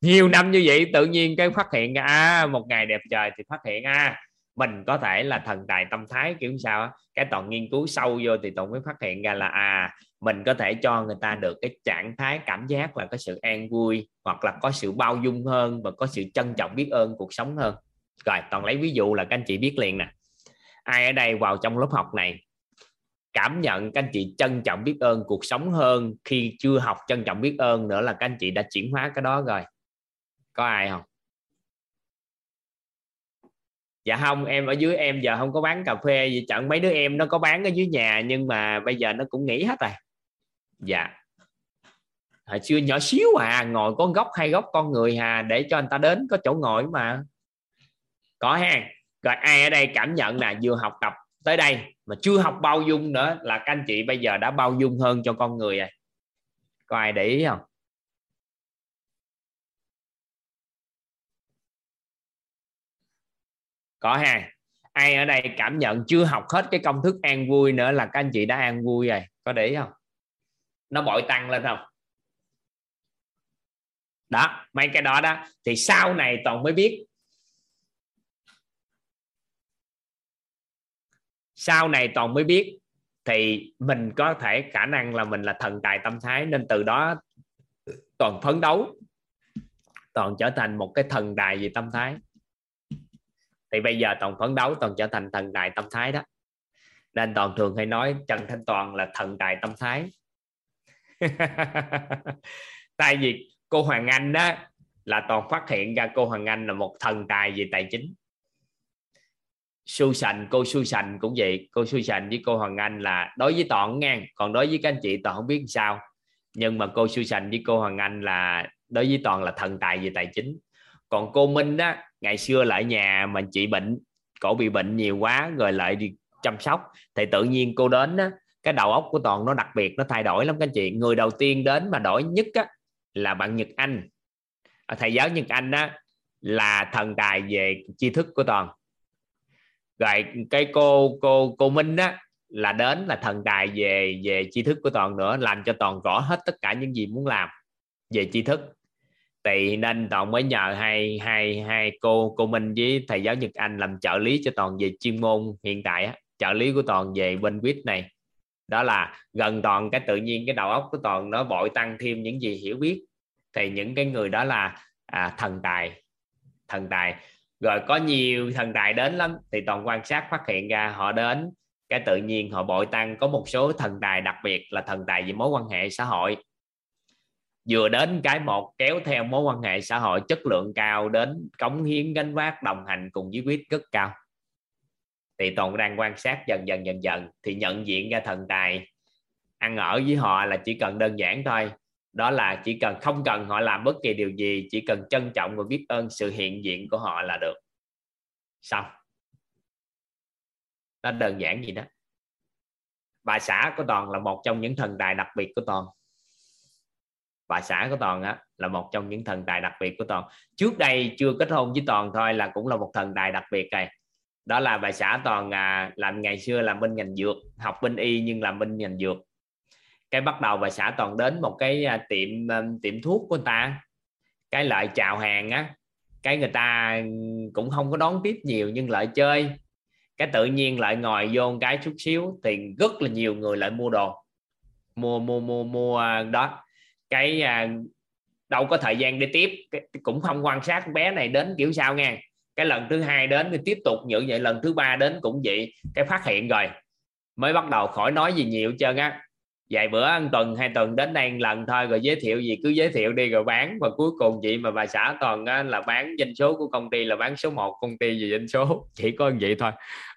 nhiều năm như vậy tự nhiên cái phát hiện à một ngày đẹp trời thì phát hiện à mình có thể là thần tài tâm thái, kiểu sao á, cái toàn nghiên cứu sâu vô thì toàn mới phát hiện ra là à mình có thể cho người ta được cái trạng thái, cảm giác là có sự an vui, hoặc là có sự bao dung hơn và có sự trân trọng biết ơn cuộc sống hơn. Rồi, toàn lấy ví dụ là các anh chị biết liền nè. Ai ở đây vào trong lớp học này cảm nhận, các anh chị trân trọng biết ơn, cuộc sống hơn khi chưa học trân trọng biết ơn nữa là các anh chị đã chuyển hóa cái đó rồi. Có ai không? Dạ không, em ở dưới em giờ không có bán cà phê gì chẳng mấy đứa em nó có bán ở dưới nhà nhưng mà bây giờ nó cũng nghỉ hết rồi. Dạ. Hồi xưa nhỏ xíu à ngồi có góc hai góc con người hà, để cho anh ta đến có chỗ ngồi mà. Có ha. Rồi ai ở đây cảm nhận là vừa học tập tới đây mà chưa học bao dung nữa là các anh chị bây giờ đã bao dung hơn cho con người rồi. Có ai để ý không? Có ha. Ai ở đây cảm nhận chưa học hết cái công thức an vui nữa là các anh chị đã an vui rồi. Có để ý không? Nó bội tăng lên không? Đó, mấy cái đó đó. Thì sau này toàn mới biết. Sau này toàn mới biết thì mình có thể khả năng là mình là thần tài tâm thái, nên từ đó toàn phấn đấu, toàn trở thành một cái thần tài về tâm thái. Thì bây giờ toàn phấn đấu, toàn trở thành thần tài tâm thái đó. Nên toàn thường hay nói trần thanh toàn là thần tài tâm thái. Tại vì cô hoàng anh đó là toàn phát hiện ra cô hoàng anh là một thần tài về tài chính. Susan cô Susan cũng vậy. Cô Susan với cô Hoàng Anh là đối với toàn ngang còn đối với các anh chị toàn không biết sao. Nhưng mà cô Susan với cô Hoàng Anh là đối với toàn là thần tài về tài chính. Còn cô Minh đó ngày xưa lại nhà mà chị bệnh cổ bị bệnh nhiều quá rồi lại đi chăm sóc. Thì tự nhiên cô đến á, cái đầu óc của toàn nó đặc biệt nó thay đổi lắm các anh chị. Người đầu tiên đến mà đổi nhất á, là bạn Nhật Anh. À, thầy giáo Nhật Anh đó là thần tài về tri thức của toàn rồi cái cô cô cô Minh đó là đến là thần tài về về tri thức của toàn nữa làm cho toàn rõ hết tất cả những gì muốn làm về tri thức. Thì nên toàn mới nhờ hai hai hai cô cô Minh với thầy giáo Nhật Anh làm trợ lý cho toàn về chuyên môn hiện tại á, trợ lý của toàn về bên quýt này. Đó là gần toàn cái tự nhiên cái đầu óc của toàn nó bội tăng thêm những gì hiểu biết. Thì những cái người đó là à, thần tài thần tài rồi có nhiều thần tài đến lắm. Thì toàn quan sát phát hiện ra họ đến, cái tự nhiên họ bội tăng. Có một số thần tài đặc biệt là thần tài về mối quan hệ xã hội. Vừa đến cái một kéo theo mối quan hệ xã hội, chất lượng cao đến cống hiến gánh vác, đồng hành cùng với quyết rất cao. Thì toàn đang quan sát dần dần dần dần. Thì nhận diện ra thần tài ăn ở với họ là chỉ cần đơn giản thôi đó là chỉ cần không cần họ làm bất kỳ điều gì chỉ cần trân trọng và biết ơn sự hiện diện của họ là được. Xong. Nó đơn giản gì đó. Bà xã của toàn là một trong những thần tài đặc biệt của toàn. Bà xã của toàn á là một trong những thần tài đặc biệt của toàn. Trước đây chưa kết hôn với toàn thôi là cũng là một thần tài đặc biệt này. Đó là bà xã toàn à, làm ngày xưa làm bên ngành dược học bên y nhưng làm bên ngành dược cái bắt đầu bà xã toàn đến một cái à, tiệm tiệm thuốc của người ta. Cái lợi chào hàng á cái người ta cũng không có đón tiếp nhiều nhưng lại chơi. Cái tự nhiên lại ngồi vô cái chút xíu thì rất là nhiều người lại mua đồ. Mua mua mua mua à, đó. Cái à, đâu có thời gian để tiếp cũng không quan sát bé này đến kiểu sao nha cái lần thứ hai đến thì tiếp tục như vậy lần thứ ba đến cũng vậy. Cái phát hiện rồi mới bắt đầu khỏi nói gì nhiều trơn á vài bữa ăn tuần hai tuần đến đây lần thôi rồi giới thiệu gì cứ giới thiệu đi rồi bán. Và cuối cùng chị mà bà xã toàn á, là bán doanh số của công ty là bán số 1 công ty về doanh số chỉ có vậy thôi.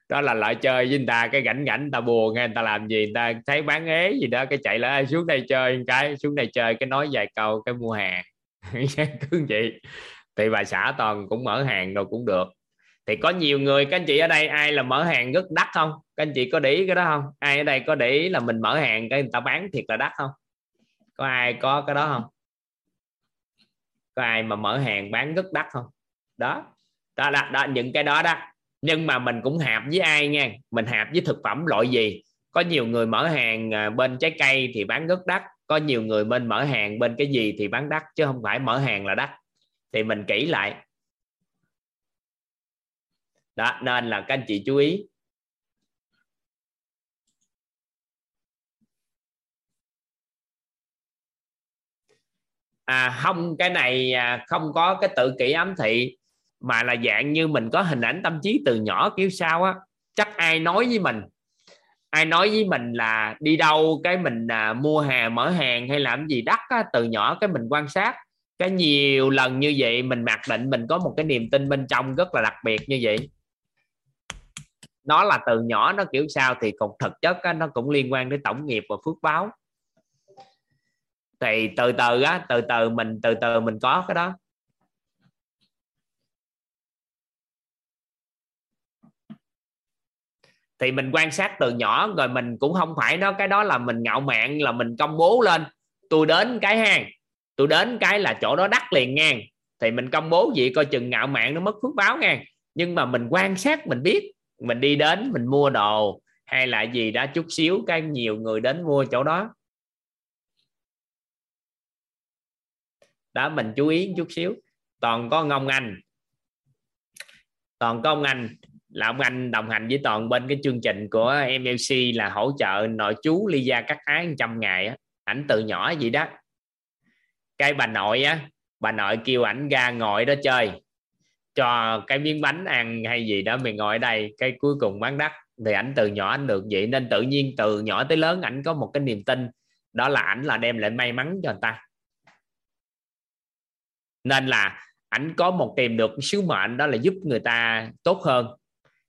Đó là lại chơi với người ta cái rảnh rảnh người ta buồn hay người ta làm gì người ta thấy bán ế gì đó cái chạy lại xuống đây chơi cái xuống đây chơi. Cái nói vài câu cái mua hàng. Cứ vậy. Thì bà xã toàn cũng mở hàng rồi cũng được thì có nhiều người các anh chị ở đây ai là mở hàng rất đắt không? Các anh chị có để ý cái đó không? Ai ở đây có để ý là mình mở hàng cái người ta bán thiệt là đắt không? Có ai có cái đó không? Có ai mà mở hàng bán rất đắt không? Đó. Đó là đó, những cái đó đó. Nhưng mà mình cũng hạp với ai nha? Mình hạp với thực phẩm loại gì? Có nhiều người mở hàng à, bên trái cây thì bán rất đắt. Có nhiều người bên mở hàng bên cái gì thì bán đắt chứ không phải mở hàng là đắt. Thì mình kỹ lại đó nên là các anh chị chú ý. À không cái này à, không có cái tự kỷ ám thị mà là dạng như mình có hình ảnh tâm trí từ nhỏ kiểu sao á. Chắc ai nói với mình ai nói với mình là đi đâu cái mình à, mua hàng mở hàng hay làm gì đắt á, từ nhỏ cái mình quan sát. Cái nhiều lần như vậy mình mặc định mình có một cái niềm tin bên trong rất là đặc biệt như vậy nó là từ nhỏ nó kiểu sao thì còn thực chất á, nó cũng liên quan đến tổng nghiệp và phước báo. Thì từ từ á từ từ mình từ từ mình có cái đó. Thì mình quan sát từ nhỏ rồi mình cũng không phải nó cái đó là mình ngạo mạn là mình công bố lên. Tôi đến cái hang tôi đến cái là chỗ đó đắt liền ngang. Thì mình công bố gì coi chừng ngạo mạn nó mất phước báo ngang. Nhưng mà mình quan sát mình biết mình đi đến, mình mua đồ, hay là gì đã chút xíu, cái nhiều người đến mua chỗ đó. Đó, mình chú ý chút xíu. Toàn có ông anh. Toàn có ông anh. Là ông anh đồng hành với toàn bên cái chương trình của MLC là hỗ trợ nội chú ly gia cắt ái trăm ngày á. Ảnh từ nhỏ gì đó. Cái bà nội á, bà nội kêu ảnh ra ngồi đó chơi cho cái miếng bánh ăn hay gì đó, mình ngồi ở đây, cái cuối cùng bán đắt. Thì ảnh từ nhỏ ảnh được vậy, nên tự nhiên từ nhỏ tới lớn ảnh có một cái niềm tin, đó là ảnh là đem lại may mắn cho người ta. Nên là ảnh có một tìm được sứ mệnh, đó là giúp người ta tốt hơn.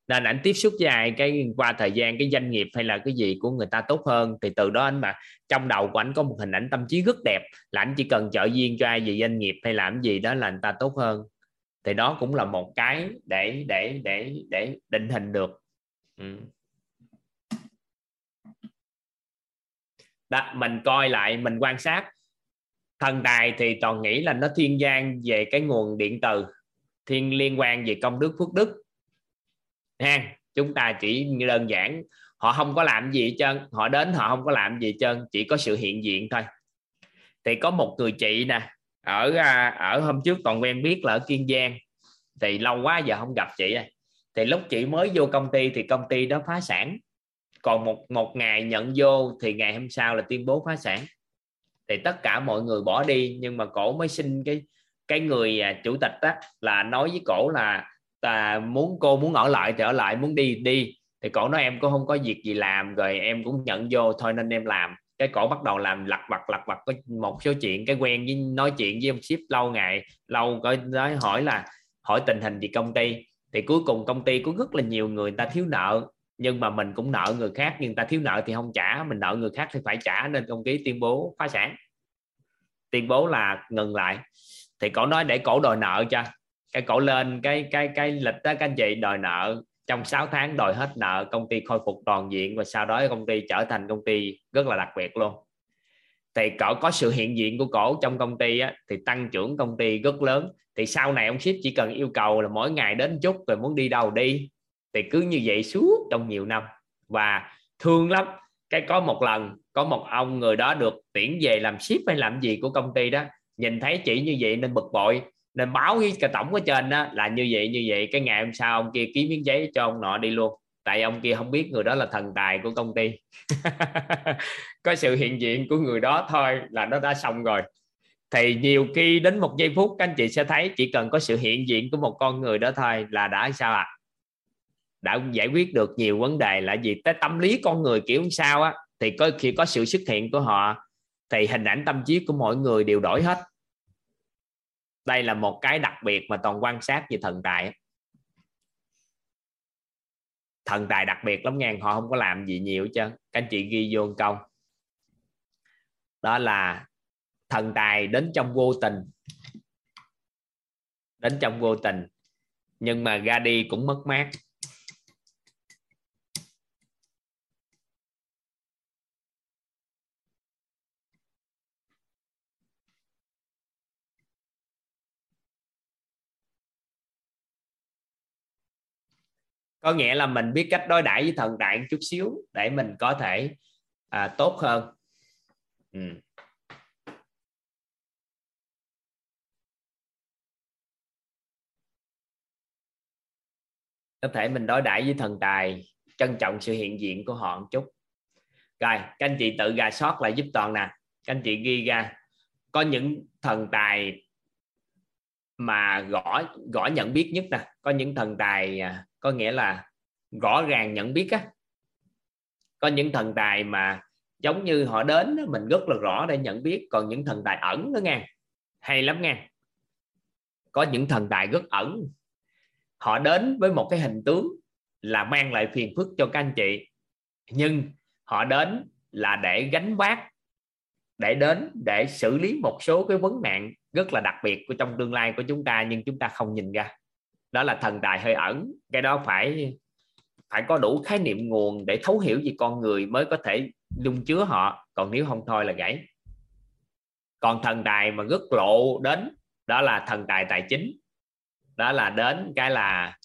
Nên ảnh tiếp xúc với ai, cái qua thời gian, cái doanh nghiệp hay là cái gì của người ta tốt hơn, thì từ đó anh mà trong đầu của anh có một hình ảnh tâm trí rất đẹp, là anh chỉ cần trợ duyên cho ai về doanh nghiệp hay làm gì đó là người ta tốt hơn thì đó cũng là một cái để để để để định hình được. Ừ. đó, mình coi lại, mình quan sát. Thần tài thì toàn nghĩ là nó thiên gian về cái nguồn điện từ, thiên liên quan về công đức, phước đức. Ha, chúng ta chỉ đơn giản, họ không có làm gì trơn, họ đến họ không có làm gì trơn, chỉ có sự hiện diện thôi. Thì có một người chị nè ở à, ở hôm trước toàn quen biết là ở kiên giang. Thì lâu quá giờ không gặp chị rồi. Thì lúc chị mới vô công ty thì công ty đó phá sản. Còn một một ngày nhận vô thì ngày hôm sau là tuyên bố phá sản. Thì tất cả mọi người bỏ đi nhưng mà cổ mới xin cái cái người à, chủ tịch đó là nói với cổ là à, muốn cô muốn ở lại thì ở lại muốn đi đi. Thì cổ nói em cũng không có việc gì làm rồi em cũng nhận vô thôi nên em làm cái cổ bắt đầu làm lặt vặt lặt vặt có một số chuyện cái quen với nói chuyện với ông ship lâu ngày lâu có nói hỏi là hỏi tình hình gì công ty. Thì cuối cùng công ty có rất là nhiều người, người ta thiếu nợ nhưng mà mình cũng nợ người khác nhưng ta thiếu nợ thì không trả mình nợ người khác thì phải trả nên công ty tuyên bố phá sản. Tuyên bố là ngừng lại. Thì cổ nói để cổ đòi nợ cho cái cổ lên cái cái cái lịch đó các anh chị đòi nợ trong 6 tháng đòi hết nợ công ty khôi phục toàn diện và sau đó công ty trở thành công ty rất là đặc biệt luôn. Thì cổ có sự hiện diện của cổ trong công ty á, thì tăng trưởng công ty rất lớn. Thì sau này ông ship chỉ cần yêu cầu là mỗi ngày đến chút rồi muốn đi đâu đi thì cứ như vậy suốt trong nhiều năm. Và thương lắm cái có một lần có một ông người đó được tuyển về làm ship hay làm gì của công ty đó nhìn thấy chỉ như vậy nên bực bội nên báo với cả tổng ở trên đó là như vậy như vậy. Cái ngày hôm sau ông kia ký miếng giấy cho ông nọ đi luôn. Tại ông kia không biết người đó là thần tài của công ty. Có sự hiện diện của người đó thôi là nó đã xong rồi. Thì nhiều khi đến một giây phút, các anh chị sẽ thấy chỉ cần có sự hiện diện của một con người đó thôi là đã sao ạ? À? đã giải quyết được nhiều vấn đề. Là gì tới tâm lý con người kiểu sao á, thì có khi có sự xuất hiện của họ, thì hình ảnh tâm trí của mọi người đều đổi hết đây là một cái đặc biệt mà toàn quan sát về thần tài. Thần tài đặc biệt lắm nha họ không có làm gì nhiều chứ các anh chị ghi vô công, đó là thần tài đến trong vô tình. Đến trong vô tình. Nhưng mà ra đi cũng mất mát. Có nghĩa là mình biết cách đối đãi với thần đại chút xíu để mình có thể à, tốt hơn. Ừ. có thể mình đối đãi với thần tài trân trọng sự hiện diện của họ một chút. Rồi các anh chị tự gà sót lại giúp toàn nè. Các anh chị ghi ra. Có những thần tài mà gõ gõ nhận biết nhất nè. Có những thần tài à, có nghĩa là rõ ràng nhận biết á, có những thần tài mà giống như họ đến mình rất là rõ để nhận biết. Còn những thần tài ẩn đó nghe, hay lắm nghe. Có những thần tài rất ẩn. Họ đến với một cái hình tướng là mang lại phiền phức cho các anh chị. Nhưng họ đến là để gánh vác, để đến để xử lý một số cái vấn nạn rất là đặc biệt của trong tương lai của chúng ta nhưng chúng ta không nhìn ra đó là thần tài hơi ẩn. Cái đó phải phải có đủ khái niệm nguồn để thấu hiểu về con người mới có thể dung chứa họ. Còn nếu không thôi là gãy. Còn thần tài mà rất lộ đến đó là thần tài tài chính. Đó là đến cái là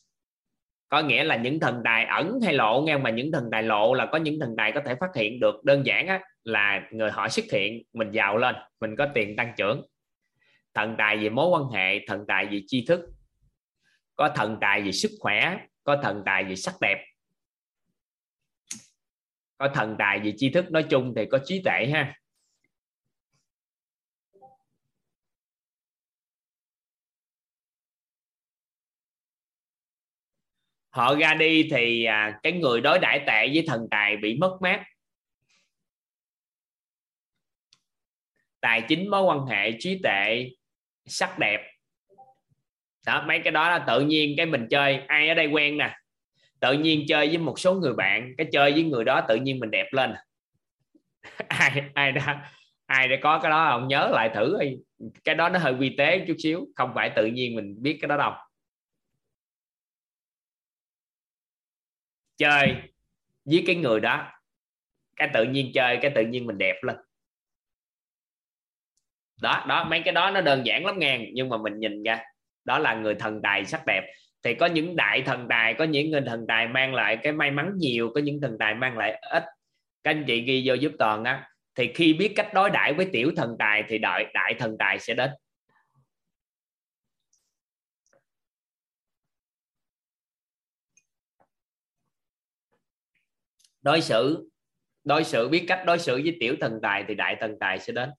có nghĩa là những thần tài ẩn hay lộ nghe mà những thần tài lộ là có những thần tài có thể phát hiện được. Đơn giản á, là người họ xuất hiện mình giàu lên mình có tiền tăng trưởng. Thần tài về mối quan hệ thần tài về tri thức có thần tài về sức khỏe, có thần tài về sắc đẹp. Có thần tài về tri thức nói chung thì có trí tuệ ha. Họ ra đi thì à, cái người đối đãi tệ với thần tài bị mất mát. Tài chính, mối quan hệ, trí tệ sắc đẹp đó, mấy cái đó là tự nhiên cái mình chơi. Ai ở đây quen nè? Tự nhiên chơi với một số người bạn, cái chơi với người đó tự nhiên mình đẹp lên. Ai ai đã ai đã có cái đó không? Nhớ lại thử đi. Cái đó nó hơi vi tế chút xíu, không phải tự nhiên mình biết cái đó đâu. Chơi với cái người đó, cái tự nhiên chơi, cái tự nhiên mình đẹp lên. Đó đó, mấy cái đó nó đơn giản lắm ngàn nhưng mà mình nhìn ra đó là người thần tài sắc đẹp. Thì có những đại thần tài, có những người thần tài mang lại cái may mắn nhiều, có những thần tài mang lại ít. Các anh chị ghi vô giúp toàn á. Thì khi biết cách đối đãi với tiểu thần tài thì đợi đại thần tài sẽ đến. Đối xử đối xử, biết cách đối xử với tiểu thần tài thì đại thần tài sẽ đến.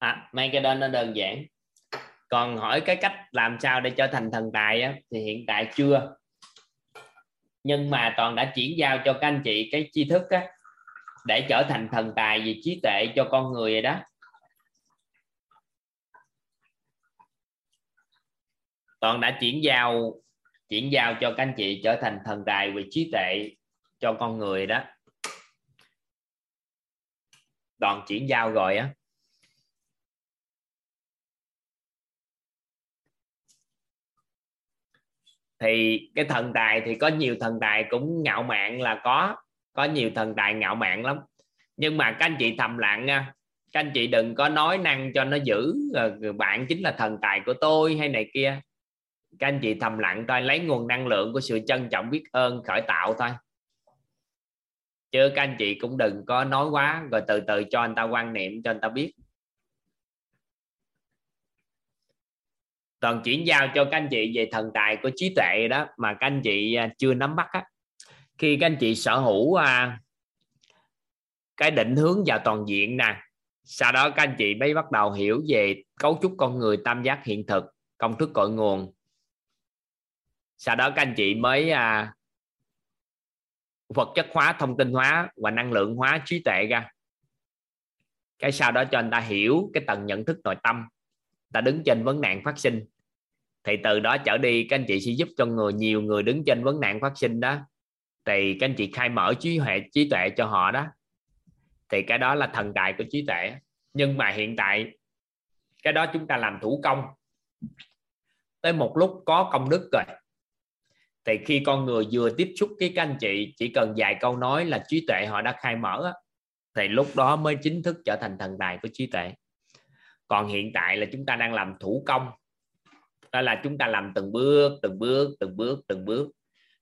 À, mấy cái đơn nó đơn giản. Còn hỏi cái cách làm sao để trở thành thần tài á, thì hiện tại chưa. Nhưng mà toàn đã chuyển giao cho các anh chị cái tri thức á, để trở thành thần tài về trí tuệ cho con người rồi đó. Toàn đã chuyển giao chuyển giao cho các anh chị trở thành thần tài về trí tuệ cho con người đó. Toàn chuyển giao rồi á. Thì cái thần tài thì có nhiều thần tài cũng ngạo mạn là có có nhiều thần tài ngạo mạn lắm. Nhưng mà các anh chị thầm lặng nha, các anh chị đừng có nói năng cho nó giữ ờ, bạn chính là thần tài của tôi hay này kia. Các anh chị thầm lặng thôi lấy nguồn năng lượng của sự trân trọng biết ơn, khởi tạo thôi. Chứ các anh chị cũng đừng có nói quá, rồi từ từ cho anh ta quan niệm, cho anh ta biết. Toàn chuyển giao cho các anh chị về thần tài của trí tuệ đó mà các anh chị à, chưa nắm bắt á. Khi các anh chị sở hữu à, cái định hướng vào toàn diện nè sau đó các anh chị mới bắt đầu hiểu về cấu trúc con người tam giác hiện thực công thức cội nguồn. Sau đó các anh chị mới à, vật chất hóa thông tin hóa và năng lượng hóa trí tuệ ra. Cái sau đó cho anh ta hiểu cái tầng nhận thức nội tâm ta đứng trên vấn nạn phát sinh. Thì từ đó trở đi, các anh chị sẽ giúp cho người, nhiều người đứng trên vấn nạn phát sinh đó. Thì các anh chị khai mở trí huệ, trí tuệ cho họ đó. Thì cái đó là thần tài của trí tuệ. Nhưng mà hiện tại, cái đó chúng ta làm thủ công. Tới một lúc có công đức rồi. Thì khi con người vừa tiếp xúc với các anh chị, chỉ cần vài câu nói là trí tuệ họ đã khai mở thì lúc đó mới chính thức trở thành thần tài của trí tuệ còn hiện tại là chúng ta đang làm thủ công. Đó là chúng ta làm từng bước từng bước từng bước từng bước.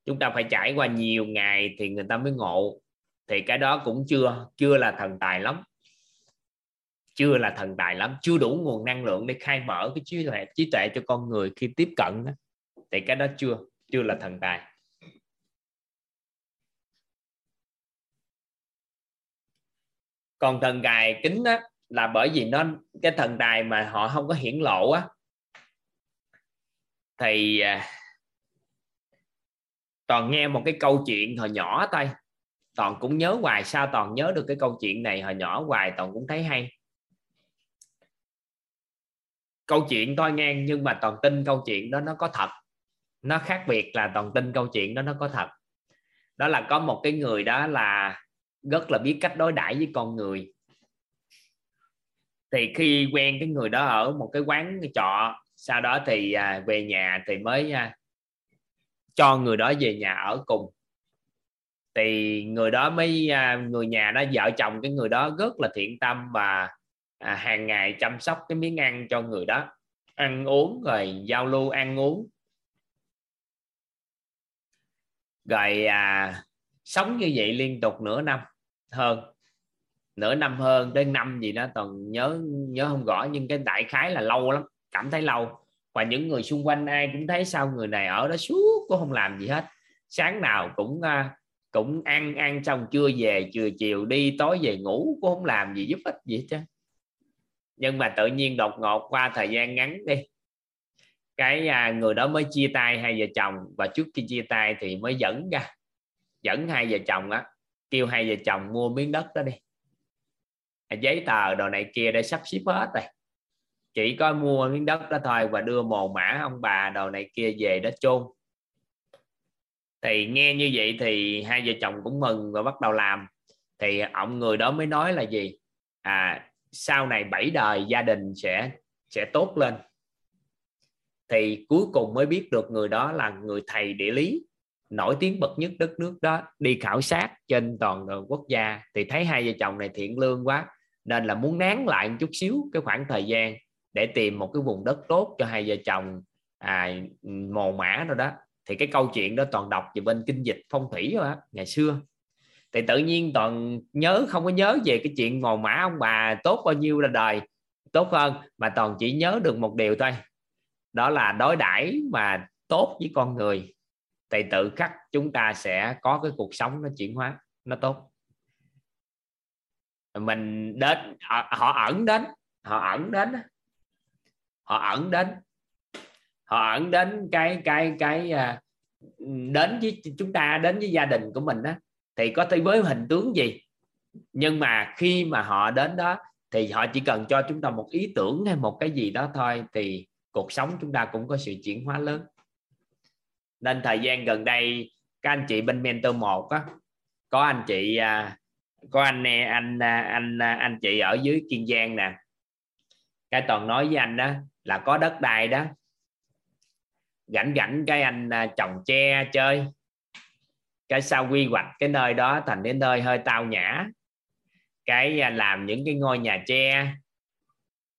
Chúng ta phải trải qua nhiều ngày thì người ta mới ngộ. Thì cái đó cũng chưa chưa là thần tài lắm. Chưa là thần tài lắm. Chưa đủ nguồn năng lượng để khai mở cái trí tuệ trí tuệ cho con người khi tiếp cận đó. thì cái đó chưa chưa là thần tài. Còn thần tài kính á là bởi vì nó, cái thần tài mà họ không có hiển lộ á, thì à, toàn nghe một cái câu chuyện hồi nhỏ thôi. Toàn cũng nhớ hoài sao toàn nhớ được cái câu chuyện này hồi nhỏ hoài, toàn cũng thấy hay. Câu chuyện tôi nghe, nhưng mà toàn tin câu chuyện đó nó có thật. Nó khác biệt là toàn tin câu chuyện đó nó có thật. Đó là có một cái người đó là rất là biết cách đối đãi với con người thì khi quen cái người đó ở một cái quán cái trọ sau đó thì à, về nhà thì mới à, cho người đó về nhà ở cùng. Thì người đó mới à, người nhà đó vợ chồng cái người đó rất là thiện tâm và à, hàng ngày chăm sóc cái miếng ăn cho người đó. Ăn uống rồi giao lưu ăn uống. Rồi à, sống như vậy liên tục nửa năm hơn nửa năm hơn tới năm gì đó, toàn nhớ nhớ không rõ, nhưng cái đại khái là lâu lắm, cảm thấy lâu. Và những người xung quanh ai cũng thấy sao người này ở đó suốt, cũng không làm gì hết. Sáng nào cũng à, cũng ăn ăn xong chưa về chưa chiều đi, tối về ngủ, cũng không làm gì giúp ích gì hết chứ nhưng mà tự nhiên đột ngột qua thời gian ngắn đi, cái à, người đó mới chia tay hai vợ chồng. Và trước khi chia tay thì mới dẫn ra, dẫn hai vợ chồng á, kêu hai vợ chồng mua miếng đất đó đi giấy tờ đồ này kia để sắp xếp hết rồi. Chỉ có mua miếng đất đó thôi và đưa mồ mã ông bà đồ này kia về đó chôn. Thì nghe như vậy thì hai vợ chồng cũng mừng và bắt đầu làm. Thì ông người đó mới nói là gì? À sau này bảy đời gia đình sẽ sẽ tốt lên. Thì cuối cùng mới biết được người đó là người thầy địa lý, nổi tiếng bậc nhất đất nước đó, đi khảo sát trên toàn ờ, quốc gia. Thì thấy hai vợ chồng này thiện lương quá nên là muốn nán lại một chút xíu cái khoảng thời gian để tìm một cái vùng đất tốt cho hai vợ chồng à, mồ mã rồi đó. Thì cái câu chuyện đó toàn đọc về bên kinh dịch phong thủy rồi á ngày xưa. Thì tự nhiên toàn nhớ không có nhớ về cái chuyện mồ mã ông bà tốt bao nhiêu là đời. Tốt hơn mà toàn chỉ nhớ được một điều thôi. Đó là đối đãi mà tốt với con người. Thì tự khắc chúng ta sẽ có cái cuộc sống nó chuyển hóa nó tốt mình đến họ ẩn đến họ ẩn đến họ ẩn đến. Họ ẩn đến cái cái cái à, đến với chúng ta đến với gia đình của mình đó thì có thể với hình tướng gì? Nhưng mà khi mà họ đến đó thì họ chỉ cần cho chúng ta một ý tưởng hay một cái gì đó thôi thì cuộc sống chúng ta cũng có sự chuyển hóa lớn. Nên thời gian gần đây các anh chị bên mentor một á có anh chị à, có anh anh à, anh à, anh chị ở dưới kiên giang nè. Cái toàn nói với anh đó là có đất đai đó. Rảnh rảnh cái anh à, trồng tre chơi. Cái sao quy hoạch cái nơi đó thành cái nơi hơi tao nhã. Cái làm những cái ngôi nhà tre.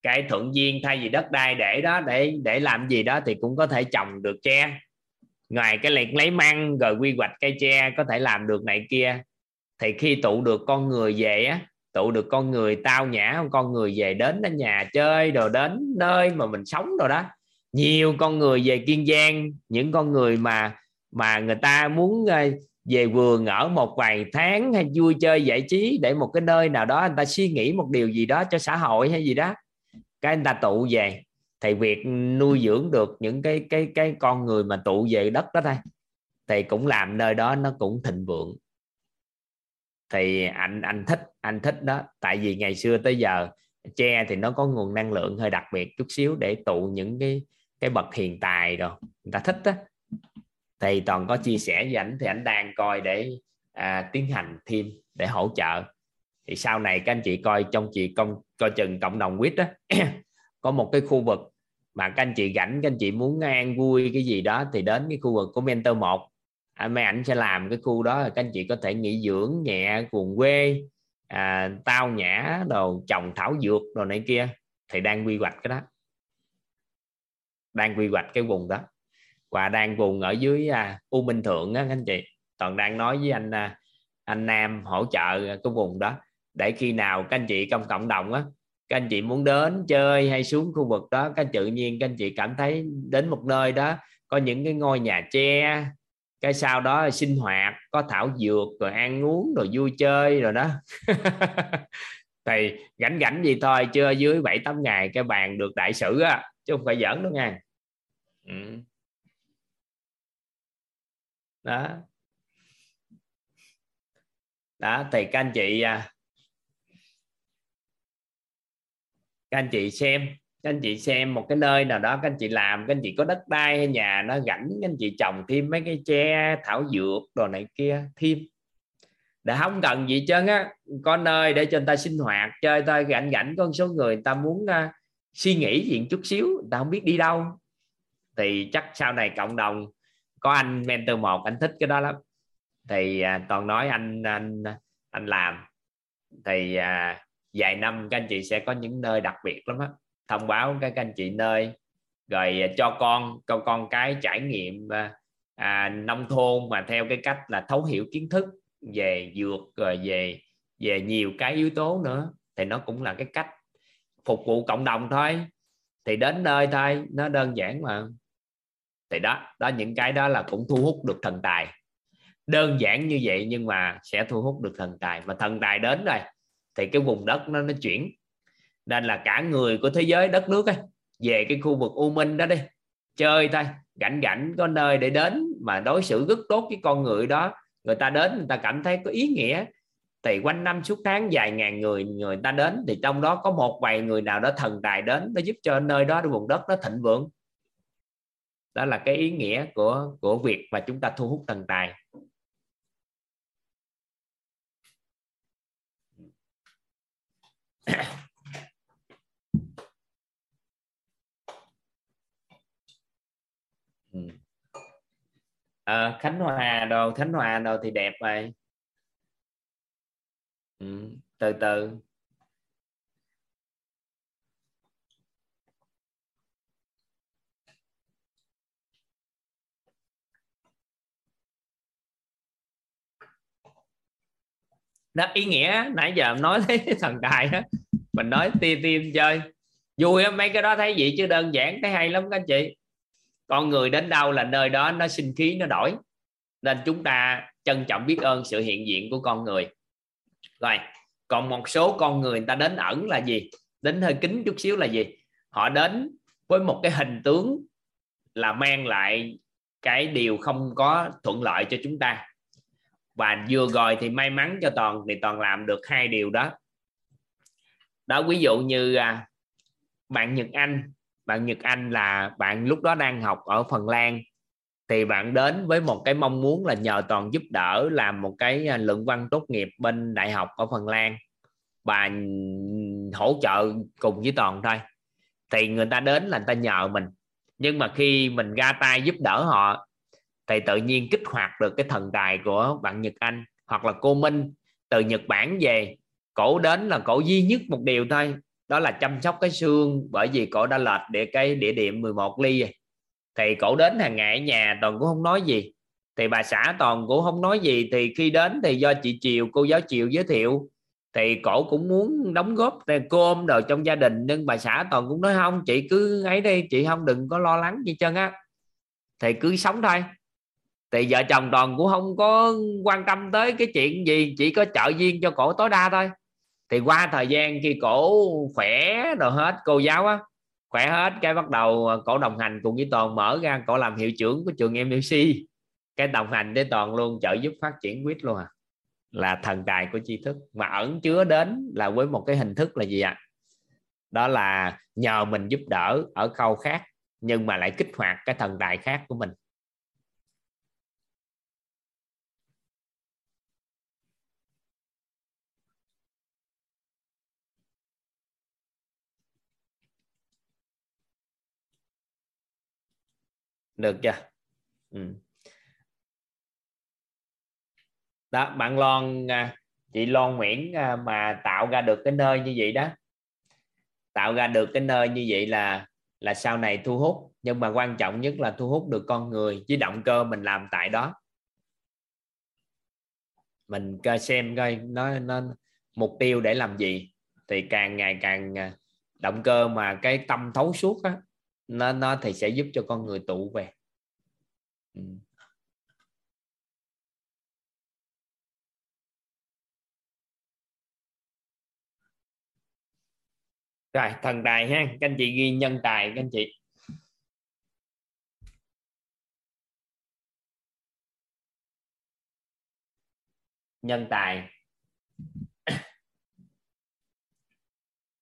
Cái thuận duyên thay vì đất đai để đó, để để làm gì đó thì cũng có thể trồng được tre. Ngoài cái liệt lấy măng rồi quy hoạch cây tre có thể làm được này kia thì khi tụ được con người về á, tụ được con người tao nhã, con người về đến đến nhà chơi rồi đến nơi mà mình sống rồi đó, nhiều con người về kiên giang, những con người mà mà người ta muốn ờ, về vườn ở một vài tháng hay vui chơi giải trí để một cái nơi nào đó anh ta suy nghĩ một điều gì đó cho xã hội hay gì đó, cái anh ta tụ về. Thì việc nuôi dưỡng được những cái cái cái con người mà tụ về đất đó thôi, thì cũng làm nơi đó nó cũng thịnh vượng thì anh anh thích anh thích đó. Tại vì ngày xưa tới giờ tre thì nó có nguồn năng lượng hơi đặc biệt chút xíu để tụ những cái cái bậc hiền tài rồi người ta thích đó thì toàn có chia sẻ với ảnh thì ảnh đang coi để à, tiến hành thêm để hỗ trợ. Thì sau này các anh chị coi trong chị công coi chừng cộng đồng quýt đó có một cái khu vực mà các anh chị rảnh các anh chị muốn an vui cái gì đó thì đến cái khu vực của mentor một à, mấy ảnh sẽ làm cái khu đó các anh chị có thể nghỉ dưỡng nhẹ cuồng quê à, tao nhã đồ trồng thảo dược đồ này kia thì đang quy hoạch cái đó. Đang quy hoạch cái vùng đó. Và đang vùng ở dưới à, U Minh Thượng á các anh chị. Toàn đang nói với anh à, anh Nam hỗ trợ cái vùng đó. Để khi nào các anh chị trong cộng đồng á các anh chị muốn đến chơi hay xuống khu vực đó các tự nhiên các anh chị cảm thấy đến một nơi đó có những cái ngôi nhà tre cái sau đó sinh hoạt, có thảo dược, rồi ăn uống, rồi vui chơi, rồi đó. Thì gánh gánh gì thôi chưa dưới bảy tám ngày cái bàn được đại sử á, chứ không phải giỡn đâu nha. Ừ. đó. Đó, thì các anh chị à, các anh chị xem các anh chị xem một cái nơi nào đó các anh chị làm các anh chị có đất đai hay nhà nó rảnh các anh chị trồng thêm mấy cái tre thảo dược đồ này kia thêm. Để không cần gì trơn á có nơi để cho người ta sinh hoạt chơi thôi rảnh rảnh có một số người, người ta muốn uh, suy nghĩ gì chút xíu người ta không biết đi đâu. Thì chắc sau này cộng đồng có anh mentor một anh thích cái đó lắm. Thì uh, toàn nói anh anh anh làm. Thì uh, vài năm các anh chị sẽ có những nơi đặc biệt lắm á thông báo các anh chị nơi rồi à, cho con cho con cái trải nghiệm à, à, nông thôn mà theo cái cách là thấu hiểu kiến thức về dược rồi về về nhiều cái yếu tố nữa. Thì nó cũng là cái cách phục vụ cộng đồng thôi. Thì đến nơi thôi nó đơn giản mà. Thì đó đó những cái đó là cũng thu hút được thần tài. Đơn giản như vậy nhưng mà sẽ thu hút được thần tài. Mà thần tài đến rồi thì cái vùng đất nó nó chuyển nên là cả người của thế giới đất nước ấy, về cái khu vực u minh đó đi chơi thôi. Rảnh rảnh có nơi để đến mà đối xử rất tốt với con người đó. Người ta đến người ta cảm thấy có ý nghĩa. Thì quanh năm suốt tháng vài ngàn người người ta đến thì trong đó có một vài người nào đó thần tài đến nó giúp cho nơi đó vùng đất nó thịnh vượng. Đó là cái ý nghĩa của của việc mà chúng ta thu hút thần tài. Yeah. À, Khánh Hòa đồ Khánh Hòa đồ thì đẹp vậy ừ. từ từ. Đó ý nghĩa nãy giờ nói thấy thần tài đó mình nói tim tim chơi. Vui á mấy cái đó thấy vậy chứ đơn giản thấy hay lắm các anh chị con người đến đâu là nơi đó nó sinh khí nó đổi. Nên chúng ta trân trọng biết ơn sự hiện diện của con người. Rồi còn một số con người, người ta đến ẩn là gì? Đến hơi kính chút xíu là gì? Họ đến với một cái hình tướng là mang lại cái điều không có thuận lợi cho chúng ta. Và vừa rồi thì may mắn cho toàn thì toàn làm được hai điều đó. Đó ví dụ như à, bạn Nhật Anh bạn Nhật Anh là bạn lúc đó đang học ở Phần Lan, thì bạn đến với một cái mong muốn là nhờ toàn giúp đỡ làm một cái à, luận văn tốt nghiệp bên đại học ở Phần Lan. Và hỗ trợ cùng với toàn thôi. Thì người ta đến là người ta nhờ mình. Nhưng mà khi mình ra tay giúp đỡ họ, thì tự nhiên kích hoạt được cái thần tài của bạn Nhật Anh hoặc là cô Minh từ Nhật Bản về. Cổ đến là cổ duy nhất một điều thôi đó là chăm sóc cái xương, bởi vì cổ đã lệch để cái địa điểm 11 ly thì cổ đến hàng ngày ở nhà, toàn cũng không nói gì. Thì bà xã toàn cũng không nói gì. Thì khi đến thì do chị Chiều cô giáo Chiều giới thiệu. Thì cổ cũng muốn đóng góp cơm đồ trong gia đình, nhưng bà xã toàn cũng nói, không, chị cứ ấy đi, chị không đừng có lo lắng gì chân á. Thì cứ sống thôi. Thì vợ chồng toàn cũng không có quan tâm tới cái chuyện gì, chỉ có trợ duyên cho cổ tối đa thôi thì qua thời gian khi cổ khỏe rồi hết, cô giáo á, khỏe hết, cái bắt đầu à, cổ đồng hành cùng với toàn mở ra, cổ làm hiệu trưởng của trường MLC cái đồng hành với toàn luôn trợ giúp phát triển quýt luôn à. Là thần tài của tri thức. Mà ẩn chứa đến là với một cái hình thức là gì ạ? À? đó là nhờ mình giúp đỡ ở khâu khác, nhưng mà lại kích hoạt cái thần tài khác của mình. Được chưa? Ừ. đó, bạn Loan à, chị Loan Nguyễn à, mà tạo ra được cái nơi như vậy đó. Tạo ra được cái nơi như vậy là là sau này thu hút, nhưng mà quan trọng nhất là thu hút được con người với động cơ mình làm tại đó. Mình coi xem coi nó nó mục tiêu để làm gì. Thì càng ngày càng à, động cơ mà cái tâm thấu suốt á nó nó thì sẽ giúp cho con người tụ về. Ừ. rồi, thần tài ha. Các anh chị ghi nhân tài các anh chị. Nhân tài.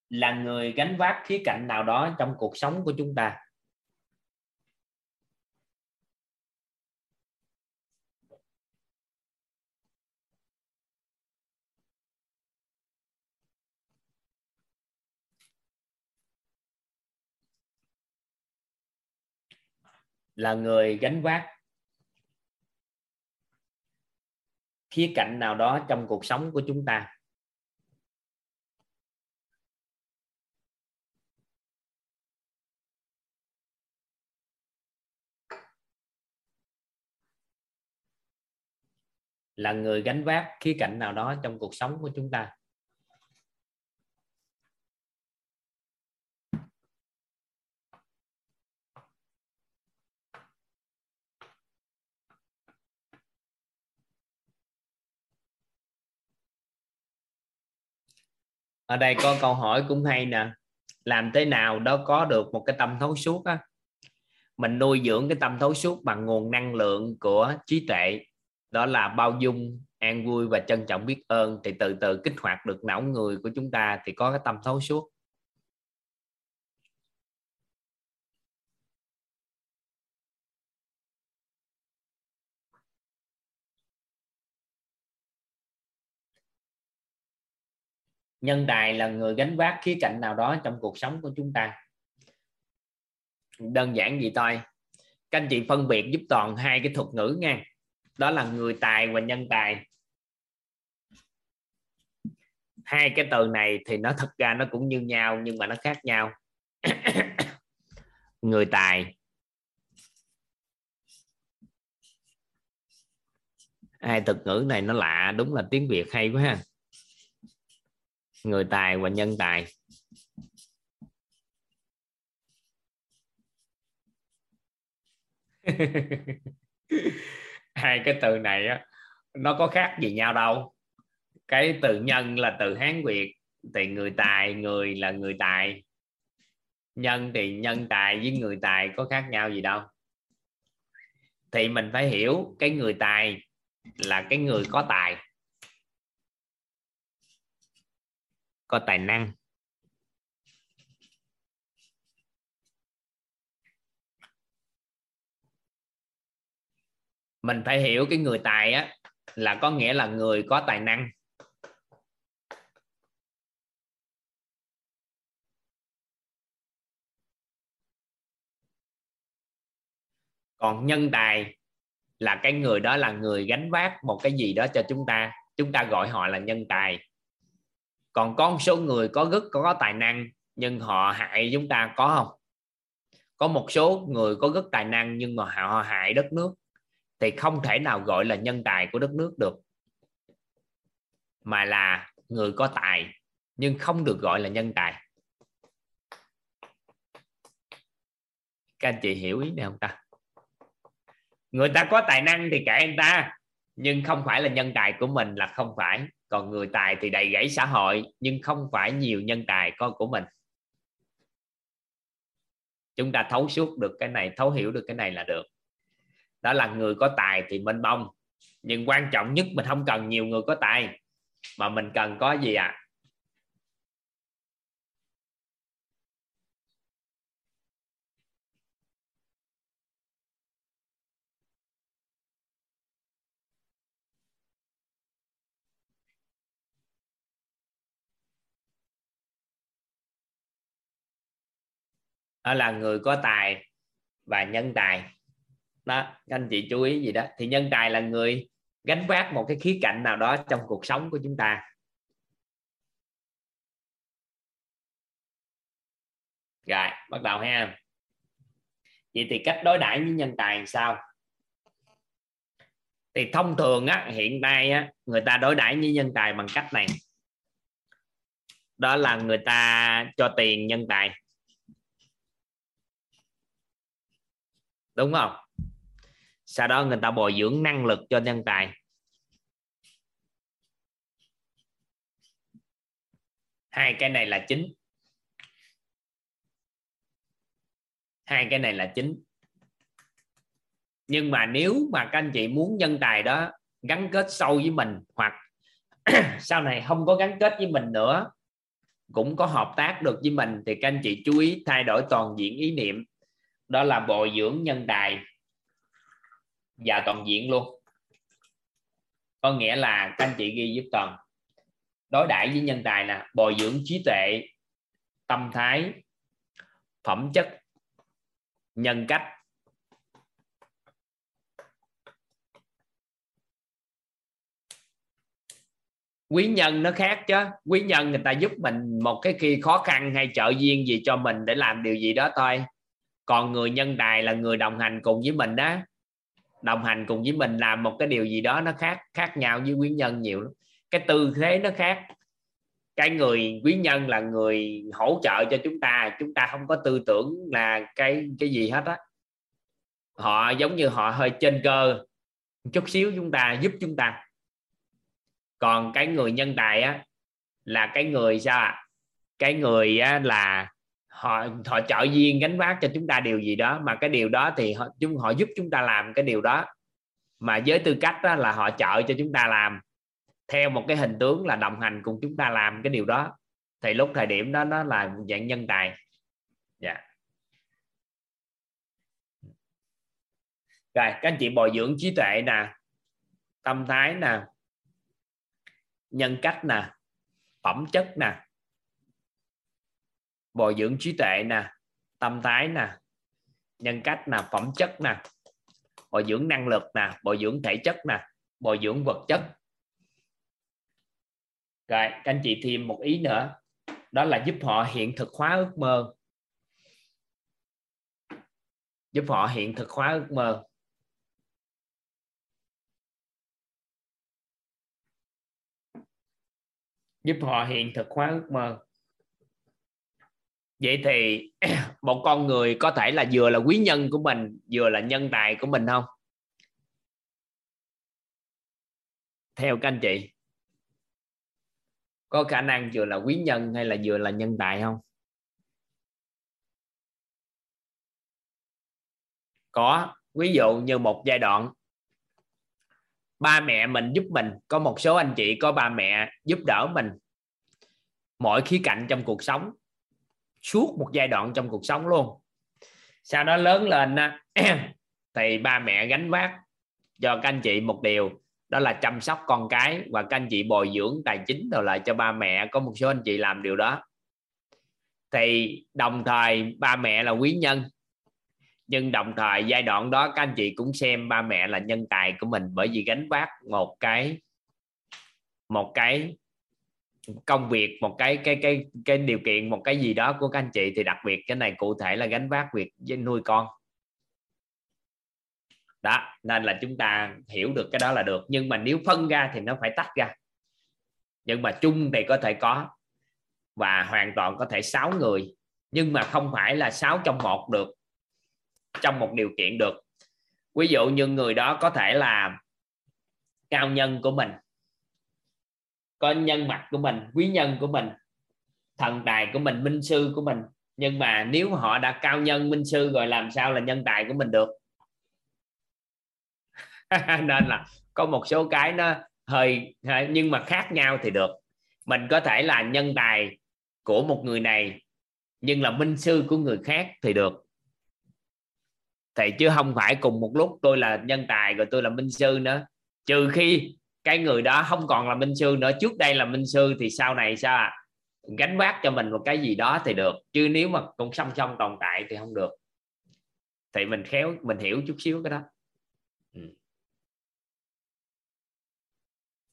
Là người gánh vác khía cạnh nào đó trong cuộc sống của chúng ta? Là người gánh vác khía cạnh nào đó trong cuộc sống của chúng ta? Là người gánh vác khía cạnh nào đó trong cuộc sống của chúng ta. Ở đây có câu hỏi cũng hay nè. Làm thế nào đó có được một cái tâm thấu suốt á? Mình nuôi dưỡng cái tâm thấu suốt bằng nguồn năng lượng của trí tuệ đó là bao dung, an vui và trân trọng biết ơn. Thì từ từ kích hoạt được não người của chúng ta thì có cái tâm thấu suốt. Nhân tài là người gánh vác khía cạnh nào đó trong cuộc sống của chúng ta? Đơn giản gì thôi. Các anh chị phân biệt giúp toàn hai cái thuật ngữ nha đó là người tài và nhân tài. Hai cái từ này thì nó thật ra nó cũng như nhau, nhưng mà nó khác nhau. Người tài. Hai thực ngữ này nó lạ, đúng là tiếng việt hay quá ha. Người tài và nhân tài. hai cái từ này á, nó có khác gì nhau đâu. Cái từ nhân là từ hán việt, thì người tài, người là người tài. Nhân thì nhân tài với người tài có khác nhau gì đâu. Thì mình phải hiểu cái người tài là cái người có tài. Có tài năng. Mình phải hiểu cái người tài á, là có nghĩa là người có tài năng. Còn nhân tài là cái người đó là người gánh vác một cái gì đó cho chúng ta. Chúng ta gọi họ là nhân tài. Còn có một số người có rất có tài năng, nhưng họ hại chúng ta có không? Có một số người có rất tài năng, nhưng mà họ hại đất nước thì không thể nào gọi là nhân tài của đất nước được, mà là người có tài nhưng không được gọi là nhân tài. Các anh chị hiểu ý này không ta? Người ta có tài năng thì kệ anh ta, nhưng không phải là nhân tài của mình là không phải. Còn người tài thì đầy gãy xã hội, nhưng không phải nhiều nhân tài con của mình. Chúng ta thấu suốt được cái này, thấu hiểu được cái này là được đó là người có tài thì mênh bông. Nhưng quan trọng nhất mình không cần nhiều người có tài, mà mình cần có gì à đó là người có tài và nhân tài đó, các anh chị chú ý gì đó. Thì nhân tài là người gánh vác một cái khía cạnh nào đó trong cuộc sống của chúng ta. Rồi, bắt đầu ha. Vậy thì cách đối đãi với nhân tài làm sao? Thì thông thường á, hiện nay á, người ta đối đãi với nhân tài bằng cách này. Đó là người ta cho tiền nhân tài. Đúng không? Sau đó người ta bồi dưỡng năng lực cho nhân tài. Hai cái này là chính. Hai cái này là chính. Nhưng mà nếu mà các anh chị muốn nhân tài đó gắn kết sâu với mình hoặc sau này không có gắn kết với mình nữa, cũng có hợp tác được với mình, thì các anh chị chú ý thay đổi toàn diện ý niệm. Đó là bồi dưỡng nhân tài và toàn diện luôn. Có nghĩa là các anh chị ghi giúp toàn. Đối đãi với nhân tài nè, bồi dưỡng trí tuệ, tâm thái, phẩm chất, nhân cách. Quý nhân nó khác chứ. Quý nhân người ta giúp mình một cái khi khó khăn hay trợ duyên gì cho mình để làm điều gì đó thôi. Còn người nhân tài là người đồng hành cùng với mình đó đồng hành cùng với mình làm một cái điều gì đó nó khác khác nhau với quý nhân nhiều lắm. Cái tư thế nó khác. Cái người quý nhân là người hỗ trợ cho chúng ta chúng ta không có tư tưởng là cái cái gì hết á. Họ giống như họ hơi trên cơ chút xíu chúng ta giúp chúng ta. Còn cái người nhân tài á là cái người sao ạ? Cái người á, là họ họ trợ duyên gánh vác cho chúng ta điều gì đó, mà cái điều đó thì họ, chúng, họ giúp chúng ta làm cái điều đó. Mà với tư cách đó là họ trợ cho chúng ta làm, theo một cái hình tướng là đồng hành cùng chúng ta làm cái điều đó. Thì lúc thời điểm đó, nó là dạng nhân tài. Dạ. Yeah. rồi, các anh chị bồi dưỡng trí tuệ nè, tâm thái nè, nhân cách nè, phẩm chất nè bồi dưỡng trí tuệ nè, tâm thái nè, nhân cách nè, phẩm chất nè, bồi dưỡng năng lực nè, bồi dưỡng thể chất nè, bồi dưỡng vật chất. Rồi, các anh chị thêm một ý nữa, đó là giúp họ hiện thực hóa ước mơ. Giúp họ hiện thực hóa ước mơ. Giúp họ hiện thực hóa ước mơ vậy thì một con người có thể là vừa là quý nhân của mình, vừa là nhân tài của mình không? Theo các anh chị, có khả năng vừa là quý nhân hay là vừa là nhân tài không? Có. Ví dụ như một giai đoạn, ba mẹ mình giúp mình, có một số anh chị, có ba mẹ giúp đỡ mình. Mọi khía cạnh trong cuộc sống suốt một giai đoạn trong cuộc sống luôn. Sau đó lớn lên thì ba mẹ gánh vác cho các anh chị một điều, đó là chăm sóc con cái và các anh chị bồi dưỡng tài chính rồi lại cho ba mẹ. Có một số anh chị làm điều đó. Thì đồng thời ba mẹ là quý nhân, nhưng đồng thời giai đoạn đó các anh chị cũng xem ba mẹ là nhân tài của mình bởi vì gánh vác một cái một cái công việc, một cái cái cái cái điều kiện, một cái gì đó của các anh chị thì đặc biệt cái này cụ thể là gánh vác việc với nuôi con. Đó, nên là chúng ta hiểu được cái đó là được. Nhưng mà nếu phân ra thì nó phải tách ra. Nhưng mà chung thì có thể có và hoàn toàn có thể sáu người. Nhưng mà không phải là sáu trong một được, trong một điều kiện được. Ví dụ như người đó có thể là cao nhân của mình có nhân mặt của mình, quý nhân của mình, thần tài của mình, minh sư của mình. Nhưng mà nếu họ đã cao nhân, minh sư rồi, làm sao là nhân tài của mình được? Nên là có một số cái nó hơi, nhưng mà khác nhau thì được. Mình có thể là nhân tài của một người này, nhưng là minh sư của người khác thì được. Thì chứ không phải cùng một lúc tôi là nhân tài rồi tôi là minh sư nữa. Trừ khi cái người đó không còn là minh sư nữa. Trước đây là minh sư thì sau này sao à? gánh vác cho mình một cái gì đó thì được, chứ nếu mà cũng song song tồn tại thì không được. Thì mình khéo, mình hiểu chút xíu cái đó. Ừ.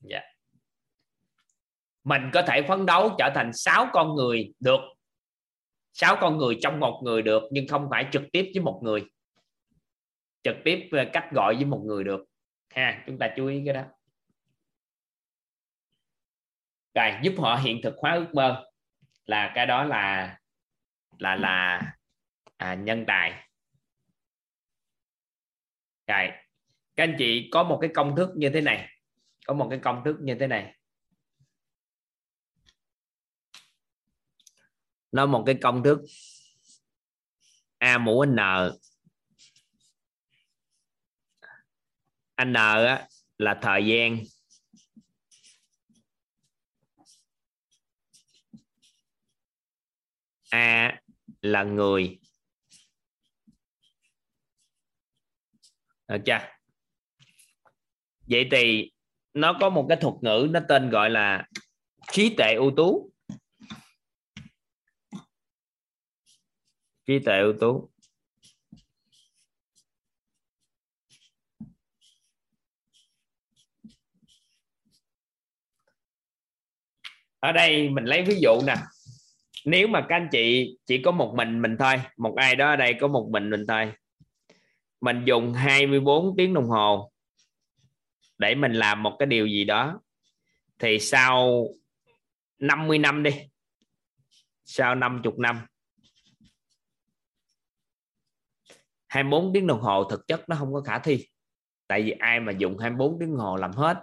dạ. Mình có thể phấn đấu trở thành sáu con người được, sáu con người trong một người được, nhưng không phải trực tiếp với một người. Trực tiếp ờ, cách gọi với một người được. Ha, chúng ta chú ý cái đó rồi giúp họ hiện thực hóa ước mơ. Là cái đó là là là à, nhân tài. Rồi các anh chị có một cái công thức như thế này. Có một cái công thức như thế này. Nó một cái công thức a mũ n. N là thời gian. A là người. Được chưa? Vậy thì nó có một cái thuật ngữ nó tên gọi là trí tệ ưu tú. Trí tệ ưu tú. Ở đây mình lấy ví dụ nè nếu mà các anh chị chỉ có một mình mình thôi, một ai đó ở đây có một mình mình thôi, mình dùng 24 tiếng đồng hồ để mình làm một cái điều gì đó, thì sau 50 năm đi, sau 50 năm 24 tiếng đồng hồ thực chất nó không có khả thi. Tại vì ai mà dùng 24 tiếng đồng hồ làm hết,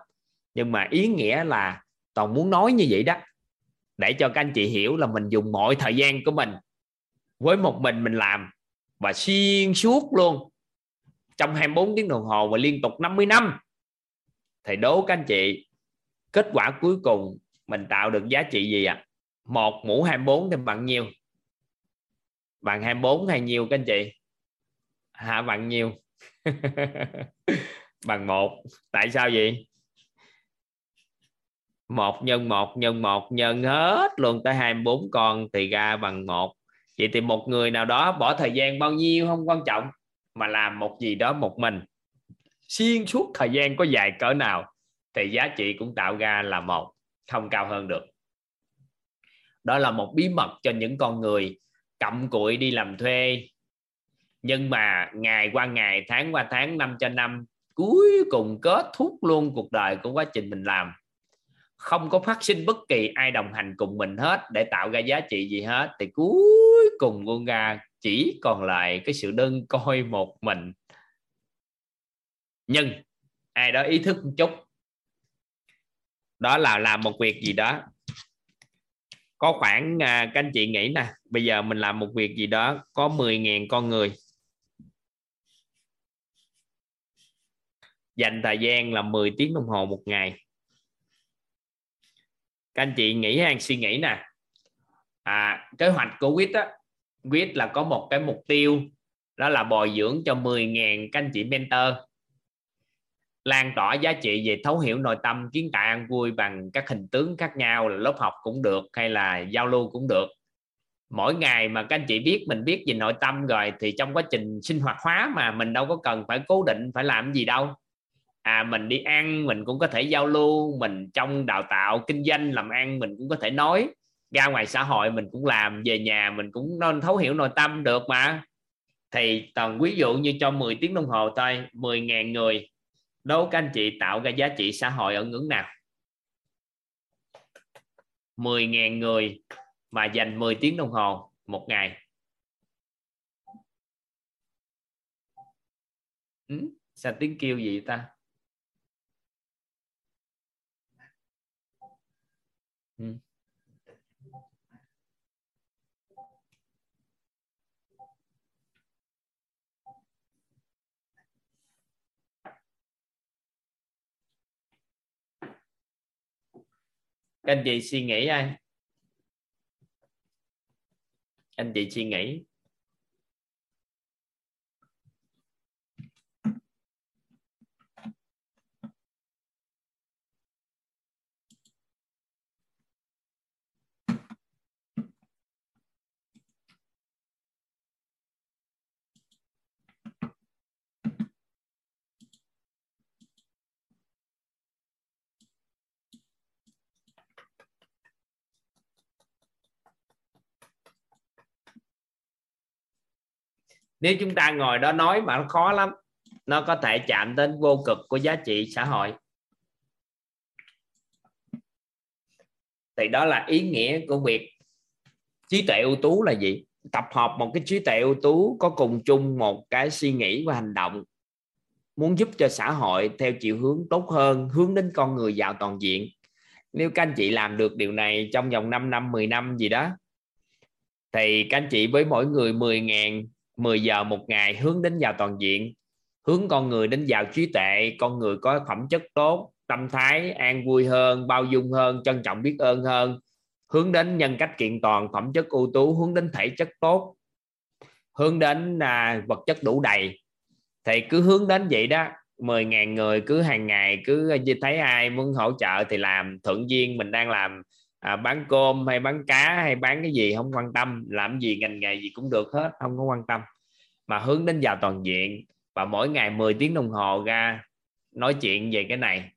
nhưng mà ý nghĩa là toàn muốn nói như vậy đó để cho các anh chị hiểu là mình dùng mọi thời gian của mình với một mình mình làm và xuyên suốt luôn trong 24 tiếng đồng hồ và liên tục 50 năm. Thì đố các anh chị, kết quả cuối cùng mình tạo được giá trị gì ạ? À? một mũ 24 thì bằng nhiêu? Bằng 24 hay nhiêu các anh chị? Hả, bằng nhiêu? Bằng một. Tại sao vậy? Một nhân một nhân một, nhân hết luôn, tới 24 con thì ra bằng một. Vậy thì một người nào đó bỏ thời gian bao nhiêu không quan trọng, mà làm một gì đó một mình. Xuyên suốt thời gian có dài cỡ nào thì giá trị cũng tạo ra là một, không cao hơn được. Đó là một bí mật cho những con người cặm cụi đi làm thuê. Nhưng mà ngày qua ngày, tháng qua tháng, năm cho năm, cuối cùng kết thúc luôn cuộc đời của quá trình mình làm không có phát sinh bất kỳ ai đồng hành cùng mình hết để tạo ra giá trị gì hết. Thì cuối cùng con gà chỉ còn lại cái sự đơn coi một mình. Nhưng ai đó ý thức một chút. Đó là làm một việc gì đó. Có khoảng à, các anh chị nghĩ nè bây giờ mình làm một việc gì đó có 10.000 con người. Dành thời gian là 10 tiếng đồng hồ một ngày các anh chị nghĩ hay suy nghĩ nè. À, kế hoạch của quýt á quýt là có một cái mục tiêu đó là bồi dưỡng cho 10.000 các anh chị mentor. Lan tỏa giá trị về thấu hiểu nội tâm kiến tạo an vui bằng các hình tướng khác nhau là lớp học cũng được hay là giao lưu cũng được. Mỗi ngày mà các anh chị biết mình biết về nội tâm rồi thì trong quá trình sinh hoạt hóa mà mình đâu có cần phải cố định phải làm gì đâu à mình đi ăn, mình cũng có thể giao lưu, mình trong đào tạo, kinh doanh, làm ăn mình cũng có thể nói. Ra ngoài xã hội mình cũng làm, về nhà mình cũng nên thấu hiểu nội tâm được mà. Thì toàn ví dụ như cho 10 tiếng đồng hồ thôi 10.000 người đố các anh chị tạo ra giá trị xã hội ở ngưỡng nào? 10.000 người mà dành 10 tiếng đồng hồ một ngày. Ừ? sao tiếng kêu gì ta? Các anh chị suy nghĩ ai? Anh chị suy nghĩ. Nếu chúng ta ngồi đó nói mà nó khó lắm, nó có thể chạm đến vô cực của giá trị xã hội. Thì đó là ý nghĩa của việc trí tuệ ưu tú là gì? Tập hợp một cái trí tuệ ưu tú có cùng chung một cái suy nghĩ và hành động, muốn giúp cho xã hội theo chiều hướng tốt hơn, hướng đến con người giàu toàn diện. Nếu các anh chị làm được điều này trong vòng 5 năm 10 năm gì đó, thì các anh chị với mỗi người 10 ngàn 10 giờ một ngày hướng đến giàu toàn diện hướng con người đến giàu trí tuệ con người có phẩm chất tốt tâm thái an vui hơn bao dung hơn trân trọng biết ơn hơn hướng đến nhân cách kiện toàn phẩm chất ưu tú hướng đến thể chất tốt hướng đến à, vật chất đủ đầy. Thì cứ hướng đến vậy đó 10.000 người cứ hàng ngày cứ à, thấy ai muốn hỗ trợ thì làm thuận duyên mình đang làm à, bán cơm hay bán cá hay bán cái gì không quan tâm làm gì ngành nghề gì cũng được hết không có quan tâm mà hướng đến giàu toàn diện và mỗi ngày 10 tiếng đồng hồ ra nói chuyện về cái này.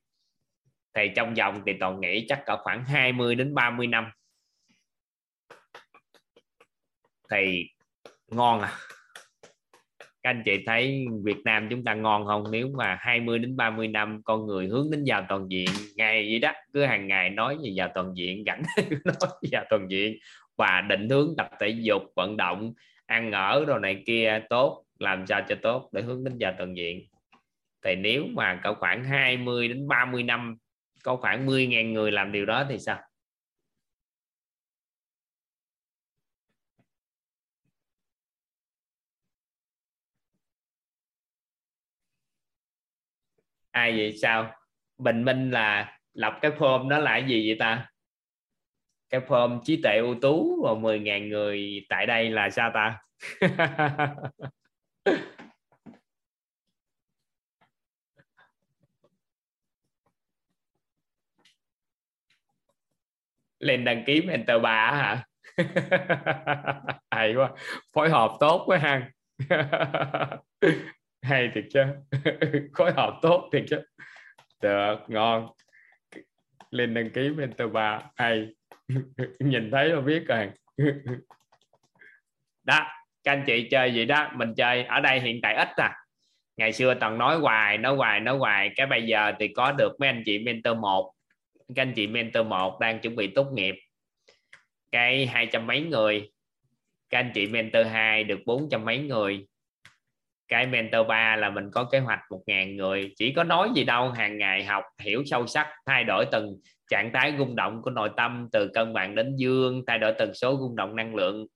Thì trong vòng thì toàn nghĩ chắc cả khoảng 20 đến 30 năm. Thì ngon à. Các anh chị thấy Việt Nam chúng ta ngon không? Nếu mà 20 đến 30 năm, con người hướng đến giàu toàn diện, ngày gì đó, cứ hàng ngày nói về giàu toàn diện, gắn nói giàu toàn diện và định hướng tập thể dục, vận động ăn ở đồ này kia tốt, làm sao cho tốt, để hướng đến giàu toàn diện. Thì nếu mà có khoảng 20 đến 30 năm, có khoảng 10.000 người làm điều đó thì sao? Ai vậy sao? Bình minh là lập cái form đó là cái gì vậy ta? Cái form trí tuệ, ưu tú và 10.000 người tại đây là sao ta? Lên đăng ký mentor bà hả? Hay quá, phối hợp tốt quá ha. Hay thiệt chứ. Phối hợp tốt thiệt chứ. Được, ngon. Lên đăng ký mentor bà hay. nhìn thấy là biết rồi. Đó, các anh chị chơi gì đó, mình chơi ở đây hiện tại ít à. Ngày xưa toàn nói hoài nói hoài nói hoài, cái bây giờ thì có được mấy anh chị mentor một. Các anh chị mentor một đang chuẩn bị tốt nghiệp. Cái hai trăm mấy người, các anh chị mentor 2 được bốn trăm mấy người. Cái mentor 3 là mình có kế hoạch một ngàn người, chỉ có nói gì đâu, hàng ngày học, hiểu sâu sắc, thay đổi từng trạng thái rung động của nội tâm, từ cân bằng đến dương, thay đổi tần số rung động năng lượng.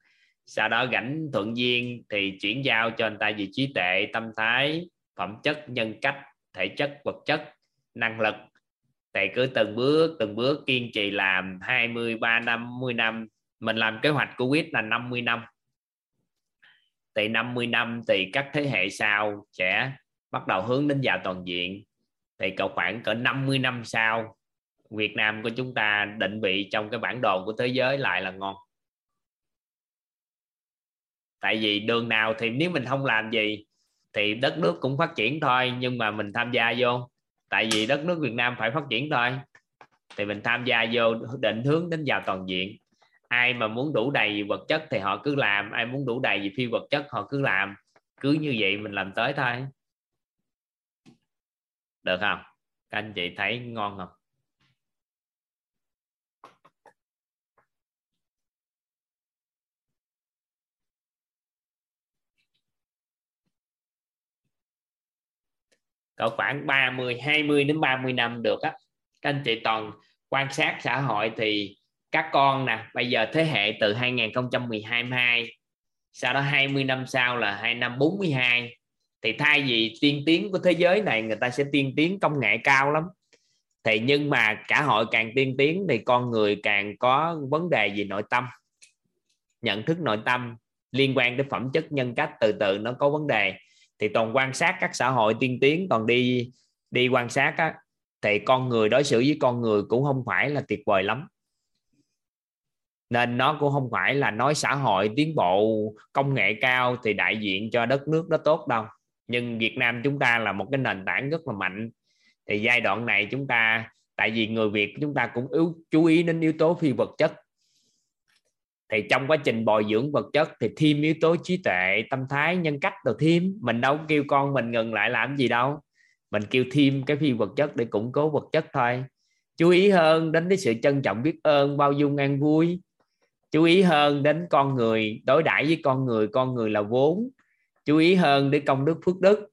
Sau đó gảnh thuận duyên thì chuyển giao cho anh ta về trí tuệ tâm thái, phẩm chất, nhân cách, thể chất, vật chất, năng lực. Thì cứ từng bước từng bước kiên trì làm 23 năm 10 năm. Mình làm kế hoạch của quyết là 50 năm. Thì 50 năm thì các thế hệ sau sẽ bắt đầu hướng đến giàu toàn diện. Thì cỡ khoảng cỡ 50 năm sau Việt Nam của chúng ta định vị trong cái bản đồ của thế giới lại là ngon. Tại vì đường nào thì nếu mình không làm gì thì đất nước cũng phát triển thôi, nhưng mà mình tham gia vô. Tại vì đất nước Việt Nam phải phát triển thôi. Thì mình tham gia vô định hướng đến vào toàn diện. Ai mà muốn đủ đầy vật chất thì họ cứ làm, ai muốn đủ đầy gì phi vật chất họ cứ làm. Cứ như vậy mình làm tới thôi. Được không? Các anh chị thấy ngon không? Cỡ khoảng 30 20 đến 30 năm được á. Các anh chị toàn quan sát xã hội thì các con nè, bây giờ thế hệ từ 2012 sau đó 20 năm sau là hai năm 42 thì thay vì tiên tiến của thế giới này, người ta sẽ tiên tiến công nghệ cao lắm. Thì nhưng mà cả hội càng tiên tiến thì con người càng có vấn đề gì nội tâm. Nhận thức nội tâm liên quan đến phẩm chất nhân cách, từ từ nó có vấn đề thì toàn quan sát các xã hội tiên tiến toàn đi đi quan sát á, thì con người đối xử với con người cũng không phải là tuyệt vời lắm. Nên nó cũng không phải là nói xã hội tiến bộ công nghệ cao thì đại diện cho đất nước đó tốt đâu. Nhưng Việt Nam chúng ta là một cái nền tảng rất là mạnh. Thì giai đoạn này chúng ta tại vì người Việt chúng ta cũng yếu chú ý đến yếu tố phi vật chất thì trong quá trình bồi dưỡng vật chất thì thêm yếu tố trí tuệ, tâm thái, nhân cách rồi thêm. Mình đâu kêu con mình ngừng lại làm gì đâu. Mình kêu thêm cái phi vật chất để củng cố vật chất thôi. Chú ý hơn đến cái sự trân trọng biết ơn, bao dung an vui. Chú ý hơn đến con người, đối đãi với con người con người là vốn. Chú ý hơn đến công đức phước đức.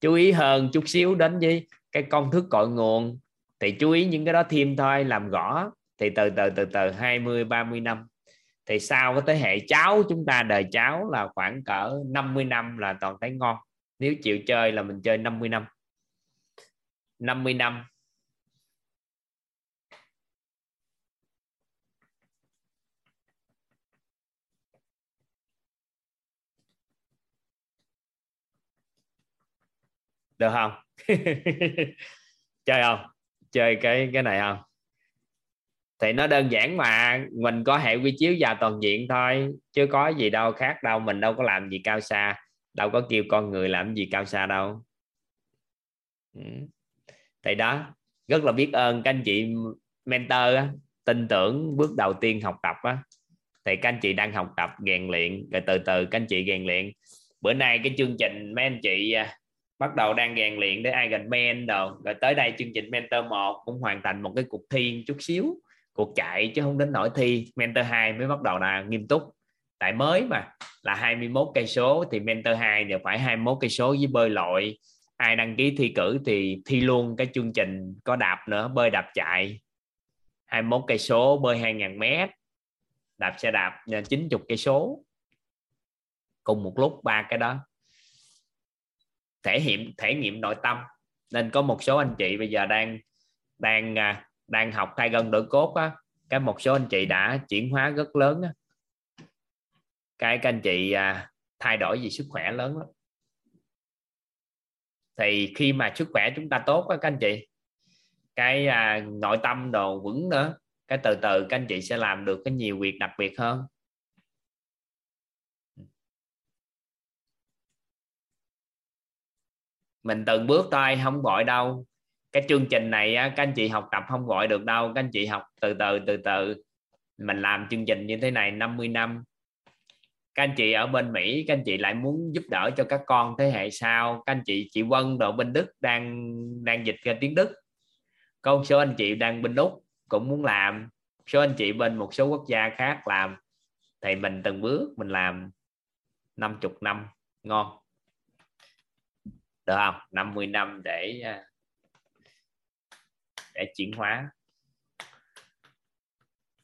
Chú ý hơn chút xíu đến với cái công thức cội nguồn. Thì chú ý những cái đó thêm thôi, làm rõ thì từ từ từ từ 20 30 năm thì sau cái thế hệ cháu chúng ta đời cháu là khoảng cỡ 50 năm là toàn thấy ngon. Nếu chịu chơi là mình chơi 50 năm. 50 năm. Được không? Chơi không? Chơi cái cái này không? Thì nó đơn giản mà mình có hệ quy chiếu và toàn diện thôi chứ có gì đâu khác đâu mình đâu có làm gì cao xa đâu có kêu con người làm gì cao xa đâu. Ừ. Thì đó rất là biết ơn các anh chị mentor á, tin tưởng bước đầu tiên học tập á, thì các anh chị đang học tập rèn luyện rồi từ từ các anh chị rèn luyện. Bữa nay cái chương trình mấy anh chị à, bắt đầu đang rèn luyện để ai gần men rồi rồi tới đây chương trình mentor 1 cũng hoàn thành một cái cuộc thi chút xíu cuộc chạy chứ không đến nổi thi. Mentor 2 mới bắt đầu là nghiêm túc. Tại mới mà, là 21 cây số, thì mentor 2 đều phải 21 cây số với bơi lội. Ai đăng ký thi cử thì thi luôn cái chương trình có đạp nữa, bơi đạp chạy. 21 cây số, bơi 2.000 mét, đạp xe đạp 90 cây số. Cùng một lúc ba cái đó. Thể hiện thể nghiệm nội tâm. Nên có một số anh chị bây giờ đang đang à, đang học thay gân đổi cốt á. Cái một số anh chị đã chuyển hóa rất lớn á. Cái các anh chị à, thay đổi về sức khỏe lớn lắm. Thì khi mà sức khỏe chúng ta tốt á các anh chị cái à, nội tâm đồ vững nữa cái từ từ các anh chị sẽ làm được cái nhiều việc đặc biệt hơn. Mình từng bước thôi không vội đâu cái chương trình này các anh chị học tập không gọi được đâu. Các anh chị học từ từ từ từ. Mình làm chương trình như thế này 50 năm. Các anh chị ở bên Mỹ, các anh chị lại muốn giúp đỡ cho các con thế hệ sau. Các anh chị chị Vân đồ bên Đức đang đang dịch ra tiếng Đức. Có số anh chị đang bên Úc cũng muốn làm. Số anh chị bên một số quốc gia khác làm. Thì mình từng bước mình làm 50 năm. Ngon. Được không? 50 năm để à, để chuyển hóa.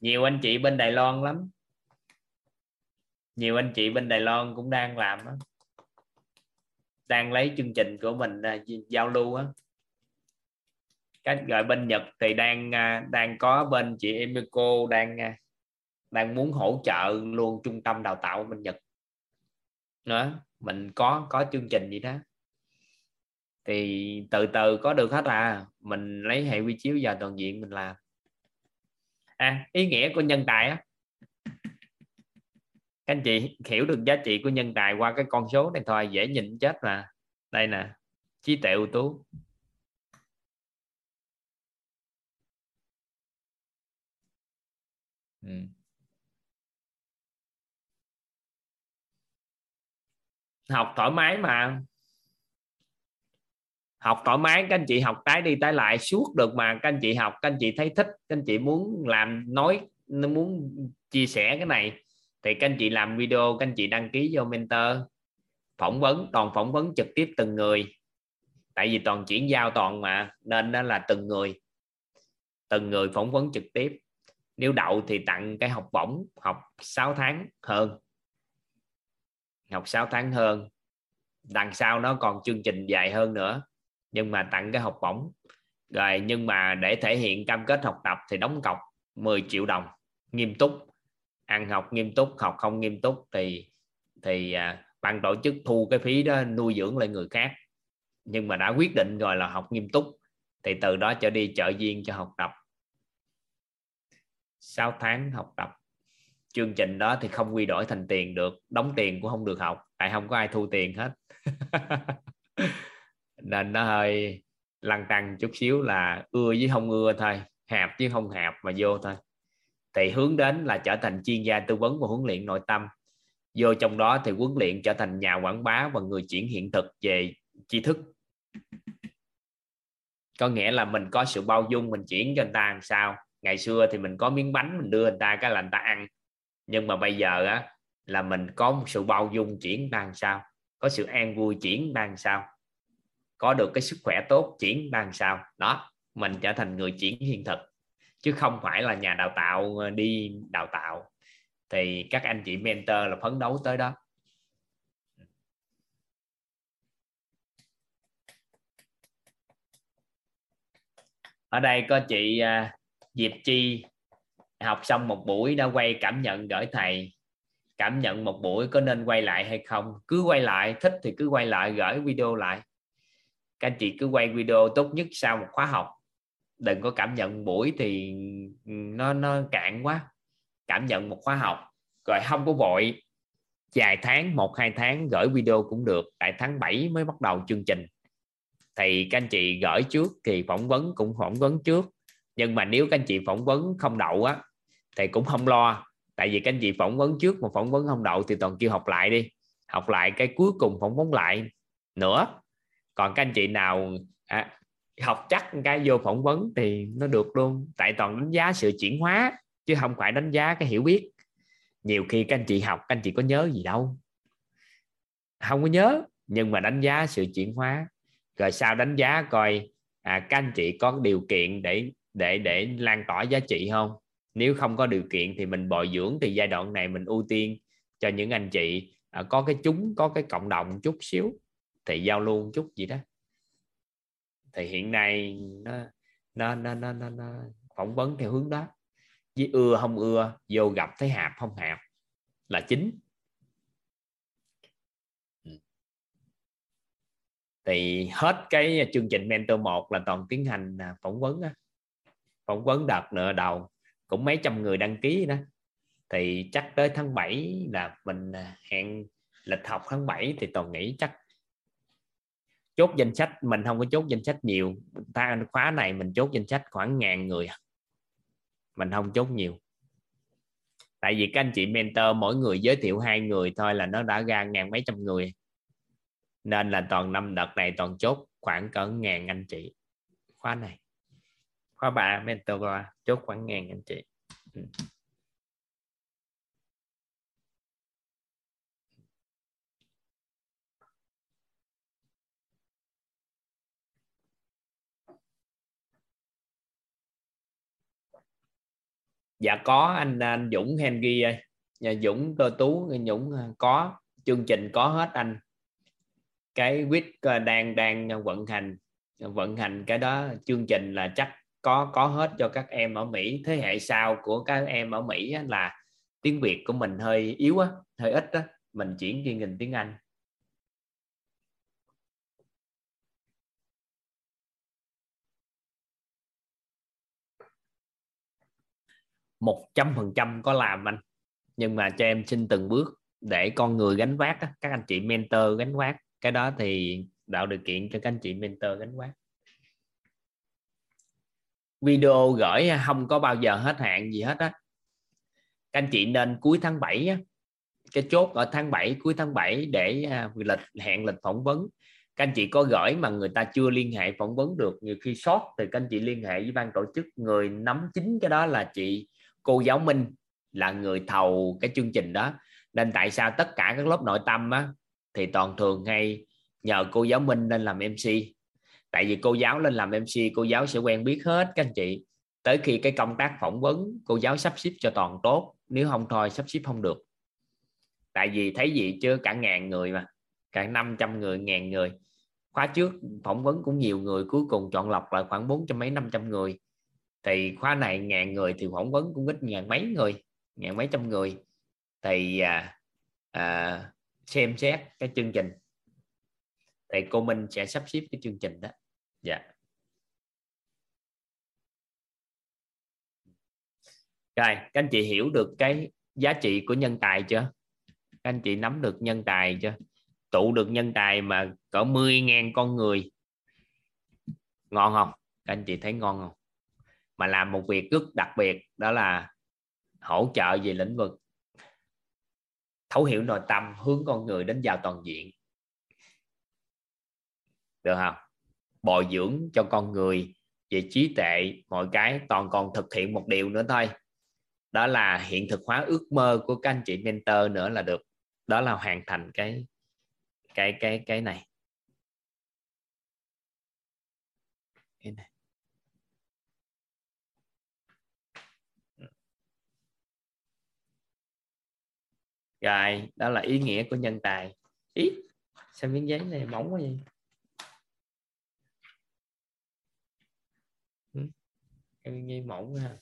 Nhiều anh chị bên Đài Loan lắm. Nhiều anh chị bên Đài Loan cũng đang làm đó. đang lấy chương trình của mình à, giao lưu á. Cách gọi bên Nhật thì đang à, đang có bên chị Emiko đang à, đang muốn hỗ trợ luôn trung tâm đào tạo bên Nhật. Nữa mình có có chương trình gì đó. Thì từ từ có được hết à mình lấy hệ quy chiếu giờ toàn diện mình làm. À ý nghĩa của nhân tài á. Các anh chị hiểu được giá trị của nhân tài qua cái con số này thôi, dễ nhìn chết mà. Đây nè, trí tuệ ưu tú. Ừ. học thoải mái mà học thoải mái, các anh chị học tái đi tái lại, suốt được mà, các anh chị học, các anh chị thấy thích, các anh chị muốn làm, nói muốn chia sẻ cái này, thì các anh chị làm video, các anh chị đăng ký vô mentor, phỏng vấn, toàn phỏng vấn trực tiếp từng người. Tại vì toàn chuyển giao toàn mà, nên đó là từng người từng người phỏng vấn trực tiếp. Nếu đậu thì tặng cái học bổng, học 6 tháng hơn. Học 6 tháng hơn. Đằng sau nó còn chương trình dài hơn nữa nhưng mà tặng cái học bổng. Rồi nhưng mà để thể hiện cam kết học tập thì đóng cọc 10 triệu đồng nghiêm túc. Ăn học nghiêm túc học không nghiêm túc thì thì à, ban tổ chức thu cái phí đó nuôi dưỡng lại người khác. Nhưng mà đã quyết định rồi là học nghiêm túc thì từ đó trở đi trợ viên cho học tập. 6 tháng học tập. Chương trình đó thì không quy đổi thành tiền được đóng tiền cũng không được học tại không có ai thu tiền hết. nên nó hơi lăn tăng chút xíu là ưa với không ưa thôi hạp chứ không hạp mà vô thôi. Thì hướng đến là trở thành chuyên gia tư vấn và huấn luyện nội tâm. Vô trong đó thì huấn luyện trở thành nhà quảng bá và người chuyển hiện thực về tri thức. Có nghĩa là mình có sự bao dung, mình chuyển cho người ta làm sao. Ngày xưa thì mình có miếng bánh, mình đưa người ta cái là người ta ăn. Nhưng mà bây giờ á, là mình có một sự bao dung chuyển người làm sao? Có sự an vui chuyển người làm sao? Có được cái sức khỏe tốt chuyển đang làm sao. Đó, mình trở thành người chuyển hiện thực, chứ không phải là nhà đào tạo ờ, đi đào tạo. Thì các anh chị mentor là phấn đấu tới đó. Ở đây có chị ờ, Diệp Chi. Học xong một buổi đã quay cảm nhận gửi thầy. Cảm nhận một buổi có nên quay lại hay không? Cứ quay lại, thích thì cứ quay lại, gửi video lại các anh chị cứ quay video tốt nhất sau một khóa học. Đừng có cảm nhận buổi thì ừ, nó nó cạn quá. Cảm nhận một khóa học, rồi không có vội. Vài tháng, một, hai tháng gửi video cũng được. Tại tháng 7 mới bắt đầu chương trình. Thì các anh chị gửi trước thì phỏng vấn cũng phỏng vấn trước. Nhưng mà nếu các anh chị phỏng vấn không đậu á, thì cũng không lo. Tại vì các anh chị phỏng vấn trước mà phỏng vấn không đậu thì toàn kêu học lại đi. Học lại cái cuối cùng phỏng vấn lại nữa còn các anh chị nào à, học chắc cái vô phỏng vấn thì nó được luôn. Tại toàn đánh giá sự chuyển hóa chứ không phải đánh giá cái hiểu biết. Nhiều khi các anh chị học các anh chị có nhớ gì đâu. Không có nhớ nhưng mà đánh giá sự chuyển hóa. Rồi sau đánh giá coi à, các anh chị có điều kiện để để để lan tỏa giá trị không? Nếu không có điều kiện thì mình bồi dưỡng thì giai đoạn này mình ưu tiên cho những anh chị à, có cái chúng có cái cộng đồng chút xíu thì giao lưu chút gì đó. Thì hiện nay nó nó nó nó, nó, nó phỏng vấn theo hướng đó. Với ưa không ưa vô gặp thấy hạp không hạp là chính. Ừ. Thì hết cái chương trình mentor 1 là toàn tiến hành à, phỏng vấn đó. phỏng vấn đợt nửa đầu cũng mấy trăm người đăng ký đó. Thì chắc tới tháng 7 là mình à, hẹn lịch học tháng 7 thì toàn nghĩ chắc chốt danh sách, mình không có chốt danh sách nhiều. Ta, khóa này mình chốt danh sách khoảng ngàn người. Mình không chốt nhiều. Tại vì các anh chị mentor mỗi người giới thiệu hai người thôi là nó đã ra ngàn mấy trăm người. Nên là toàn năm đợt này toàn chốt khoảng cỡ ngàn anh chị. Khóa này. Khóa ba, mentor chốt khoảng ngàn anh chị. Ừ. dạ có anh anh Dũng Henry ơi. Nhà Dũng, cơ tú Dũng à, có. Chương trình có hết anh. Cái quýt à, đang đang à, vận hành vận hành cái đó, chương trình là chắc có có hết cho các em ở Mỹ. Thế hệ sau của các em ở Mỹ là tiếng Việt của mình hơi yếu á, hơi ít á. Mình chuyển chuyên ngành tiếng Anh. Một trăm phần trăm có làm anh. Nhưng mà cho em xin từng bước để con người gánh vác các anh chị mentor gánh vác. Cái đó thì tạo điều kiện cho các anh chị mentor gánh vác. Video gửi không có bao giờ hết hạn gì hết á. Các anh chị nên cuối tháng 7 á, cái chốt ở tháng 7 cuối tháng 7 để à, lịch hẹn lịch phỏng vấn. Các anh chị có gửi mà người ta chưa liên hệ phỏng vấn được nhiều khi sót thì các anh chị liên hệ với ban tổ chức. Người nắm chính cái đó là chị cô giáo Minh là người thầu cái chương trình đó. Nên tại sao tất cả các lớp nội tâm á, thì toàn thường hay nhờ cô giáo Minh lên làm MC tại vì cô giáo lên làm MC cô giáo sẽ quen biết hết các anh chị. Tới khi cái công tác phỏng vấn cô giáo sắp xếp cho toàn tốt. Nếu không thôi sắp xếp không được. Tại vì thấy gì chưa cả ngàn người mà. Cả 500 người ngàn người. Khóa trước phỏng vấn cũng nhiều người cuối cùng chọn lọc lại khoảng bốn trăm mấy năm trăm người thì khóa này ngàn người thì phỏng vấn cũng ít ngàn mấy người ngàn mấy trăm người. Thì à, à, xem xét cái chương trình. Thì cô Minh sẽ sắp xếp cái chương trình đó. Dạ. Rồi các anh chị hiểu được cái giá trị của nhân tài chưa? Các anh chị nắm được nhân tài chưa? Tụ được nhân tài mà cỡ 10 ngàn con người. Ngon không? Các anh chị thấy ngon không? Mà làm một việc rất đặc biệt, đó là hỗ trợ về lĩnh vực thấu hiểu nội tâm, hướng con người đến vào toàn diện. Được không? Bồi dưỡng cho con người về trí tệ mọi cái toàn còn thực hiện một điều nữa thôi. Đó là hiện thực hóa ước mơ của các anh chị mentor nữa là được. Đó là hoàn thành cái cái cái cái này cái này rồi, đó là ý nghĩa của nhân tài. Ý, sao miếng giấy này mỏng quá vậy? Ừ. cái miếng giấy mỏng quá ha.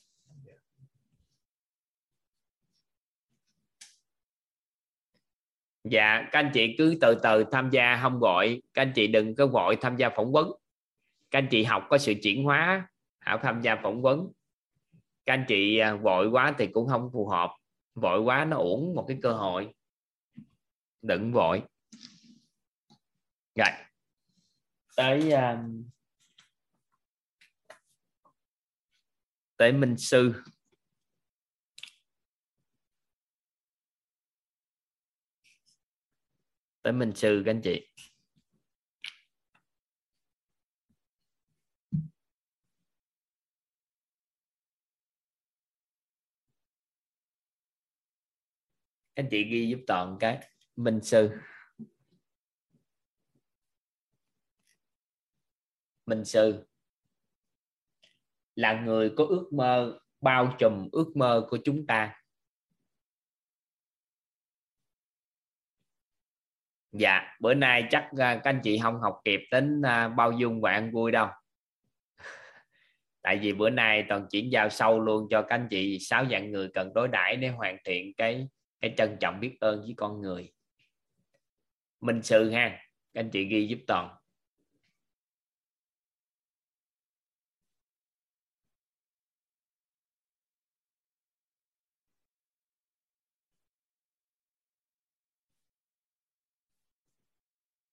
Dạ các anh chị cứ từ từ tham gia, không gọi. Các anh chị đừng có vội tham gia phỏng vấn. Các anh chị học có sự chuyển hóa, hảo tham gia phỏng vấn. Các anh chị à, vội quá thì cũng không phù hợp vội quá nó uổng một cái cơ hội. Đừng vội. Rồi. Tới uh, tới minh sư. Tới minh sư các anh chị. Anh chị ghi giúp toàn cái. Minh sư. Minh sư. Là người có ước mơ, bao trùm ước mơ của chúng ta. Dạ bữa nay chắc à, các anh chị không học kịp đến à, bao dung và ăn vui đâu. Tại vì bữa nay toàn chuyển giao sâu luôn cho các anh chị, sáu dạng người cần đối đãi để hoàn thiện cái cái trân trọng biết ơn với con người. Minh sư ha, các anh chị ghi giúp toàn.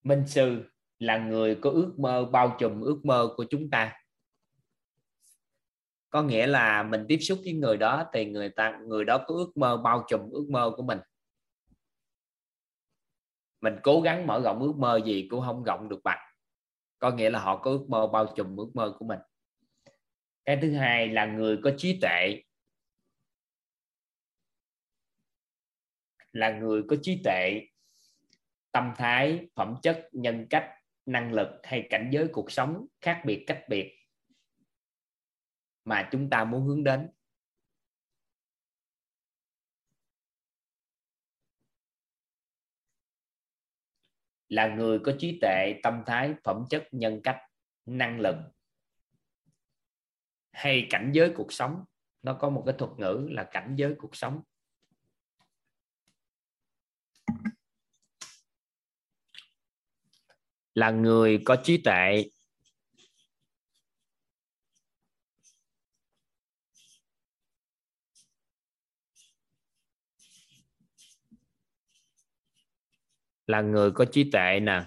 Minh sư là người có ước mơ bao trùm ước mơ của chúng ta có nghĩa là mình tiếp xúc với người đó thì người ta, người đó có ước mơ, bao trùm ước mơ của mình. Mình cố gắng mở rộng ước mơ gì cũng không rộng được bằng có nghĩa là họ có ước mơ, bao trùm ước mơ của mình. Cái thứ hai là người có trí tuệ. Là người có trí tuệ. Tâm thái, phẩm chất, nhân cách, năng lực hay cảnh giới cuộc sống khác biệt cách biệt mà chúng ta muốn hướng đến. Là người có trí tuệ, tâm thái, phẩm chất, nhân cách, năng lực. Hay cảnh giới cuộc sống, nó có một cái thuật ngữ là cảnh giới cuộc sống. Là người có trí tuệ là người có trí tuệ nè,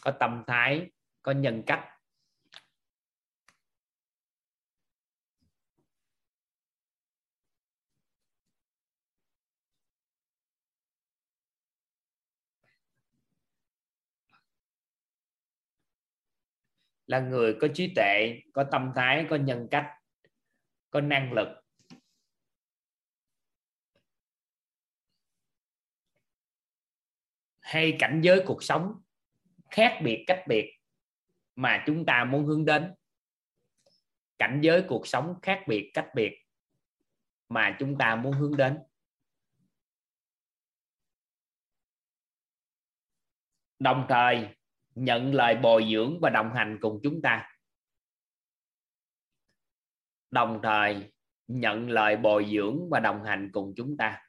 có tâm thái, có nhân cách. Là người có trí tuệ, có tâm thái, có nhân cách, có năng lực. Hay cảnh giới cuộc sống khác biệt, cách biệt mà chúng ta muốn hướng đến? Cảnh giới cuộc sống khác biệt, cách biệt mà chúng ta muốn hướng đến? Đồng thời, nhận lời bồi dưỡng và đồng hành cùng chúng ta. Đồng thời, nhận lời bồi dưỡng và đồng hành cùng chúng ta.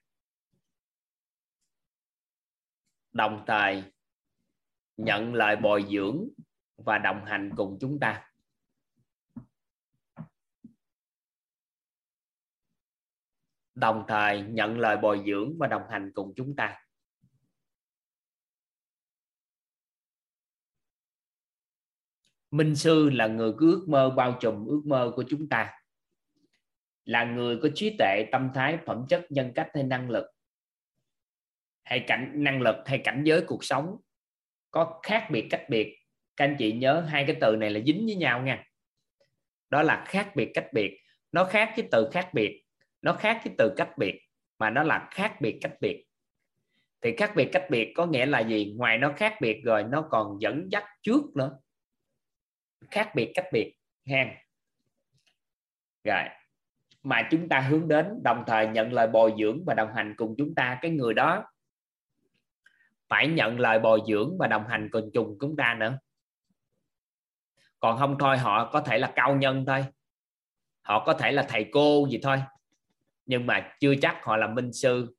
Đồng thời nhận lời bồi dưỡng và đồng hành cùng chúng ta. Đồng thời nhận lời bồi dưỡng và đồng hành cùng chúng ta. Minh sư là người cứ ước mơ bao trùm ước mơ của chúng ta. Là người có trí tuệ, tâm thái, phẩm chất, nhân cách hay năng lực hay cảnh, năng lực hay cảnh giới cuộc sống có khác biệt cách biệt, các anh chị nhớ hai cái từ này là dính với nhau nha. Đó là khác biệt cách biệt. Nó khác cái từ khác biệt, nó khác cái từ cách biệt, mà nó là khác biệt cách biệt. Thì khác biệt cách biệt có nghĩa là gì? Ngoài nó khác biệt rồi, nó còn dẫn dắt trước nữa. Khác biệt cách biệt ha rồi, mà chúng ta hướng đến, đồng thời nhận lời bồi dưỡng và đồng hành cùng chúng ta, cái người đó phải nhận lời bồi dưỡng và đồng hành cùng chung chúng ta nữa. Còn không thôi, họ có thể là cao nhân thôi. Họ có thể là thầy cô gì thôi. Nhưng mà chưa chắc họ là minh sư.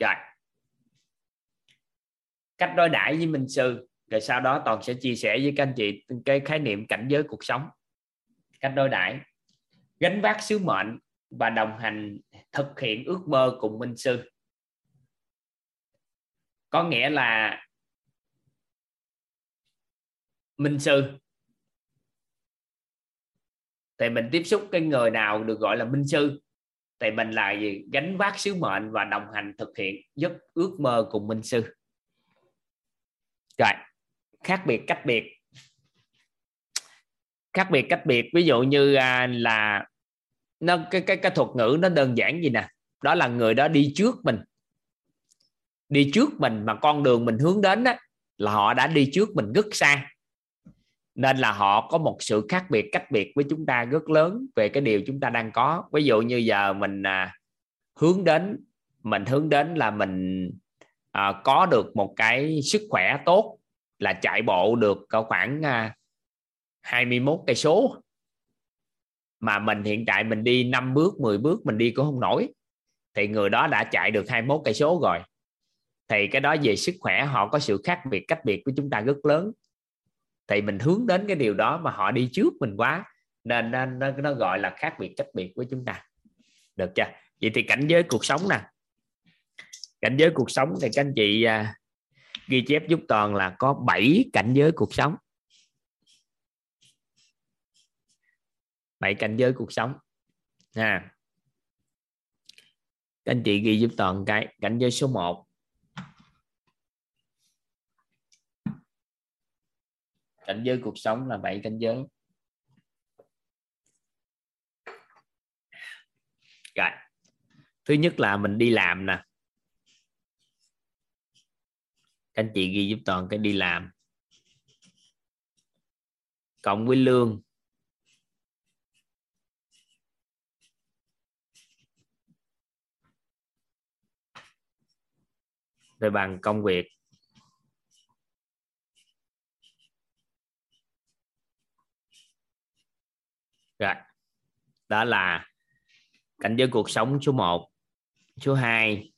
Rồi. Cách đối đãi với minh sư. Rồi sau đó toàn sẽ chia sẻ với các anh chị cái khái niệm cảnh giới cuộc sống. Cách đối đãi. Gánh vác sứ mệnh và đồng hành thực hiện ước mơ cùng minh sư có nghĩa là minh sư. Thì mình tiếp xúc cái người nào được gọi là minh sư thì mình là gì? Gánh vác sứ mệnh và đồng hành thực hiện giấc ước mơ cùng minh sư. Rồi khác biệt cách biệt. Khác biệt cách biệt ví dụ như à, là nó cái cái cái thuật ngữ nó đơn giản gì nè? Đó là người đó đi trước mình đi trước mình mà con đường mình hướng đến đó, là họ đã đi trước mình rất xa. Nên là họ có một sự khác biệt cách biệt với chúng ta rất lớn về cái điều chúng ta đang có. Ví dụ như giờ mình à, hướng đến mình hướng đến là mình à, có được một cái sức khỏe tốt là chạy bộ được khoảng à, 21 cây số. Mà mình hiện tại mình đi 5 bước 10 bước mình đi cũng không nổi. Thì người đó đã chạy được 21 cây số rồi thì cái đó về sức khỏe họ có sự khác biệt cách biệt với chúng ta rất lớn. Thì mình hướng đến cái điều đó mà họ đi trước mình quá nên nó, nó, nó gọi là khác biệt cách biệt với chúng ta. Được chưa? Vậy thì cảnh giới cuộc sống nè. Cảnh giới cuộc sống thì các anh chị à, ghi chép giúp toàn là có 7 cảnh giới cuộc sống. Bảy cảnh giới cuộc sống. Ha. Các anh chị ghi giúp toàn cái. Cảnh giới số 1 cảnh giới cuộc sống là bảy cảnh giới. Rồi. Thứ nhất là mình đi làm nè. Các anh chị ghi giúp toàn cái đi làm. Cộng với lương. Rồi bằng công việc. Rồi. Đó là cảnh giới cuộc sống số 1 số 2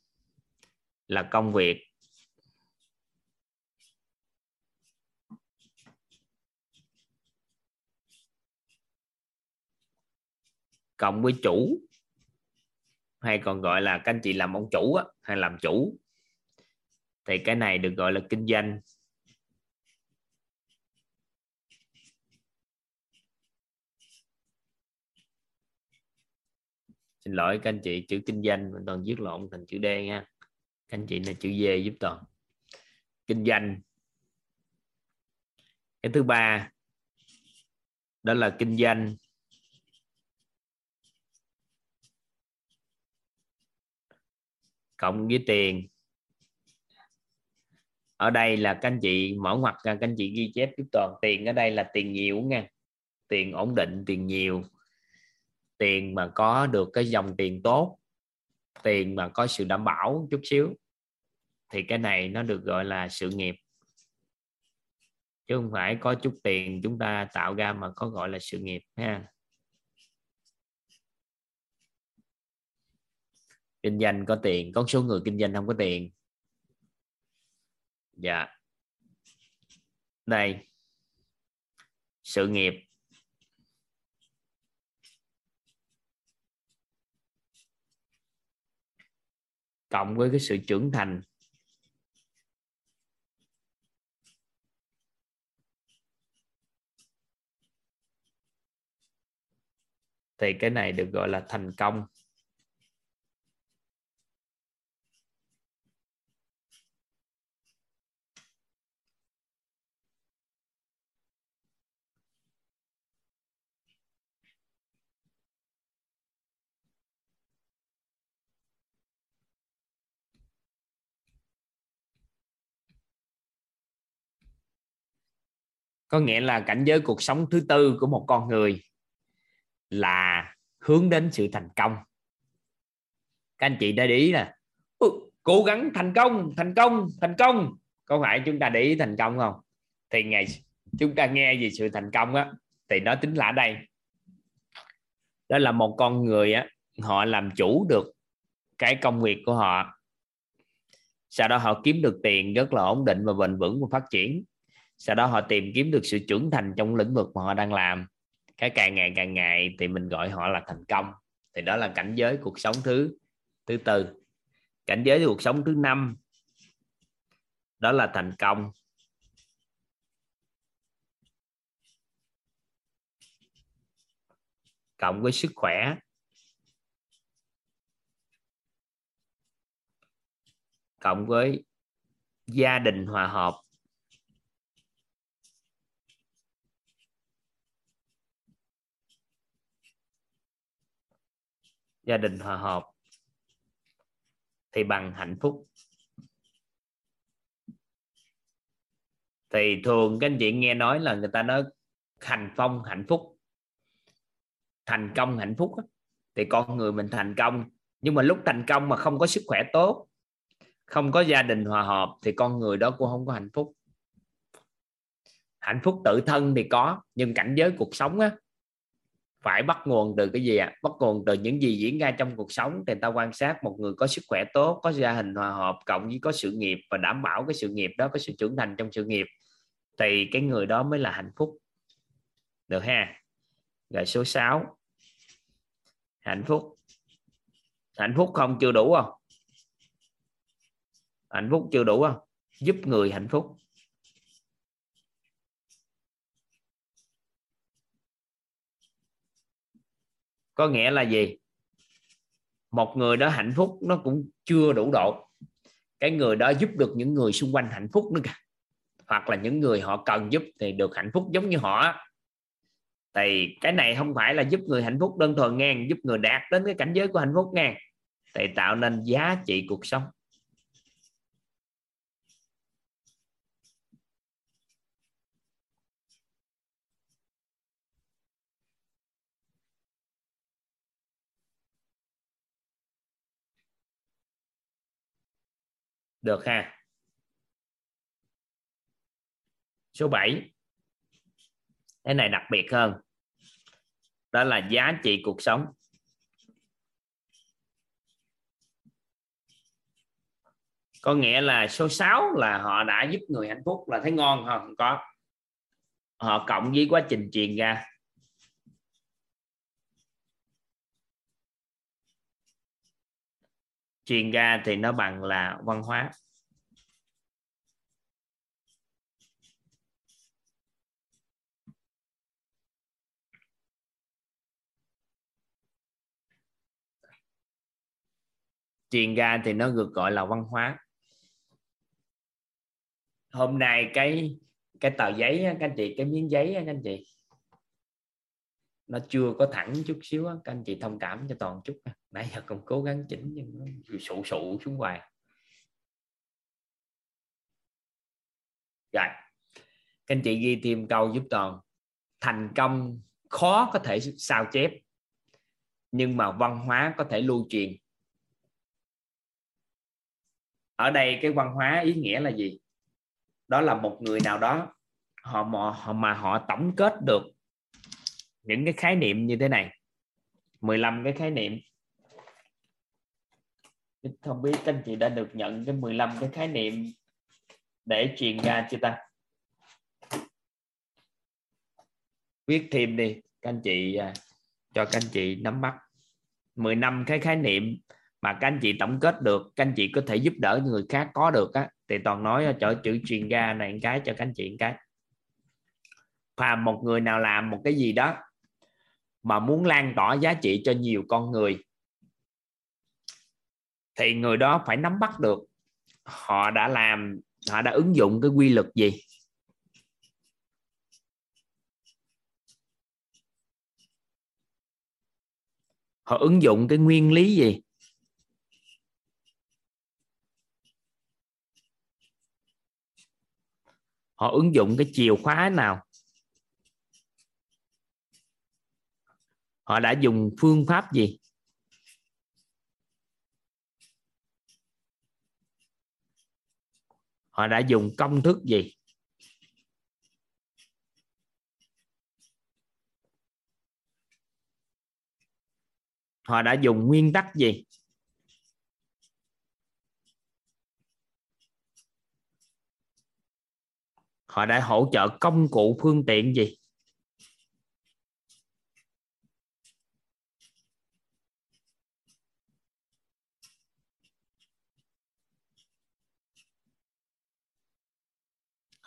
là công việc. Cộng với chủ hay còn gọi là các anh chị làm ông chủ á, hay làm chủ thì cái này được gọi là kinh doanh. Xin lỗi các anh chị, chữ kinh doanh mình toàn viết lộn thành chữ D nha. Các anh chị là chữ D giúp toàn. Kinh doanh. Cái thứ ba, đó là kinh doanh. Cộng với tiền. Ở đây là các anh chị mở ngoặc ra, các anh chị ghi chép giúp toàn. Tiền ở đây là tiền nhiều nha. Tiền ổn định, tiền nhiều tiền mà có được cái dòng tiền tốt, tiền mà có sự đảm bảo chút xíu, thì cái này nó được gọi là sự nghiệp. Chứ không phải có chút tiền chúng ta tạo ra mà có gọi là sự nghiệp, ha. Kinh doanh có tiền, có số người kinh doanh không có tiền. Dạ. Đây. Sự nghiệp. Cộng với cái sự trưởng thành. Thì cái này được gọi là thành công. Có nghĩa là cảnh giới cuộc sống thứ tư của một con người là hướng đến sự thành công. Các anh chị đã để ý là cố gắng thành công thành công thành công. Có phải chúng ta để ý thành công không? Thì ngày chúng ta nghe về sự thành công á, thì nó tính là ở đây. Đó là một con người á, họ làm chủ được cái công việc của họ. Sau đó họ kiếm được tiền rất là ổn định và bền vững và phát triển sau đó họ tìm kiếm được sự trưởng thành trong lĩnh vực mà họ đang làm. Cái càng ngày càng ngày thì mình gọi họ là thành công. Thì đó là cảnh giới cuộc sống thứ thứ tư. Cảnh giới cuộc sống thứ năm, đó là thành công. Cộng với sức khỏe. Cộng với gia đình hòa hợp. Gia đình hòa hợp thì bằng hạnh phúc. Thì thường các anh chị nghe nói là người ta nói thành phong hạnh phúc, thành công hạnh phúc thì con người mình thành công. Nhưng mà lúc thành công mà không có sức khỏe tốt, không có gia đình hòa hợp thì con người đó cũng không có hạnh phúc. Hạnh phúc tự thân thì có, nhưng cảnh giới cuộc sống á phải bắt nguồn từ cái gì ạ? À? bắt nguồn từ những gì diễn ra trong cuộc sống thì ta quan sát một người có sức khỏe tốt, có gia hình hòa hợp, cộng với có sự nghiệp và đảm bảo cái sự nghiệp đó, có sự trưởng thành trong sự nghiệp, thì cái người đó mới là hạnh phúc. Được ha? Rồi số 6 hạnh phúc. Hạnh phúc không? Chưa đủ không? Hạnh phúc chưa đủ không? Giúp người hạnh phúc. Có nghĩa là gì? Một người đó hạnh phúc nó cũng chưa đủ độ. Cái người đó giúp được những người xung quanh hạnh phúc nữa cả hoặc là những người họ cần giúp thì được hạnh phúc giống như họ. Thì cái này không phải là giúp người hạnh phúc đơn thuần ngang giúp người đạt đến cái cảnh giới của hạnh phúc ngang thì tạo nên giá trị cuộc sống. Được ha. Số 7 cái này đặc biệt hơn. Đó là giá trị cuộc sống. Có nghĩa là số 6 là họ đã giúp người hạnh phúc là thấy ngon không có. Họ cộng với quá trình truyền ra. Truyền ra thì nó bằng là văn hóa. Truyền ra thì nó được gọi là văn hóa. Hôm nay cái cái tờ giấy các anh chị, cái miếng giấy các anh chị. Nó chưa có thẳng chút xíu các anh chị thông cảm cho toàn chút nãy giờ còn cố gắng chỉnh nhưng nó sụ sụ xuống hoài. Rồi. Các anh chị ghi thêm câu giúp toàn. Thành công khó có thể sao chép nhưng mà văn hóa có thể lưu truyền. Ở đây cái văn hóa ý nghĩa là gì? Đó là một người nào đó họ mà họ, mà họ tổng kết được những cái khái niệm như thế này. 15 cái khái niệm không biết các anh chị đã được nhận cái 15 cái khái niệm để truyền ra chưa ta? Viết thêm đi, các anh chị à, cho các anh chị nắm bắt. 15 cái khái niệm mà các anh chị tổng kết được, các anh chị có thể giúp đỡ người khác có được á, thì toàn nói cho chữ truyền ra này cái cho các anh chị cái. Và một người nào làm một cái gì đó mà muốn lan tỏa giá trị cho nhiều con người thì người đó phải nắm bắt được họ đã làm, họ đã ứng dụng cái quy luật gì. Họ ứng dụng cái nguyên lý gì? Họ ứng dụng cái chìa khóa nào? Họ đã dùng phương pháp gì? Họ đã dùng công thức gì? Họ đã dùng nguyên tắc gì? Họ đã hỗ trợ công cụ phương tiện gì?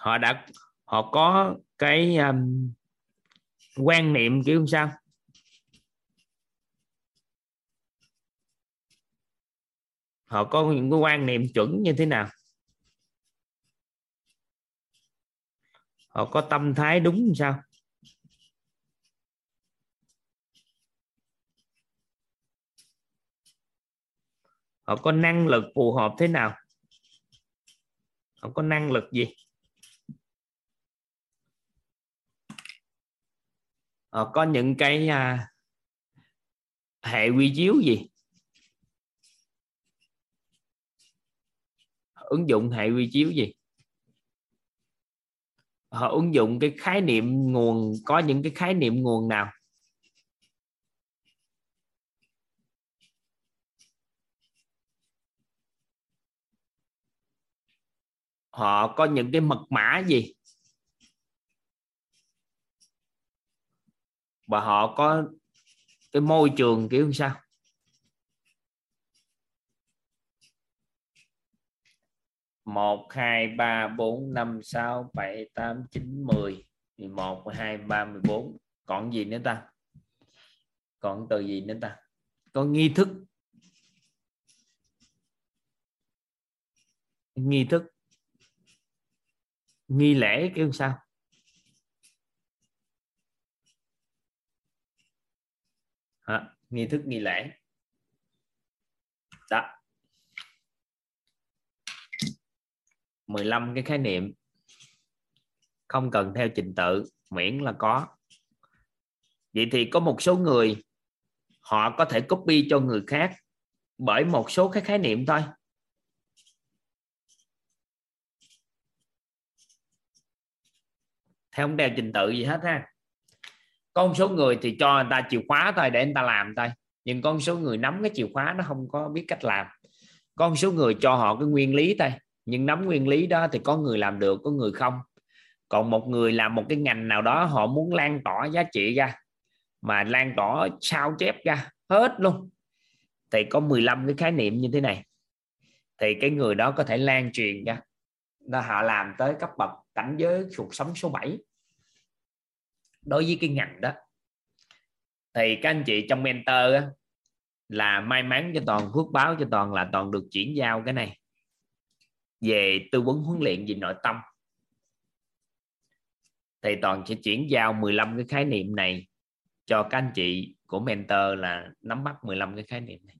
Họ đã họ có cái um, quan niệm kiểu sao? Họ có những cái quan niệm chuẩn như thế nào? Họ có tâm thái đúng sao? Họ có năng lực phù hợp thế nào? Họ có năng lực gì? Họ có những cái uh, hệ quy chiếu gì? Ứng dụng hệ quy chiếu gì? Họ ứng dụng cái khái niệm nguồn có những cái khái niệm nguồn nào? Họ có những cái mật mã gì? Và họ có cái môi trường kiểu sao? Một, hai, ba, bốn, năm, sáu, bảy, tám, chín, mười. Mười một, hai, ba, mười bốn. Còn gì nữa ta? Còn từ gì nữa ta? Có nghi thức. Nghi thức. Nghi lễ kêu sao? Hả? nghi thức nghi lễ. Đó. 15 cái khái niệm. Không cần theo trình tự, miễn là có. Vậy thì có một số người, họ có thể copy cho người khác bởi một số cái khái niệm thôi. Theo không đeo trình tự gì hết ha có một số người thì cho người ta chìa khóa thôi để người ta làm thôi. Nhưng con số người nắm cái chìa khóa nó không có biết cách làm. Con số người cho họ cái nguyên lý thôi. Nhưng nắm nguyên lý đó thì có người làm được, có người không. Còn một người làm một cái ngành nào đó, họ muốn lan tỏa giá trị ra, mà lan tỏa sao chép ra hết luôn, thì có 15 cái khái niệm như thế này. Thì cái người đó có thể lan truyền ra. Đó, họ làm tới cấp bậc cảnh giới cuộc sống số 7 đối với cái ngành đó thì các anh chị trong mentor á, là may mắn cho toàn phước báo cho toàn là toàn được chuyển giao cái này về tư vấn huấn luyện về nội tâm. Thì toàn sẽ chuyển giao 15 cái khái niệm này cho các anh chị của mentor là nắm bắt 15 cái khái niệm này.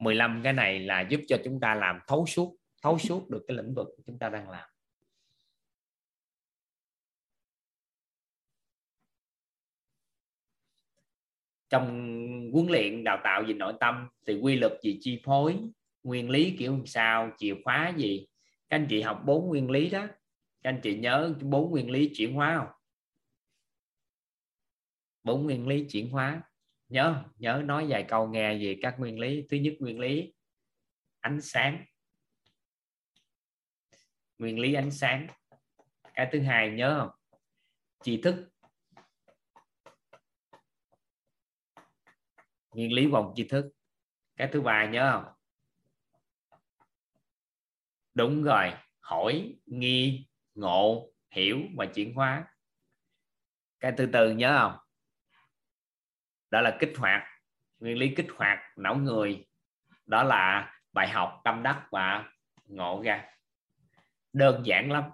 Mười lăm cái này là giúp cho chúng ta làm thấu suốt thấu suốt được cái lĩnh vực chúng ta đang làm. Trong huấn luyện đào tạo về nội tâm thì quy luật gì chi phối nguyên lý kiểu sao chìa khóa gì? Các anh chị học bốn nguyên lý đó. Các anh chị nhớ bốn nguyên lý chuyển hóa không? Bốn nguyên lý chuyển hóa nhớ nhớ nói vài câu nghe về các nguyên lý. Thứ nhất nguyên lý, ánh sáng. Nguyên lý ánh sáng. Cái thứ hai nhớ không? Tri thức. Nguyên lý vòng tri thức. Cái thứ ba nhớ không? Đúng rồi. Hỏi, nghi, ngộ, hiểu và chuyển hóa. Cái thứ tư nhớ không? Đó là kích hoạt, nguyên lý kích hoạt não người. Đó là bài học tâm đắc và ngộ ra. Đơn giản lắm,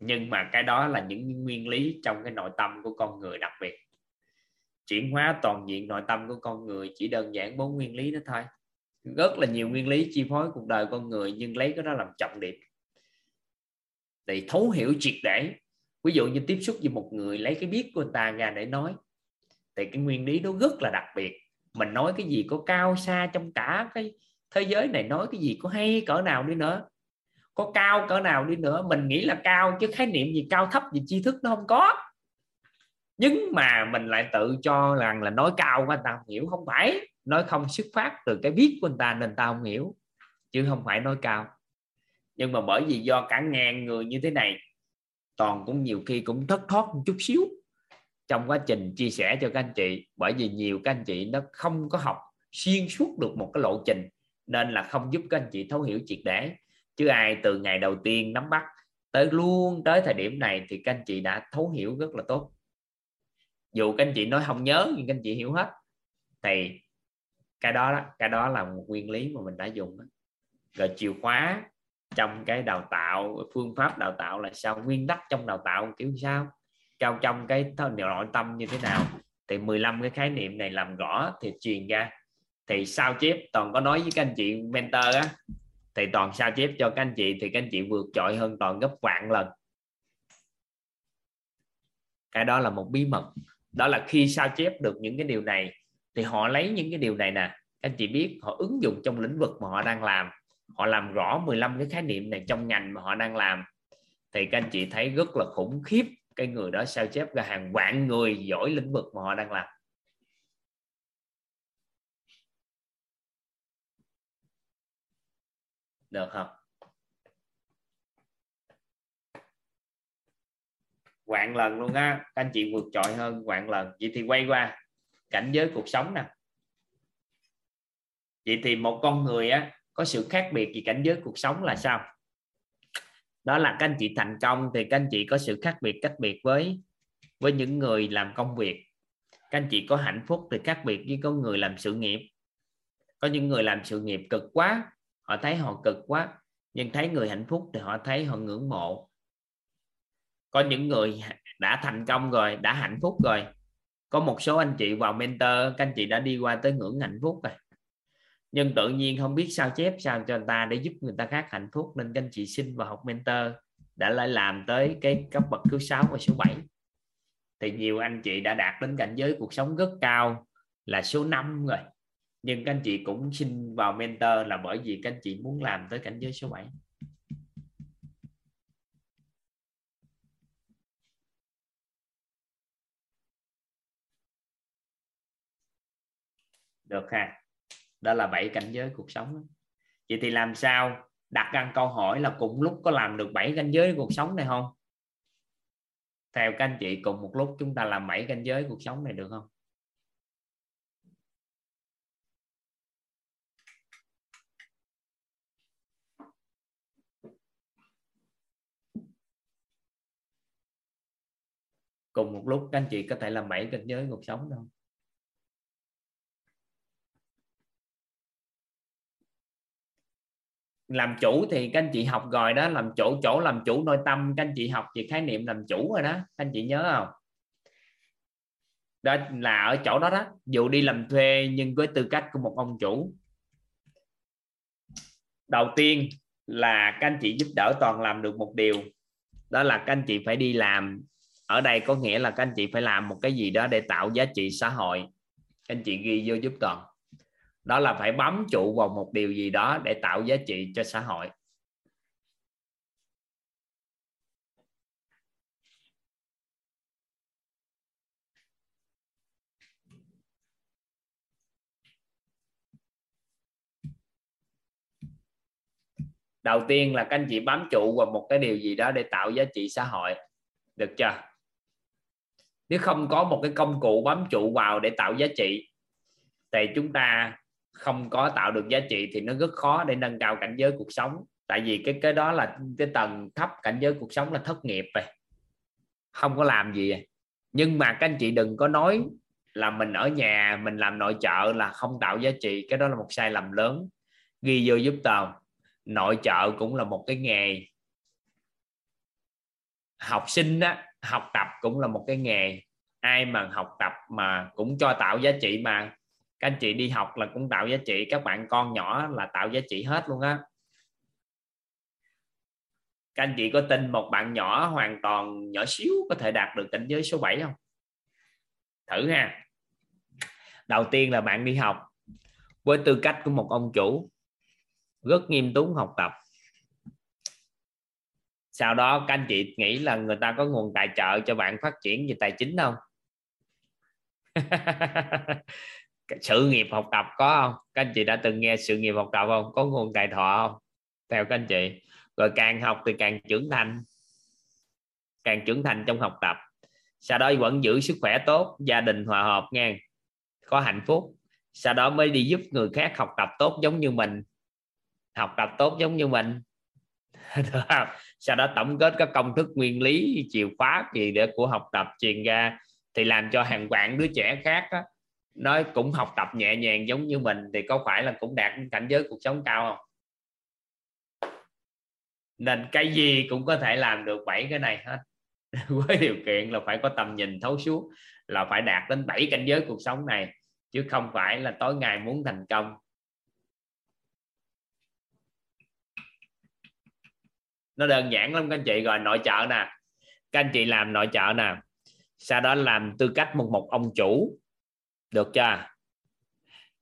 nhưng mà cái đó là những nguyên lý trong cái nội tâm của con người đặc biệt. Chuyển hóa toàn diện nội tâm của con người chỉ đơn giản bốn nguyên lý đó thôi. Rất là nhiều nguyên lý chi phối cuộc đời con người, nhưng lấy cái đó làm trọng điểm. Thì thấu hiểu triệt để, ví dụ như tiếp xúc với một người, lấy cái biết của người ta ra để nói thì cái nguyên lý đó rất là đặc biệt. Mình nói cái gì có cao xa trong cả cái thế giới này, nói cái gì có hay cỡ nào đi nữa, có cao cỡ nào đi nữa, mình nghĩ là cao chứ khái niệm gì cao thấp gì tri thức nó không có. Nhưng mà mình lại tự cho rằng là nói cao quá tao ta không hiểu, không phải. Nói không xuất phát từ cái biết của người ta nên ta không hiểu, chứ không phải nói cao. Nhưng mà bởi vì do cả ngàn người như thế này, toàn cũng nhiều khi cũng thất thoát một chút xíu trong quá trình chia sẻ cho các anh chị. Bởi vì nhiều các anh chị nó không có học xuyên suốt được một cái lộ trình, nên là không giúp các anh chị thấu hiểu triệt để. Chứ ai từ ngày đầu tiên nắm bắt tới luôn tới thời điểm này thì các anh chị đã thấu hiểu rất là tốt. Dù các anh chị nói không nhớ nhưng các anh chị hiểu hết. Thì cái đó cái đó là một nguyên lý mà mình đã dùng rồi chìa khóa trong cái đào tạo, phương pháp đào tạo là sao, nguyên tắc trong đào tạo kiểu sao? Trong trong cái nội tâm như thế nào. Thì 15 cái khái niệm này làm rõ thì truyền ra. Thì sao chép, toàn có nói với các anh chị mentor á, thì toàn sao chép cho các anh chị, thì các anh chị vượt trội hơn toàn gấp vạn lần. Cái đó là một bí mật. Đó là khi sao chép được những cái điều này, thì họ lấy những cái điều này nè. Các anh chị biết, họ ứng dụng trong lĩnh vực mà họ đang làm. Họ làm rõ 15 cái khái niệm này trong ngành mà họ đang làm. Thì các anh chị thấy rất là khủng khiếp cái người đó sao chép ra hàng vạn người giỏi lĩnh vực mà họ đang làm. Được không? Vạn lần luôn á, các anh chị vượt trội hơn vạn lần. Vậy thì quay qua, cảnh giới cuộc sống nè. Vậy thì một con người á, có sự khác biệt gì cảnh giới cuộc sống là sao? Đó là các anh chị thành công thì các anh chị có sự khác biệt, cách biệt với với những người làm công việc. Các anh chị có hạnh phúc thì khác biệt với có người làm sự nghiệp. Có những người làm sự nghiệp cực quá, họ thấy họ cực quá, nhưng thấy người hạnh phúc thì họ thấy họ ngưỡng mộ. Có những người đã thành công rồi, đã hạnh phúc rồi. Có một số anh chị vào mentor, các anh chị đã đi qua tới ngưỡng hạnh phúc rồi nhưng tự nhiên không biết sao chép sao cho người ta để giúp người ta khác hạnh phúc, nên các anh chị xin vào học mentor đã lại làm tới cái cấp bậc thứ sáu và số 7 thì nhiều anh chị đã đạt đến cảnh giới cuộc sống rất cao là số 5 rồi. Nhưng các anh chị cũng xin vào mentor là bởi vì các anh chị muốn làm tới cảnh giới số 7 được ha đó là bảy cảnh giới cuộc sống vậy thì làm sao đặt ra câu hỏi là cùng lúc có làm được bảy cảnh giới cuộc sống này không? Theo các anh chị, cùng một lúc chúng ta làm bảy cảnh giới cuộc sống này được không? Cùng một lúc các anh chị có thể làm bảy cảnh giới cuộc sống đâu làm chủ thì các anh chị học rồi đó, làm chủ chỗ làm chủ nội tâm, các anh chị học về khái niệm làm chủ rồi đó, các anh chị nhớ không? Đó là ở chỗ đó đó, dù đi làm thuê nhưng với tư cách của một ông chủ. Đầu tiên là các anh chị giúp đỡ toàn làm được một điều, đó là các anh chị phải đi làm. Ở đây có nghĩa là các anh chị phải làm một cái gì đó để tạo giá trị xã hội. Các anh chị ghi vô giúp toàn đó là phải bám trụ vào một điều gì đó để tạo giá trị cho xã hội. Đầu tiên là các anh chị bám trụ vào một cái điều gì đó để tạo giá trị xã hội. Được chưa? Nếu không có một cái công cụ bám trụ vào để tạo giá trị, thì chúng ta không có tạo được giá trị thì nó rất khó để nâng cao cảnh giới cuộc sống. Tại vì cái cái đó là cái tầng thấp cảnh giới cuộc sống là thất nghiệp rồi. Không có làm gì. Nhưng mà các anh chị đừng có nói là mình ở nhà, mình làm nội trợ là không tạo giá trị. Cái đó là một sai lầm lớn. Ghi vô giúp tao. Nội trợ cũng là một cái nghề. Học sinh á, học tập cũng là một cái nghề. Ai mà học tập mà cũng cho tạo giá trị mà các anh chị đi học là cũng tạo giá trị, các bạn con nhỏ là tạo giá trị hết luôn á. Các anh chị có tin một bạn nhỏ hoàn toàn nhỏ xíu có thể đạt được cảnh giới số 7 không? Thử ha. Đầu tiên là bạn đi học với tư cách của một ông chủ, rất nghiêm túc học tập. Sau đó các anh chị nghĩ là người ta có nguồn tài trợ cho bạn phát triển về tài chính không? sự nghiệp học tập có không? Các anh chị đã từng nghe sự nghiệp học tập không? Có nguồn tài thọ không? Theo các anh chị. Rồi càng học thì càng trưởng thành. Càng trưởng thành trong học tập. Sau đó vẫn giữ sức khỏe tốt gia đình hòa hợp nha. Có hạnh phúc. Sau đó mới đi giúp người khác học tập tốt giống như mình. Học tập tốt giống như mình. Sau đó tổng kết các công thức nguyên lý chìa khóa gì để của học tập truyền ra thì làm cho hàng vạn đứa trẻ khác đó, nói cũng học tập nhẹ nhàng giống như mình thì có phải là cũng đạt cảnh giới cuộc sống cao không? Nên cái gì cũng có thể làm được bảy cái này hết. Với điều kiện là phải có tầm nhìn thấu suốt, là phải đạt đến bảy cảnh giới cuộc sống này, chứ không phải là tối ngày muốn thành công. Nó đơn giản lắm các anh chị, rồi nội trợ nè. Các anh chị làm nội trợ nè. Sau đó làm tư cách một một ông chủ được chưa?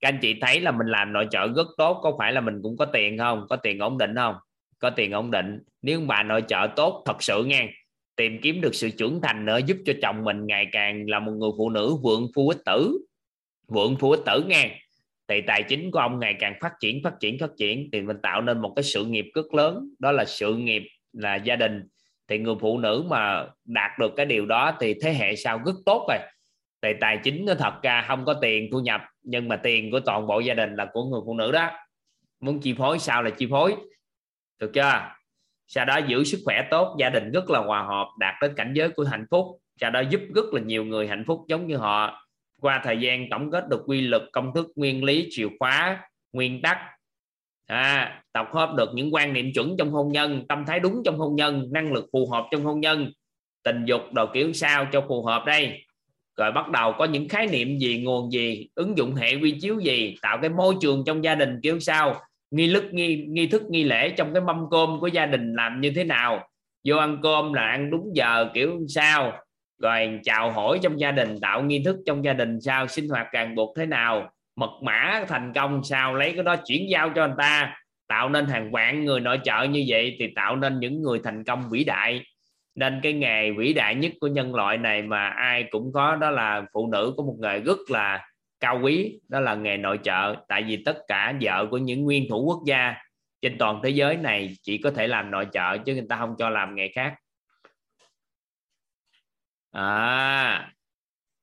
Các anh chị thấy là mình làm nội trợ rất tốt, có phải là mình cũng có tiền không? Có tiền ổn định không? Có tiền ổn định. Nếu bà nội trợ tốt, thật sự nghe, tìm kiếm được sự trưởng thành nữa, giúp cho chồng mình ngày càng là một người phụ nữ vượng phu ích tử. Vượng phu ích tử nghe. Thì tài chính của ông ngày càng phát triển phát triển phát triển, thì mình tạo nên một cái sự nghiệp rất lớn. Đó là sự nghiệp là gia đình. Thì người phụ nữ mà đạt được cái điều đó, thì thế hệ sau rất tốt rồi thì tài chính nó thật ra không có tiền thu nhập nhưng mà tiền của toàn bộ gia đình là của người phụ nữ đó. Muốn chi phối sao là chi phối. Được chưa? Sau đó giữ sức khỏe tốt gia đình rất là hòa hợp đạt đến cảnh giới của hạnh phúc. Sau đó giúp rất là nhiều người hạnh phúc giống như họ. Qua thời gian tổng kết được quy luật công thức nguyên lý chìa khóa nguyên tắc. À, tập hợp được những quan niệm chuẩn trong hôn nhân tâm thái đúng trong hôn nhân năng lực phù hợp trong hôn nhân. Tình dục đồ kiểu sao cho phù hợp đây? Rồi bắt đầu có những khái niệm gì, nguồn gì, ứng dụng hệ quy chiếu gì, tạo cái môi trường trong gia đình kiểu sao, nghi lức nghi nghi thức, nghi lễ trong cái mâm cơm của gia đình làm như thế nào, vô ăn cơm là ăn đúng giờ kiểu sao, rồi chào hỏi trong gia đình, tạo nghi thức trong gia đình sao, sinh hoạt ràng buộc thế nào, mật mã thành công sao, lấy cái đó chuyển giao cho anh ta, tạo nên hàng vạn người nội trợ như vậy thì tạo nên những người thành công vĩ đại nên cái nghề vĩ đại nhất của nhân loại này mà ai cũng có đó là phụ nữ có một nghề rất là cao quý, đó là nghề nội trợ. Tại vì tất cả vợ của những nguyên thủ quốc gia trên toàn thế giới này chỉ có thể làm nội trợ chứ người ta không cho làm nghề khác. À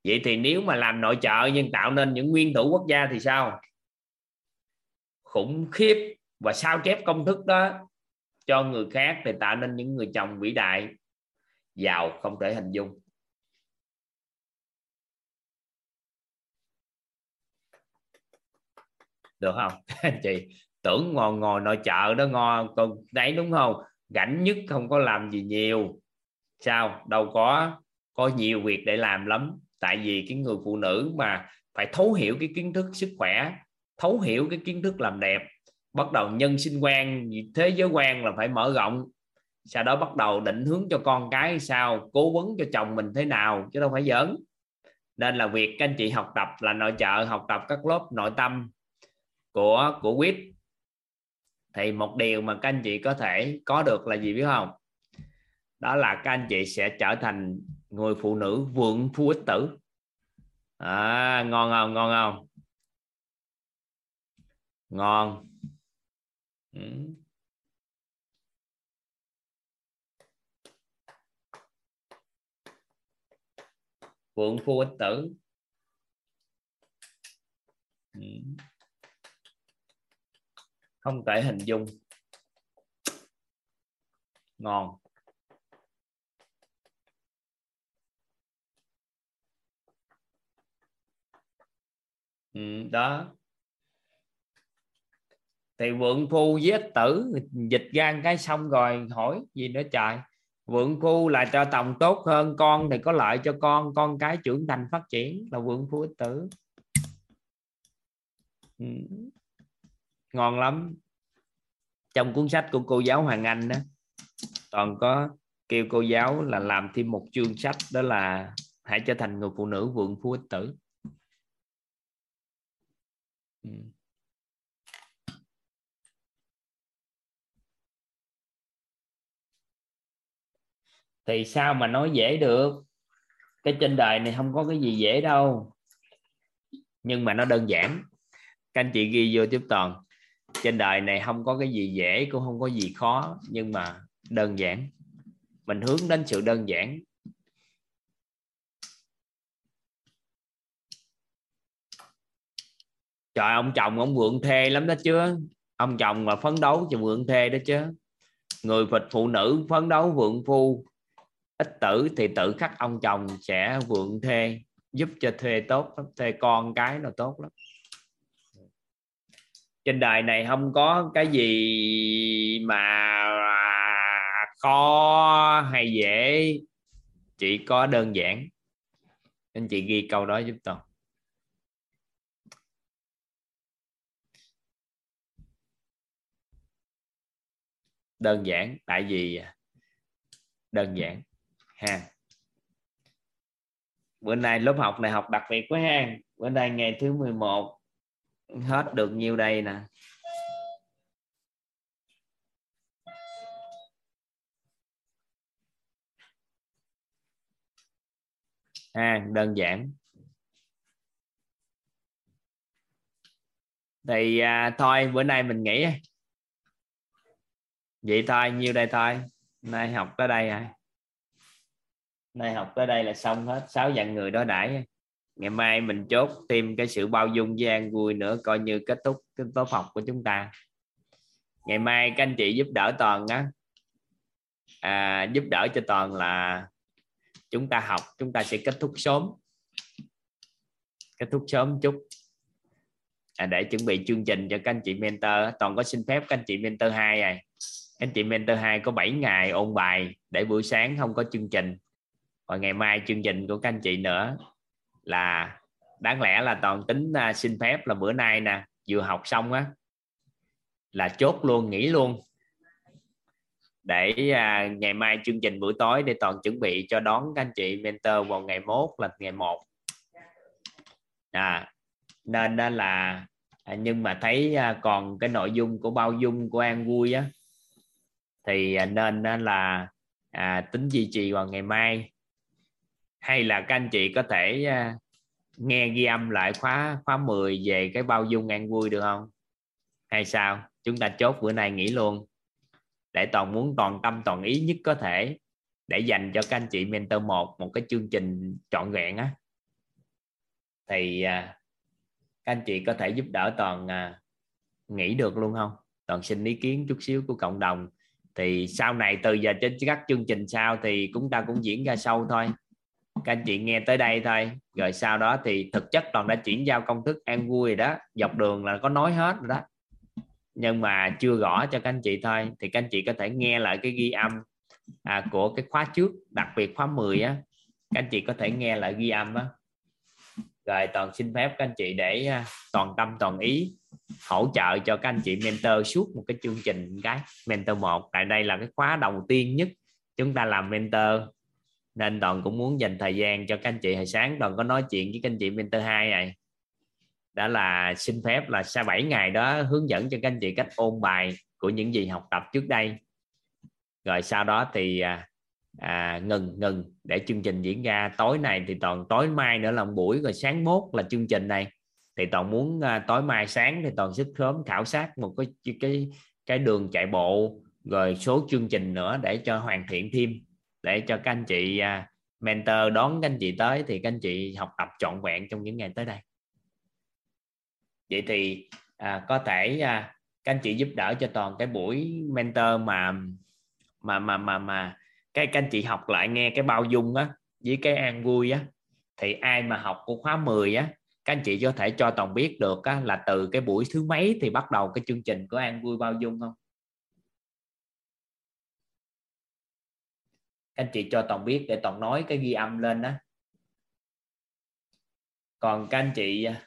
vậy thì nếu mà làm nội trợ nhưng tạo nên những nguyên thủ quốc gia thì sao? Khủng khiếp và sao chép công thức đó cho người khác thì tạo nên những người chồng vĩ đại giàu không thể hình dung. Được không? Anh chị tưởng ngồi ngồi nội chợ đó ngon còn đấy đúng không? Rảnh nhất không có làm gì nhiều. Sao? Đâu có có nhiều việc để làm lắm. Tại vì cái người phụ nữ mà phải thấu hiểu cái kiến thức sức khỏe, thấu hiểu cái kiến thức làm đẹp, bắt đầu nhân sinh quan, thế giới quan là phải mở rộng sau đó bắt đầu định hướng cho con cái sao cố vấn cho chồng mình thế nào chứ đâu phải giỡn. Nên là việc các anh chị học tập là nội trợ học tập các lớp nội tâm của của quýt. Thì một điều mà các anh chị có thể có được là gì biết không? Đó là các anh chị sẽ trở thành người phụ nữ vượng phu ích tử. À, ngon không? Ngon không? Ngon. Ừ. vượng phu ích tử. Ừ. Không thể hình dung. Ngon. Ừ, đó. Thì vượng phu với tử dịch gan cái xong rồi hỏi gì nữa trời? Vượng phu là cho tổng tốt hơn, con thì có lợi cho con con cái trưởng thành phát triển là vượng phu ích tử ừ. ngon lắm trong cuốn sách của cô giáo Hoàng Anh đó còn có kêu cô giáo là làm thêm một chương sách, đó là hãy trở thành người phụ nữ vượng phu ích tử ừ. Thì sao mà nói dễ được? Cái trên đời này không có cái gì dễ đâu. Nhưng mà nó đơn giản. Các anh chị ghi vô tiếp toàn. Trên đời này không có cái gì dễ, cũng không có gì khó, nhưng mà đơn giản. Mình hướng đến sự đơn giản. Trời, ông chồng ông vượng thê lắm đó chứ. Ông chồng mà phấn đấu cho vượng thê đó chứ. Người phật phụ nữ phấn đấu vượng phu ít tử thì tự khắc ông chồng sẽ vượng thê, giúp cho thuê tốt lắm thuê con cái là tốt lắm. Trên đời này không có cái gì mà khó hay dễ, chỉ có đơn giản. Anh chị ghi câu đó giúp tôi. Đơn giản, tại vì à, đơn giản ha. Bữa nay lớp học này học đặc biệt quá ha. Bữa nay ngày thứ 11 hết được nhiêu đây nè? Ha đơn giản. Thì à, thôi bữa nay mình nghỉ vậy thôi nhiêu đây thôi. Nay học tới đây rồi nay học tới đây là xong hết. Sáu dạng người đó đãi ngày mai mình chốt thêm cái sự bao dung với an vui nữa coi như kết thúc cái tốt học của chúng ta. Ngày mai các anh chị giúp đỡ toàn á. À, giúp đỡ cho toàn là chúng ta học chúng ta sẽ kết thúc sớm. Kết thúc sớm chút. À, để chuẩn bị chương trình cho các anh chị mentor toàn có xin phép các anh chị mentor 2 này anh chị mentor 2 có 7 ngày ôn bài để buổi sáng không có chương trình và ngày mai chương trình của các anh chị nữa là đáng lẽ là toàn tính uh, xin phép là bữa nay nè vừa học xong á là chốt luôn nghỉ luôn. Để à, ngày mai chương trình buổi tối để toàn chuẩn bị cho đón các anh chị mentor vào ngày mốt là ngày một. À, nên đó là à, nhưng mà thấy à, còn cái nội dung của bao dung của an vui á thì à, nên đó là à, tính duy trì vào ngày mai hay là các anh chị có thể à, nghe ghi âm lại khóa khóa 10 về cái bao dung an vui được không? Hay sao? Chúng ta chốt bữa nay nghỉ luôn. Để toàn muốn toàn tâm toàn ý nhất có thể để dành cho các anh chị mentor một một cái chương trình trọn vẹn á. Thì à, các anh chị có thể giúp đỡ toàn à, nghĩ được luôn không? Toàn xin ý kiến chút xíu của cộng đồng. Thì sau này từ giờ trên các chương trình sau thì chúng ta cũng diễn ra sâu thôi các anh chị nghe tới đây thôi. Rồi sau đó thì thực chất toàn đã chuyển giao công thức an vui rồi đó. Dọc đường là có nói hết rồi đó. Nhưng mà chưa gõ cho các anh chị thôi. Thì các anh chị có thể nghe lại cái ghi âm à, của cái khóa trước đặc biệt khóa 10 á. Các anh chị có thể nghe lại ghi âm á. Rồi toàn xin phép các anh chị để à, toàn tâm toàn ý hỗ trợ cho các anh chị mentor suốt một cái chương trình cái mentor một. Tại đây là cái khóa đầu tiên nhất chúng ta làm mentor nên toàn cũng muốn dành thời gian cho các anh chị hồi sáng. Toàn có nói chuyện với các anh chị mentor hai này. Đã là xin phép là sau 7 ngày đó hướng dẫn cho các anh chị cách ôn bài của những gì học tập trước đây. Rồi sau đó thì à, à, ngừng ngừng để chương trình diễn ra. Tối này thì toàn tối mai nữa là một buổi rồi sáng mốt là chương trình này. Thì toàn muốn à, tối mai sáng thì toàn sức sớm khảo sát một cái cái cái đường chạy bộ rồi số chương trình nữa để cho hoàn thiện thêm để cho các anh chị à, mentor đón các anh chị tới thì các anh chị học tập trọn vẹn trong những ngày tới đây. Vậy thì à, có thể à, các anh chị giúp đỡ cho toàn cái buổi mentor mà mà mà mà mà cái các anh chị học lại nghe cái bao dung á với cái an vui á thì ai mà học của khóa 10 á các anh chị có thể cho toàn biết được á, là từ cái buổi thứ mấy thì bắt đầu cái chương trình của an vui bao dung không? Các anh chị cho toàn biết để toàn nói cái ghi âm lên đó. Còn các anh chị à,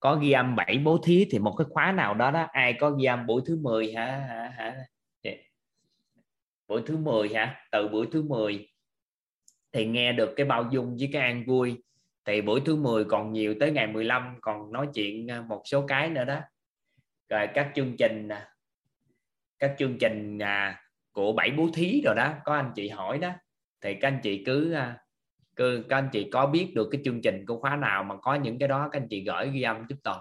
có ghi âm 7 bố thí thì một cái khóa nào đó đó ai có ghi âm buổi thứ 10 hả? Hả, hả? buổi thứ 10 hả? Từ buổi thứ 10 thì nghe được cái bao dung với cái an vui. Thì buổi thứ 10 còn nhiều tới ngày 15 còn nói chuyện à, một số cái nữa đó. Rồi các chương trình à, các chương trình à, của bảy bố thí rồi đó. Có anh chị hỏi đó. Thì các anh chị cứ à, cứ các anh chị có biết được cái chương trình của khóa nào mà có những cái đó các anh chị gửi ghi âm giúp toàn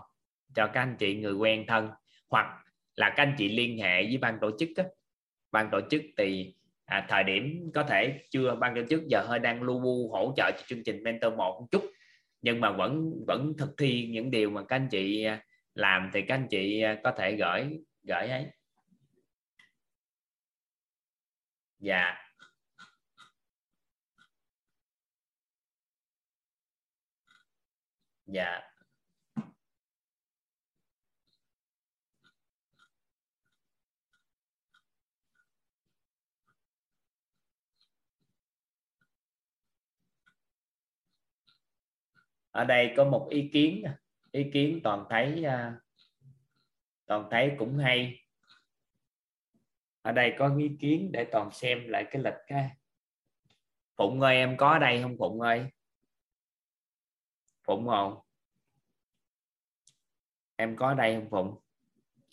cho các anh chị người quen thân. Hoặc là các anh chị liên hệ với ban tổ chức đó. ban tổ chức thì à, thời điểm có thể chưa ban tổ chức giờ hơi đang lu bu hỗ trợ cho chương trình mentor một một chút. Nhưng mà vẫn vẫn thực thi những điều mà các anh chị à, làm thì các anh chị à, có thể gửi gửi ấy. Dạ. Dạ. Ở đây có một ý kiến ý kiến toàn thấy à, toàn thấy cũng hay ở đây có ý kiến để toàn xem lại cái lịch cái phụng ơi, em có ở đây không, phụng ơi? Phụng không em có ở đây không, phụng?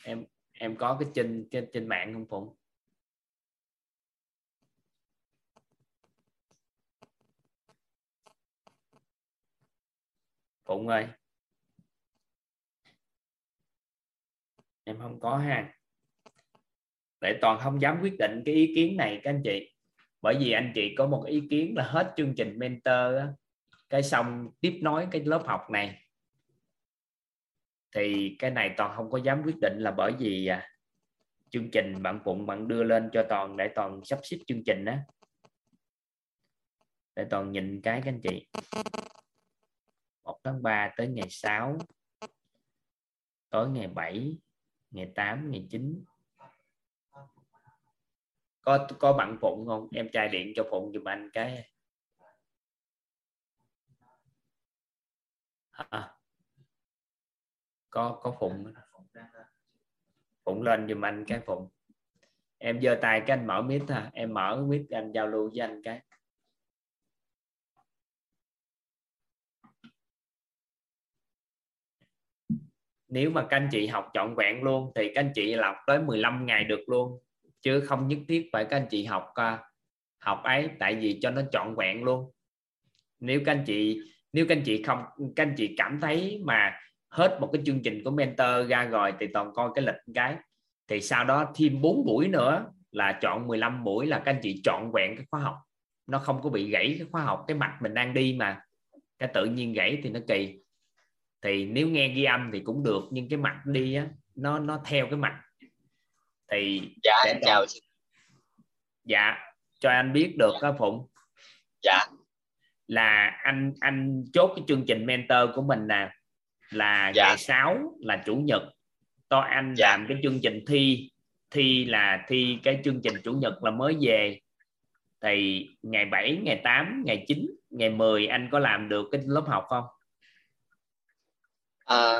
Em em có cái trên trên trên mạng không, phụng? Phụng ơi. Em không có ha tại toàn không dám quyết định cái ý kiến này các anh chị. Bởi vì anh chị có một ý kiến là hết chương trình mentor cái xong tiếp nối cái lớp học này. Thì cái này toàn không có dám quyết định là bởi vì à, chương trình bạn phụng bạn đưa lên cho toàn để toàn sắp xếp chương trình đó để toàn nhìn cái các anh chị. 1 tháng 3 tới ngày 6 tối ngày 7 ngày 8 ngày 9 có có bạn phụng không? Em trai điện cho phụng giùm anh cái. À, có có phụng phụng lên giùm anh cái phụng em giơ tay cái anh mở mic ha em mở mic anh giao lưu với anh cái. Nếu mà các anh chị học trọn vẹn luôn thì các anh chị học tới 15 ngày được luôn chứ không nhất thiết phải các anh chị học à, học ấy, tại vì cho nó trọn vẹn luôn. Nếu các anh chị, nếu các anh chị không, các anh chị cảm thấy mà hết một cái chương trình của mentor ra rồi thì toàn coi cái lịch cái, thì sau đó thêm 4 buổi nữa là chọn 15 buổi là các anh chị trọn vẹn cái khóa học. Nó không có bị gãy cái khóa học, cái mặt mình đang đi mà, cái tự nhiên gãy thì nó kỳ. Thì nếu nghe ghi âm thì cũng được, nhưng cái mặt đi á, nó nó theo cái mặt thì dạ em chào dạ cho anh biết được á phụng dạ là anh anh chốt cái chương trình mentor của mình nè là Dạ. ngày 6 là chủ nhật to anh Dạ. làm cái chương trình thi thi là thi cái chương trình chủ nhật là mới về thì ngày 7, ngày 8, ngày 9, ngày 10 anh có làm được cái lớp học không? à,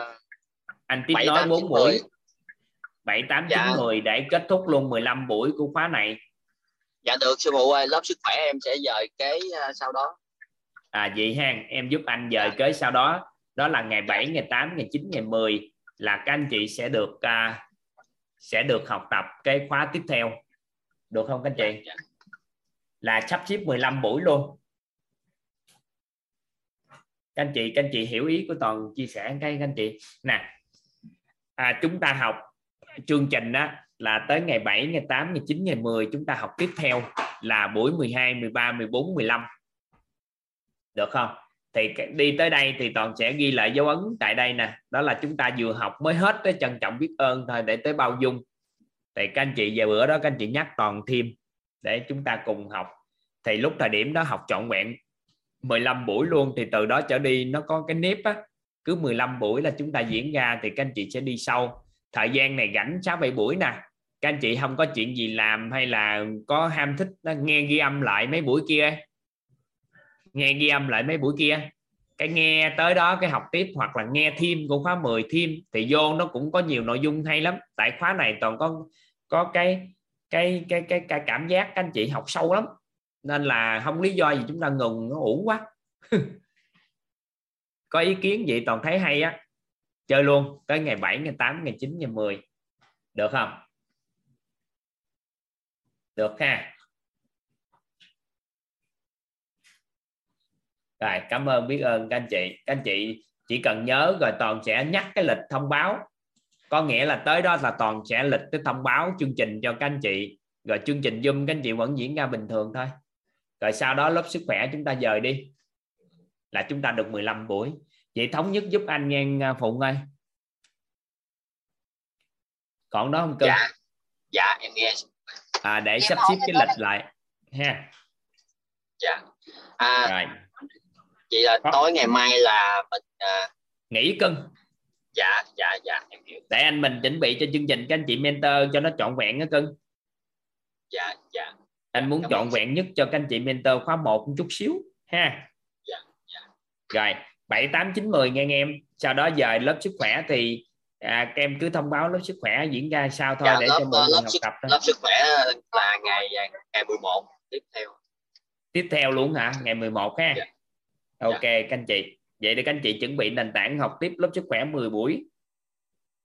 Anh tiếp 7, nói 8, 4 9, buổi 10. 7, 8, Dạ. 9, 10 để kết thúc luôn 15 buổi của khóa này. dạ được sư phụ ơi lớp sức khỏe em sẽ dời cái à, sau đó À vậy ha, em giúp anh dời Dạ. kế sau đó. Đó là ngày 7, ngày 8, ngày 9, ngày 10 là các anh chị sẽ được à, sẽ được học tập cái khóa tiếp theo. Được không các anh chị? Dạ. Là sắp xếp 15 buổi luôn. Các anh chị các anh chị hiểu ý của toàn chia sẻ cái các anh chị. Nè. À, chúng ta học chương trình đó là tới ngày 7, ngày 8, ngày 9, ngày 10 chúng ta học tiếp theo là buổi 12, 13, 14, 15 được không? Thì đi tới đây thì toàn sẽ ghi lại dấu ấn tại đây nè. Đó là chúng ta vừa học mới hết cái trân trọng biết ơn thôi để tới bao dung. Thì các anh chị về bữa đó các anh chị nhắc toàn thêm để chúng ta cùng học. Thì lúc thời điểm đó học trọn vẹn 15 buổi luôn thì từ đó trở đi nó có cái nếp á. Cứ 15 buổi là chúng ta diễn ra thì các anh chị sẽ đi sâu thời gian này rảnh 6 7 buổi nè. Các anh chị không có chuyện gì làm hay là có ham thích à, nghe ghi âm lại mấy buổi kia? Nghe ghi âm lại mấy buổi kia? Cái nghe tới đó cái học tiếp hoặc là nghe thêm của khóa 10 thêm thì vô nó cũng có nhiều nội dung hay lắm. Tại khóa này toàn có có cái cái cái cái, cái cảm giác các anh chị học sâu lắm. Nên là không lý do gì chúng ta ngừng nó uổng quá. Có ý kiến gì toàn thấy hay á chơi luôn, tới ngày 7 ngày 8 ngày 9 ngày 10 được không? Được ha. Rồi, cảm ơn biết ơn các anh chị. Các anh chị chỉ cần nhớ rồi toàn sẽ nhắc cái lịch thông báo. Có nghĩa là tới đó là toàn sẽ lịch cái thông báo chương trình cho các anh chị. Rồi chương trình zoom các anh chị vẫn diễn ra bình thường thôi. Rồi sau đó lớp sức khỏe chúng ta dời đi. Là chúng ta được 15 buổi vậy thống nhất giúp anh nghe à, phụng ơi. Còn đó không cơ? Dạ. Dạ em nghe. À, để Em sắp xếp cái đó lịch lại ha. Dạ. À, rồi. vậy là Có. tối ngày mai là mình à, nghỉ cưng. Dạ dạ dạ em hiểu. Để anh mình chuẩn bị cho chương trình các anh chị mentor cho nó trọn vẹn đó cưng. Dạ dạ. Anh muốn Cảm trọn vẹn nhất cho các anh chị mentor khóa 1 một chút xíu ha. Dạ, dạ. rồi bảy tám chín mười nghe em. Sau đó giờ lớp sức khỏe thì à, các em cứ thông báo lớp sức khỏe diễn ra sao thôi dạ, để lớp, cho mọi ờ, người học sức tập thôi lớp sức khỏe là ngày ngày 11 tiếp theo. Tiếp theo luôn hả? Ngày 11 ha? Dạ. ok các anh chị. Vậy thì các anh chị chuẩn bị nền tảng học tiếp lớp sức khỏe 10 buổi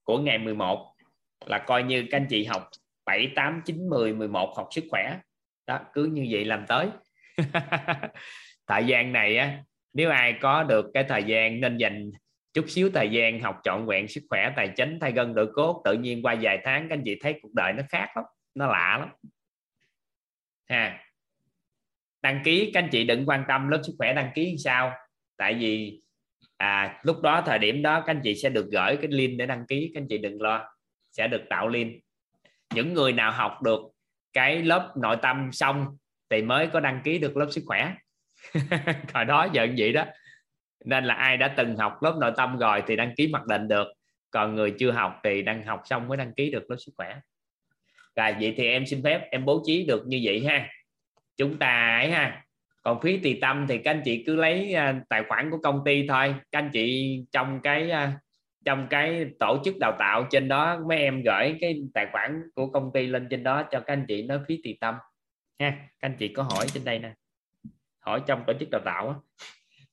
của ngày 11 là coi như các anh chị học 7 8 9 10 11 học sức khỏe. Đó cứ như vậy làm tới. Thời gian này á nếu ai có được cái thời gian nên dành chút xíu thời gian học trọn vẹn sức khỏe tài chính thay gân đổi cốt tự nhiên qua vài tháng các anh chị thấy cuộc đời nó khác lắm nó lạ lắm. Ha. Đăng ký các anh chị đừng quan tâm lớp sức khỏe đăng ký sao. Tại vì à, lúc đó thời điểm đó các anh chị sẽ được gửi cái link để đăng ký các anh chị đừng lo sẽ được tạo link. Những người nào học được cái lớp nội tâm xong thì mới có đăng ký được lớp sức khỏe. hồi đó giờ vậy đó. Nên là ai đã từng học lớp nội tâm rồi thì đăng ký mặc định được. Còn người chưa học thì đang học xong mới đăng ký được lớp sức khỏe. Rồi vậy thì em xin phép em bố trí được như vậy ha. Chúng ta ấy ha. Còn phí tùy tâm thì các anh chị cứ lấy à, tài khoản của công ty thôi. Các anh chị trong cái à, trong cái tổ chức đào tạo trên đó, mấy em gửi cái tài khoản của công ty lên trên đó cho các anh chị nói phí tùy tâm. Ha, các anh chị có hỏi trên đây nè hỏi trong tổ chức đào tạo á.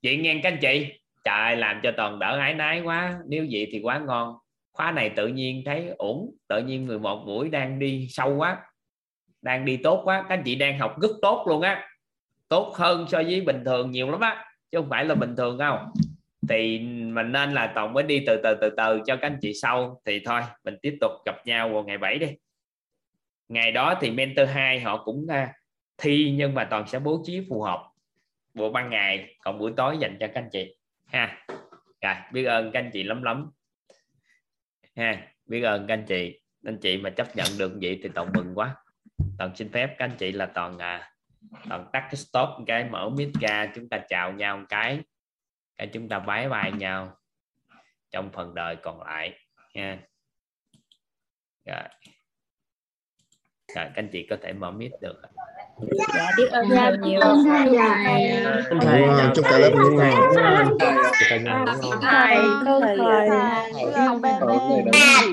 Vậy nghe các anh chị, trời, làm cho toàn đỡ ái nái quá. Nếu vậy thì quá ngon. Khóa này tự nhiên thấy ổn, tự nhiên 11 buổi đang đi sâu quá, đang đi tốt quá. Các anh chị đang học rất tốt luôn á. Tốt hơn so với bình thường nhiều lắm á, chứ không phải là bình thường không thì mình nên là toàn mới đi từ từ từ từ cho các anh chị sau. Thì thôi, mình tiếp tục gặp nhau vào ngày 7 đi. Ngày đó thì mentor 2 họ cũng à, thi nhưng mà toàn sẽ bố trí phù hợp buổi ban ngày còn buổi tối dành cho các anh chị. Ha. Rồi biết ơn các anh chị lắm lắm. Ha biết ơn các anh chị. Anh chị mà chấp nhận được vậy thì toàn mừng quá. Toàn xin phép các anh chị là toàn à, toàn tắt cái stop cái mở mic ra chúng ta chào nhau một cái cái chúng ta bái bài nhau trong phần đời còn lại. Nha rồi. rồi các anh chị có thể mở mic được dạ biết ơn Dạ, thầy nhiều. ơn thầy dạ. Ơn, chúc cả lớp ngủ ngon. thầy thầy học bên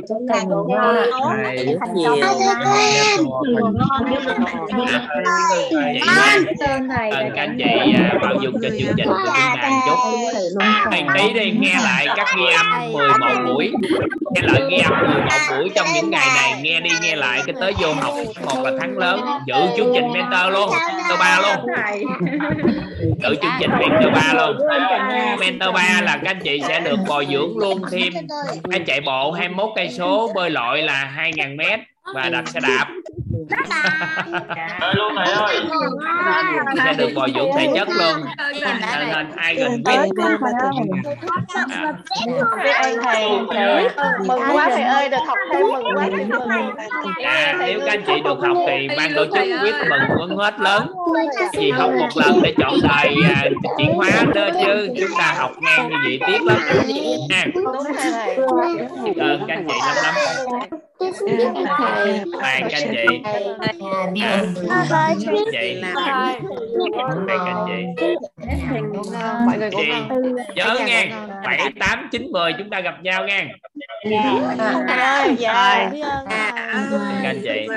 chúng ta ngủ ngon. Thầy rất nhiều. thầy. Các anh chị à, bao dung cho chương trình của chúng ta chút. Thầy tí đi nghe lại các ghi âm 11 buổi. Nghe lại ghi âm 11 buổi trong những ngày này. Nghe đi nghe lại cái tới vô học một là thắng lớn. Giữ chương trình mentor luôn mentor ba luôn. giữ chương trình mentor ba luôn. mentor ba là các anh chị sẽ được bồi dưỡng luôn thêm. cái chạy bộ 21 cây số bơi lội là 2.000 mét và đạp xe đạp luôn thầy ơi sẽ được bồi dưỡng thể chất luôn. Nên ai gần biết biết ơn thầy thầy mừng quá thầy ơi được học thêm mừng quá. Thầy mừng à nếu các anh chị được học thì ban tổ chức quyết mừng quấn hết lớn. Vì học một lần để chọn đời à, chuyển hóa đó chứ chúng ta học ngang như vậy tiếc lắm. Nha thầy thầy biết ơn các anh chị lắm lắm. Bàn các anh chị chị các anh chị mọi người chị nhớ nghe bảy tám chín mười chúng ta gặp nhau nha ơi dạ biết ơn chị